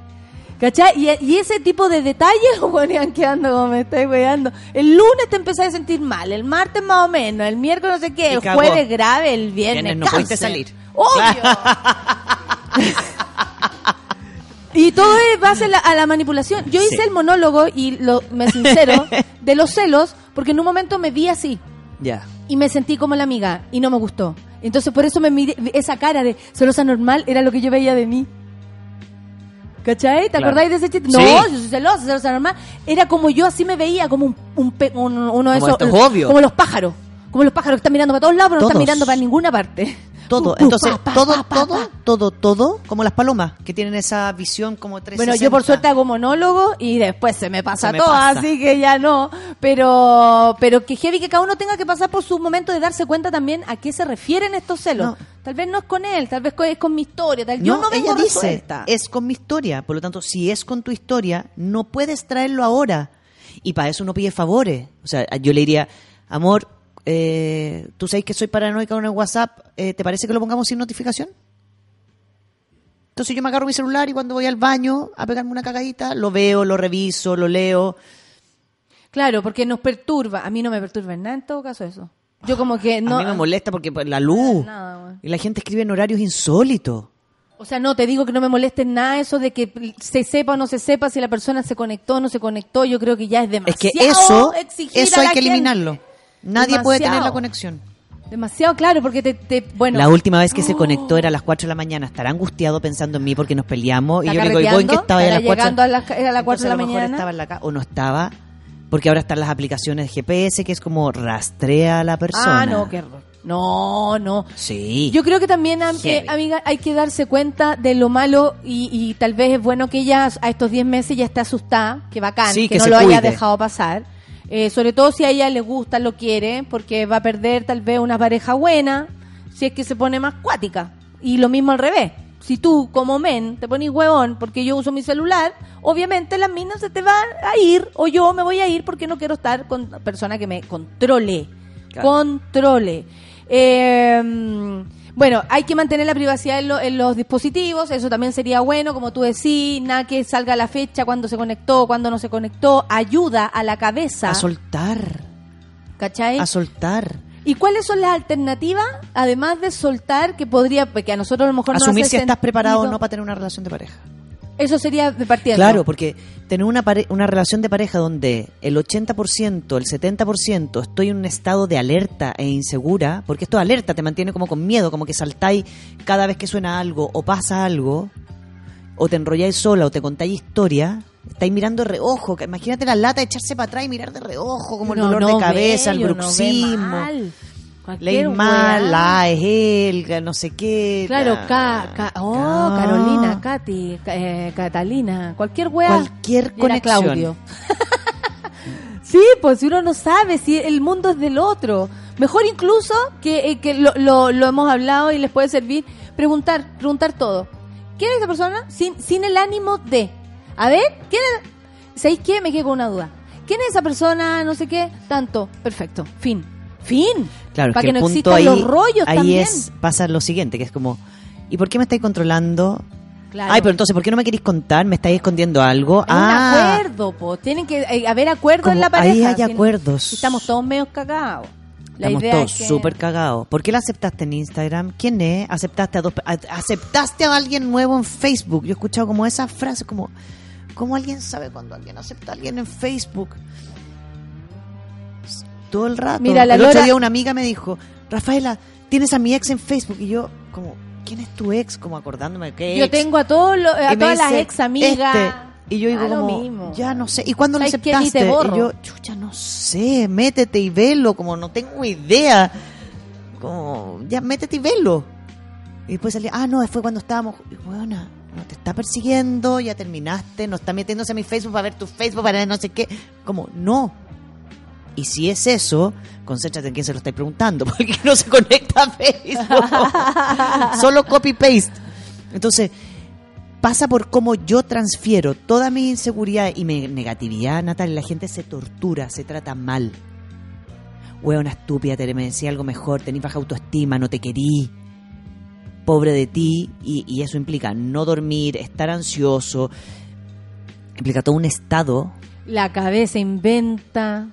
¿Cachai? Y, y ese tipo de detalles los ponían quedando como me estoy weando. El lunes te empezás a sentir mal, el martes más o menos, el miércoles no sé qué, el jueves grave, el viernes, Viernes no pudiste salir. ¡Obvio! y todo es base a la, a la manipulación. Yo hice Sí. el monólogo, y lo, me sincero, de los celos, porque en un momento me vi así Ya. y me sentí como la amiga y no me gustó. Entonces por eso me miré, esa cara de celosa normal era lo que yo veía de mí. ¿Cachai? ¿Te Claro. acordáis de ese chiste? Sí. No, yo soy celosa, celosa normal. Era como yo así me veía, como un, un pe- un- uno de Como esos. esto es obvio. Como los pájaros. Como los pájaros que están mirando para todos lados, pero no están mirando para ninguna parte. Todo, entonces todo, todo, todo, todo, como las palomas, que tienen esa visión como 360. Bueno, yo por suerte hago monólogo y después se me pasa Se me todo, pasa. así que ya no. Pero, pero que heavy que cada uno tenga que pasar por su momento de darse cuenta también a qué se refieren estos celos. No. Tal vez no es con él, tal vez es con mi historia. Tal. yo no vengo ella dice, resuelta. es con mi historia. Por lo tanto, si es con tu historia, no puedes traerlo ahora. Y para eso uno pide favores. O sea, yo le diría, amor, eh, tú sabes que soy paranoica con el WhatsApp, eh, ¿te parece que lo pongamos sin notificación? Entonces yo me agarro mi celular y cuando voy al baño a pegarme una cagadita, lo veo, lo reviso, lo leo. Claro, porque nos perturba. A mí no me perturba en nada en todo caso eso. Yo como que no... a mí me molesta porque pues, la luz. Nada. Y la gente escribe en horarios insólitos. O sea, no, te digo que no me moleste nada eso de que se sepa o no se sepa si la persona se conectó o no se conectó. Yo creo que ya es Es demasiado que eso, eso hay que gente. eliminarlo. Nadie puede tener la conexión. Demasiado claro, porque te, te- bueno. la última vez que se conectó era a las 4 de la mañana. Estará angustiado pensando en mí porque nos peleamos. Y ¿Está yo le digo, ¿y vos en qué estaba a las ¿Estará 4? llegando a las- a las 4 de la a lo mejor mañana? estaba en la ca- o no estaba. Porque ahora están las aplicaciones de GPS que es como rastrea a la persona. Ah, no, qué error. No, no. Sí. Yo creo que también, am- eh, amiga, hay que darse cuenta de lo malo y, y tal vez es bueno que ella a estos 10 meses ya esté asustada, que bacán, Sí, que, que no se lo haya cuide. dejado pasar. Eh, sobre todo si a ella le gusta, lo quiere, porque va a perder tal vez una pareja buena si es que se pone más cuática. Y lo mismo al revés. Si tú, como men, te pones huevón porque yo uso mi celular, obviamente las minas se te van a ir o yo me voy a ir porque no quiero estar con una persona que me controle. Claro. Controle. Eh, bueno, hay que mantener la privacidad en, lo- en los dispositivos, eso también sería bueno, como tú decís, nada que salga la fecha, cuando se conectó, cuando no se conectó, ayuda a la cabeza. A soltar. ¿Cachai? A soltar. ¿Y cuáles son las alternativas, además de soltar, que podría, que a nosotros a lo mejor no Asumir hace si estás preparado o no para tener una relación de pareja. Eso sería de partida. Claro, porque tener una, pare- una relación de pareja donde el 80%, el 70% estoy en un estado de alerta e insegura, porque esto de alerta te mantiene como con miedo, como que saltáis cada vez que suena algo o pasa algo, o te enrolláis sola o te contáis historia, estáis mirando de reojo. Imagínate la lata de echarse para atrás y mirar de reojo, como el dolor no de cabeza, ve, el bruxismo. Weá. la es él, no sé qué. Claro, la- Ca, Ca- oh, Ca- Carolina, Katy, eh, Catalina, cualquier wea. Cualquier conexión. Claudio. sí, pues si uno no sabe si el mundo es del otro. Mejor incluso que, eh, que lo, lo, lo hemos hablado y les puede servir preguntar, preguntar todo. ¿Quién es esa persona? Sin, sin el ánimo de. A ver, ¿quién es? ¿Sabéis qué? Me quedo con una duda. ¿Quién es esa persona? No sé qué. Tanto. Perfecto. Fin. Fin. Claro, es Para que, no punto ahí, los rollos ahí también. es pasa lo siguiente, que es como, ¿y por qué me estáis controlando? Claro. Ay, pero entonces, ¿por qué no me queréis contar? ¿Me estáis escondiendo algo? Es un acuerdo, po. Tienen que eh, haber acuerdo en la pareja. ahí hay si acuerdos. estamos todos medio cagados. La Estamos todos es que... súper cagados. ¿Por qué la aceptaste en Instagram? ¿Quién es? ¿Aceptaste a dos, a- aceptaste a alguien nuevo en Facebook? Yo he escuchado como esa frase, como, ¿cómo alguien sabe cuando alguien acepta a alguien en Facebook? Todo el rato. Mira, la el otro Lora- día una amiga me dijo, Rafaela, tienes a mi ex en Facebook. Y yo, como, ¿quién es tu ex? Como acordándome de qué Yo tengo a, todos los- a todas las ex amigas. este. Y yo digo lo como, mismo. ya no sé. ¿Y cuándo lo aceptaste? Y yo, chucha, no sé, métete y velo, como no tengo idea. Como, ya métete y velo. Y después salía, ah, no, fue cuando estábamos, y, weona, no te está persiguiendo, ya terminaste, no está metiéndose a mi Facebook para ver tu Facebook, para ver no sé qué. Como, no. Y si es eso, concéntrate en quién se lo estáis preguntando, porque no se conecta a Facebook. Solo copy-paste. Entonces, pasa por cómo yo transfiero toda mi inseguridad y mi negatividad, Natalia. La gente se tortura, se trata mal. Hueona estúpida, te merecía algo mejor, tenés baja autoestima, no te querí. Pobre de ti. Y, y eso implica no dormir, estar ansioso. Implica todo un estado. La cabeza inventa.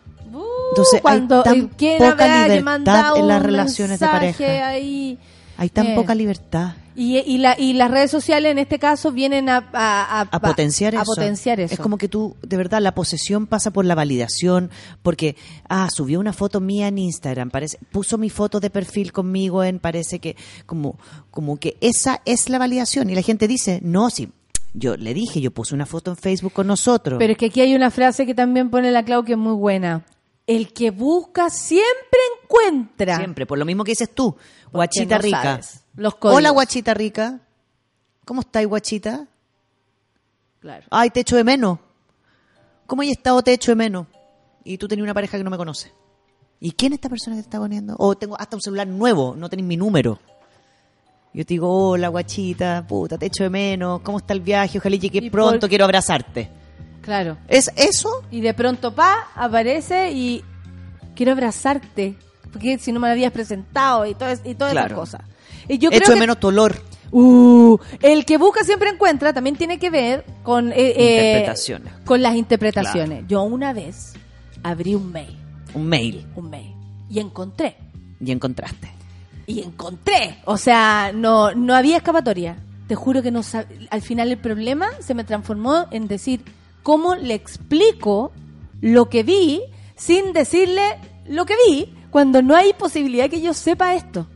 Entonces, hay cuando tan eh, ¿quién poca libertad en las relaciones de pareja. ahí? Hay tan Eh. poca libertad. Y, y, la, y las redes sociales en este caso vienen a, a, a potenciar a eso. potenciar eso. Es como que tú, de verdad, la posesión pasa por la validación, porque, ah, subió una foto mía en Instagram, parece, puso mi foto de perfil conmigo en, parece que, como, como que esa es la validación. Y la gente dice, no, sí, yo le dije, yo puse una foto en Facebook con nosotros. Pero es que aquí hay una frase que también pone la Clau que es muy buena. El que busca siempre encuentra. Siempre, por lo mismo que dices tú, guachita no rica. los. Hola, guachita rica. ¿Cómo estáis, guachita? Claro. Ay, te echo de menos. ¿Cómo he estado? Te echo de menos. Y tú tenías una pareja que no me conoce. ¿Y quién es esta persona que te está poniendo? O tengo hasta un celular nuevo, no tenéis mi número. Yo te digo, hola, guachita, puta, te echo de menos. ¿Cómo está el viaje? Ojalá llegue pronto, por- quiero abrazarte. Claro. ¿Es eso? Y de pronto, pa, aparece y quiero abrazarte. Porque si no me lo habías presentado y, todo, y todas esas Claro. cosas. Y yo echo creo de que- menos tu olor. Uh, el que busca siempre encuentra también tiene que ver con eh, eh, Interpretaciones. con las interpretaciones. Yo una vez abrí un mail, Un mail. un mail y encontré Y encontraste. y encontré, o sea, no no había escapatoria. te juro que no sab- al final el problema se me transformó en decir cómo le explico lo que vi sin decirle lo que vi cuando no hay posibilidad que yo sepa esto.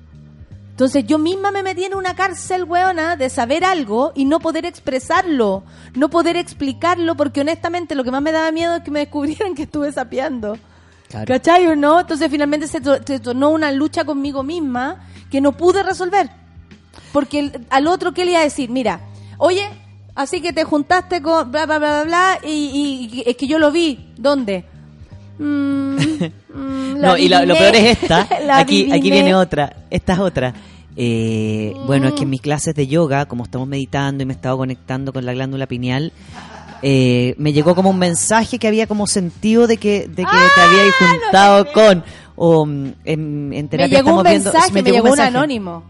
Entonces yo misma me metí en una cárcel, weona, de saber algo y no poder expresarlo, no poder explicarlo, porque honestamente lo que más me daba miedo es que me descubrieran que estuve sapeando. Claro. ¿Cachai o no? Entonces finalmente se, to- se tornó una lucha conmigo misma que no pude resolver. Porque el- al otro, ¿qué le iba a decir? Mira, oye, así que te juntaste con bla, bla, bla, bla, bla, y, y- y es que yo lo vi. ¿Dónde? Mm, mm, No, y lo adiviné. peor es esta. Aquí, aquí viene otra. Esta es otra. Eh, Bueno, es que en Mm. mis clases de yoga, como estamos meditando y me he estado conectando con la glándula pineal, eh, me llegó como un mensaje que había como sentido de que, de que te había juntado con. O mm, en, en Me terapia llegó un viendo. mensaje, me, llegó un mensaje. anónimo.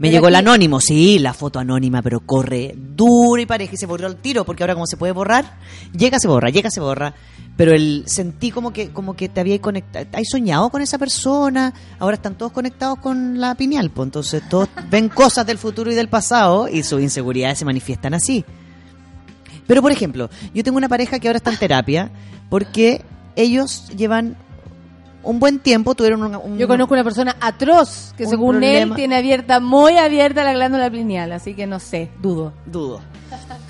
Me Pero llegó el anónimo, sí, la foto anónima, pero corre duro y pareja y se borró el tiro, porque ahora como se puede borrar, llega, se borra, llega, se borra. Pero el sentí como que, como que te había conectado, hay soñado con esa persona, ahora están todos conectados con la pineal, pues entonces todos ven cosas del futuro y del pasado y sus inseguridades se manifiestan así. Pero por ejemplo, yo tengo una pareja que ahora está en terapia porque ellos llevan un buen tiempo, tuvieron un, un- Yo conozco una persona atroz que según él problema. tiene abierta, muy abierta la glándula pineal, así que no sé, dudo. Dudo.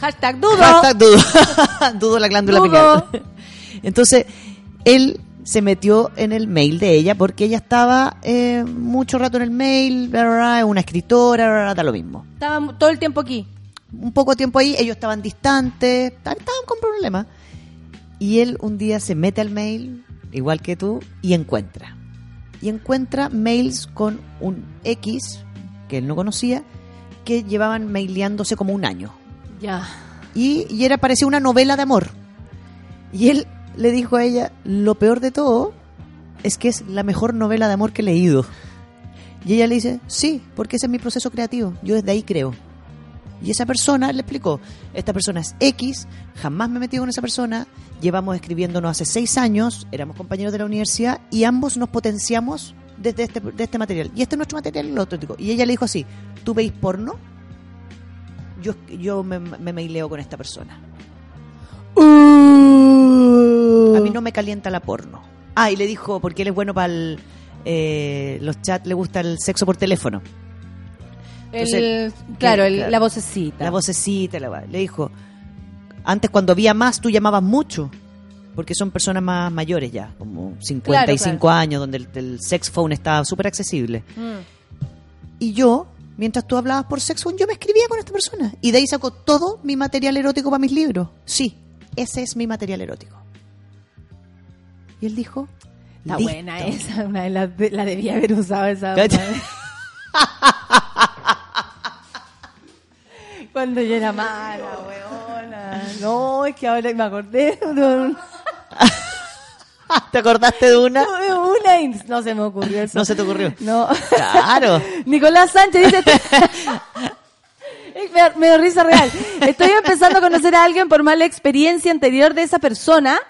Hashtag dudo. Hashtag dudo. dudo la glándula Dudo. pineal. Entonces, él se metió en el mail de ella porque ella estaba eh, mucho rato en el mail, bla, bla, bla, una escritora, bla, bla, da lo mismo. Estaba todo el tiempo aquí. Un poco tiempo ahí, ellos estaban distantes, estaban con problemas. Y él un día se mete al mail, igual que tú, y encuentra. Y encuentra mails con un X, que él no conocía, que llevaban maileándose como un año Ya. y, y era parecía una novela de amor. Y él le dijo a ella, lo peor de todo es que es la mejor novela de amor que he leído. Y ella le dice, sí, porque ese es mi proceso creativo, yo desde ahí creo. Y esa persona le explicó, esta persona es X, jamás me he metido con esa persona, llevamos escribiéndonos hace seis años, éramos compañeros de la universidad y ambos nos potenciamos desde este, de este material. Y este es nuestro material y el otro. Y ella le dijo así, ¿tú veis porno? Yo, yo me, me maileo con esta persona. A mí no me calienta la porno. Ah, y le dijo, porque él es bueno para los chats, le gusta el sexo por teléfono. El, claro, el- claro. la vocecita. La vocecita, la- le dijo, antes cuando había más tú llamabas mucho, porque son personas más mayores ya, como 55 años, donde el, el sex phone estaba súper accesible. Mm. Y yo, mientras tú hablabas por sex phone, yo me escribía con esta persona. Y de ahí sacó todo mi material erótico para mis libros. Sí, ese es mi material erótico. Y él dijo, Está "Listo". buena esa, una de las de- la debía haber usado esa. Cuando yo era mala, weona. No, es que ahora me acordé de un- ¿Te acordaste de una? de una y no se me ocurrió eso. No se te ocurrió. No. Claro. Nicolás Sánchez dice... me, me dio risa real. Estoy empezando a conocer a alguien por mala experiencia anterior de esa persona.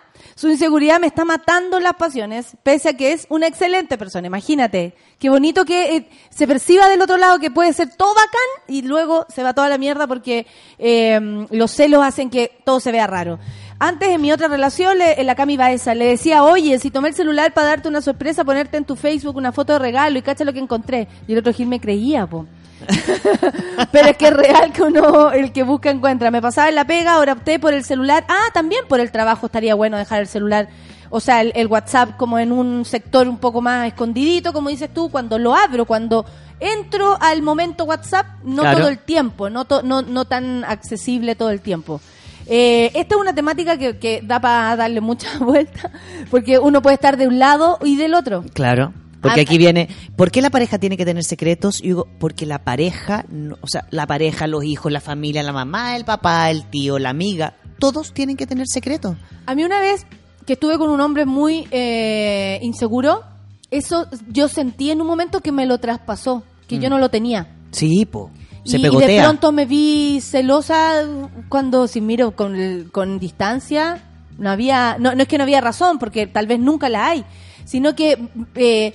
Su inseguridad me está matando las pasiones, pese a que es una excelente persona. Imagínate, qué bonito que eh, se perciba del otro lado que puede ser todo bacán y luego se va toda la mierda porque eh, los celos hacen que todo se vea raro. Antes, en mi otra relación, le, en la Cami Baeza, le decía, oye, si tomé el celular para darte una sorpresa, ponerte en tu Facebook una foto de regalo y cacha lo que encontré. Y el otro Gil me creía, po. Pero es que es real que uno, el que busca, encuentra. Me pasaba en la pega, ahora opté por el celular. Ah, también por el trabajo estaría bueno dejar el celular, o sea, el, el WhatsApp como en un sector un poco más escondidito, como dices tú, cuando lo abro, cuando entro al momento WhatsApp, no Claro. todo el tiempo, no, to- no, no tan accesible todo el tiempo. Eh, esta es una temática que, que da para darle mucha vuelta, porque uno puede estar de un lado y del otro. Claro. Porque Ah, aquí viene, ¿por qué la pareja tiene que tener secretos? Y digo, porque la pareja, o sea, la pareja, los hijos, la familia, la mamá, el papá, el tío, la amiga, todos tienen que tener secretos. A mí una vez que estuve con un hombre muy eh, inseguro, eso yo sentí en un momento que me lo traspasó, que yo Mm. no lo tenía. Sí, po. Se y, y de pronto me vi celosa cuando, si miro con, el- con distancia, no había, no, no es que no había razón, porque tal vez nunca la hay, sino que eh,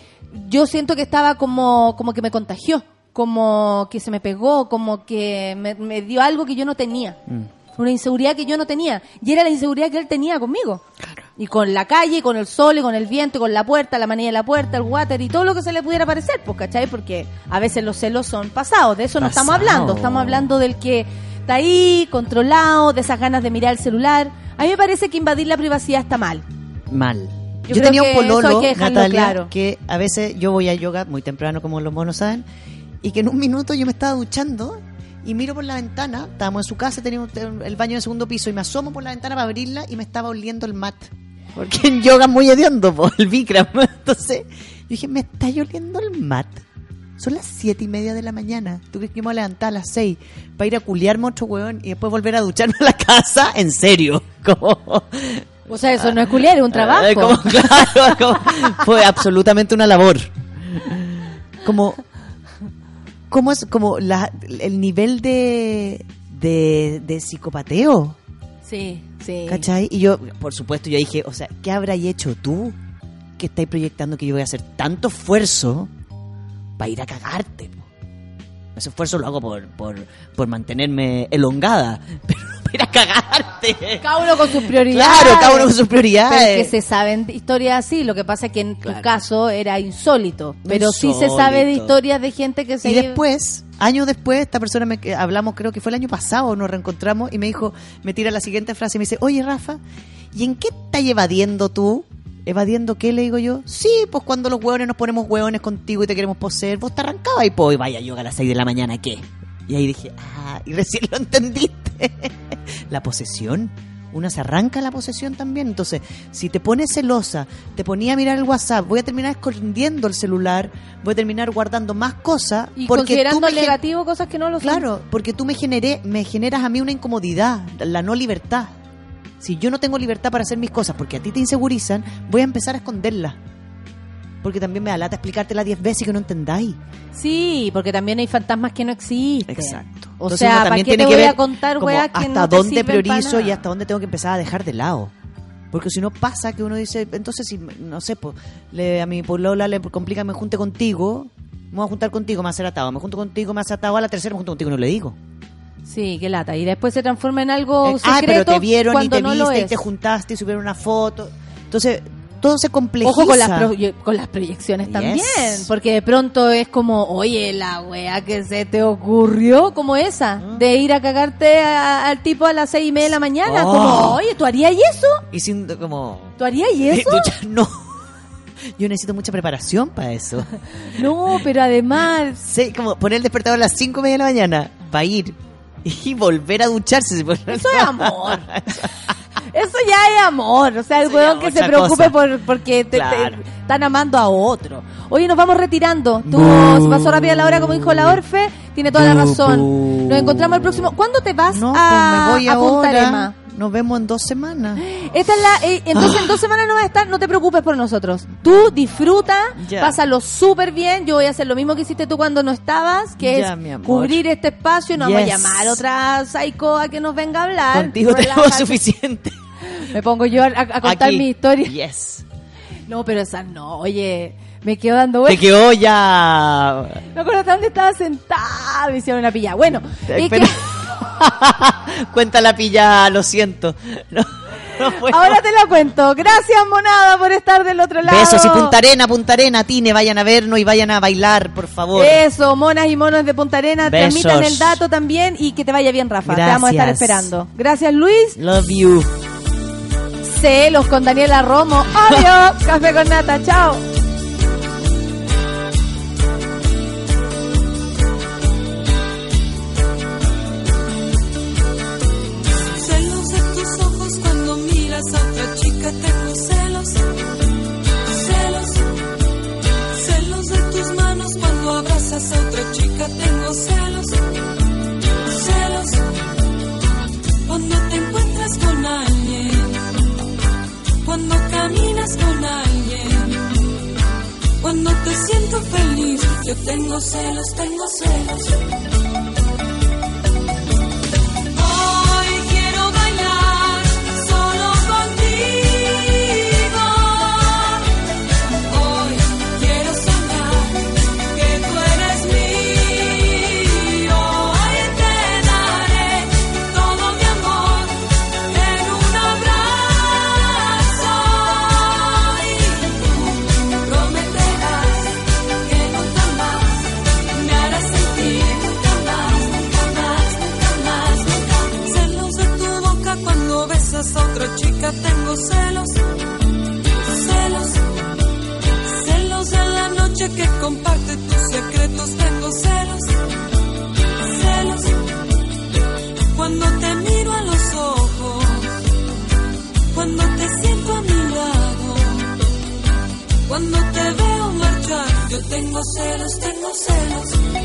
yo siento que estaba como, como que me contagió. como que se me pegó, como que me, me dio algo que yo no tenía. Una inseguridad que yo no tenía. Y era la inseguridad que él tenía conmigo. Y con la calle, con el sol, y con el viento, y con la puerta, la manilla de la puerta, el water y todo lo que se le pudiera parecer, pues, ¿cachai? Porque a veces los celos son pasados. De eso no estamos hablando. Estamos hablando del que está ahí, controlado, de esas ganas de mirar el celular. A mí me parece que invadir la privacidad está mal. Mal. Yo tenía un pololo, que Natalia, claro. que a veces yo voy a yoga muy temprano, como los monos saben, y que en un minuto yo me estaba duchando y miro por la ventana, estábamos en su casa, teníamos el baño en el segundo piso, y me asomo por la ventana para abrirla y me estaba oliendo el mat. Porque en yoga es muy hediondo, po, el Bikram. Entonces, yo dije, me está oliendo el mat. Son las siete y media de la mañana. ¿Tú crees que me voy a levantar a las seis para ir a culiarme otro hueón y después volver a ducharme a la casa? En serio. Como, O sea, eso no es culiar, es un trabajo. eh, como, claro, como- fue absolutamente una labor. Como, como es como la, el nivel de, de, de psicopateo, Sí, sí. ¿cachai? Y yo, por supuesto, yo dije, o sea, ¿qué habrás hecho tú que estáis proyectando que yo voy a hacer tanto esfuerzo para ir a cagarte? Ese esfuerzo lo hago por, por, por mantenerme elongada, pero ir a cagarte. Cada uno con sus prioridades. Claro, cada uno con sus prioridades. Pero es que se saben historias así. Lo que pasa es que en tu caso era insólito. Pero sí se sabe de historias de gente que se. Y después, años después, esta persona me hablamos, creo que fue el año pasado, nos reencontramos y me dijo, me tira la siguiente frase y me dice, oye Rafa, ¿y en qué estás evadiendo tú? ¿Evadiendo qué? Le digo yo. Sí, pues cuando los hueones nos ponemos hueones contigo y te queremos poseer, vos te arrancabas y pues vaya yoga a las 6 de la mañana, ¿qué? Y ahí dije, ah, y recién lo entendiste. la posesión. Una se arranca la posesión también. Entonces, si te pones celosa, te ponía a mirar el WhatsApp, voy a terminar escondiendo el celular, voy a terminar guardando más cosas. Y porque tú considerando me gen- negativo cosas que no lo son. Claro, porque tú me generé, me generas a mí una incomodidad, la no libertad. Si yo no tengo libertad para hacer mis cosas porque a ti te insegurizan, voy a empezar a esconderlas. Porque también me da lata explicártela diez veces y que no entendáis. Sí, porque también hay fantasmas que no existen. Exacto. O Entonces sea, ¿para también qué tiene te que voy ver a contar, weas, que hasta no te dónde priorizo y hasta dónde tengo que empezar a dejar de lado. Porque si no pasa que uno dice, entonces si, no sé, pues, le, a mi polola le complica me junte contigo, me voy a juntar contigo, me hace atado, me junto contigo, me hace atado, a la tercera me junto contigo no le digo. Sí, qué lata. Y después se transforma en algo Eh, ah, secreto pero te vieron y te no viste y te juntaste y subieron una foto. Entonces, todo se complejiza. Ojo con las, con las proyecciones también, Yes. porque de pronto es como, oye, la wea que se te ocurrió, como esa, de ir a cagarte a- al tipo a las seis y media de la mañana, Oh. como, oye, ¿tú harías eso? Y sin como... ¿Tú harías eso? Ducha- no. Yo necesito mucha preparación para eso. No, pero además... Sí, como poner el despertador a las cinco y media de la mañana para ir y volver a ducharse. Eso es amor. Eso ya es amor. O sea, el weón que se preocupe cosa. por porque te, están amando a otro. Oye, nos vamos retirando. Tú se pasó rápida la hora, como dijo la Orfe. Tiene toda la razón. Nos encontramos el próximo. ¿Cuándo te vas No, a, pues me voy a Punta ahora. Arema? Nos vemos en dos semanas. Esta es la, eh, entonces en dos semanas no vas a estar, no te preocupes por nosotros. Tú disfruta, Ya. pásalo súper bien. Yo voy a hacer lo mismo que hiciste tú cuando no estabas, que es cubrir este espacio y no vamos a Yes. llamar a otra psycho a que nos venga a hablar. Contigo tenemos Relájate. suficiente. Me pongo yo a, a contar Aquí. mi historia. Yes. No, pero esa no, oye, me quedo dando Te vueltas. quedó ya. Me acuerdo dónde estaba sentada, me hicieron una pilla. Bueno, Pero- que- Cuenta la pilla, lo siento. No, no puedo. ahora te la cuento. Gracias, monada, por estar del otro lado. Besos y Punta Arena, Punta Arena, Tine, vayan a vernos y vayan a bailar, por favor. Eso, monas y monos de Punta Arena, Besos. transmitan el dato también y que te vaya bien, Rafa. Te vamos a estar Gracias. esperando. Gracias, Luis. Love you. Celos con Daniela Romo. Adiós. Café con nata. Chao. A otra chica, tengo celos. Celos. Cuando te encuentras con alguien. Cuando caminas con alguien. Cuando te siento feliz, yo tengo celos, tengo celos. nunca tengo celos, celos, celos de la noche que comparte tus secretos, tengo celos, celos, cuando te miro a los ojos, cuando te siento a mi lado, cuando te veo marchar, yo tengo celos, tengo celos.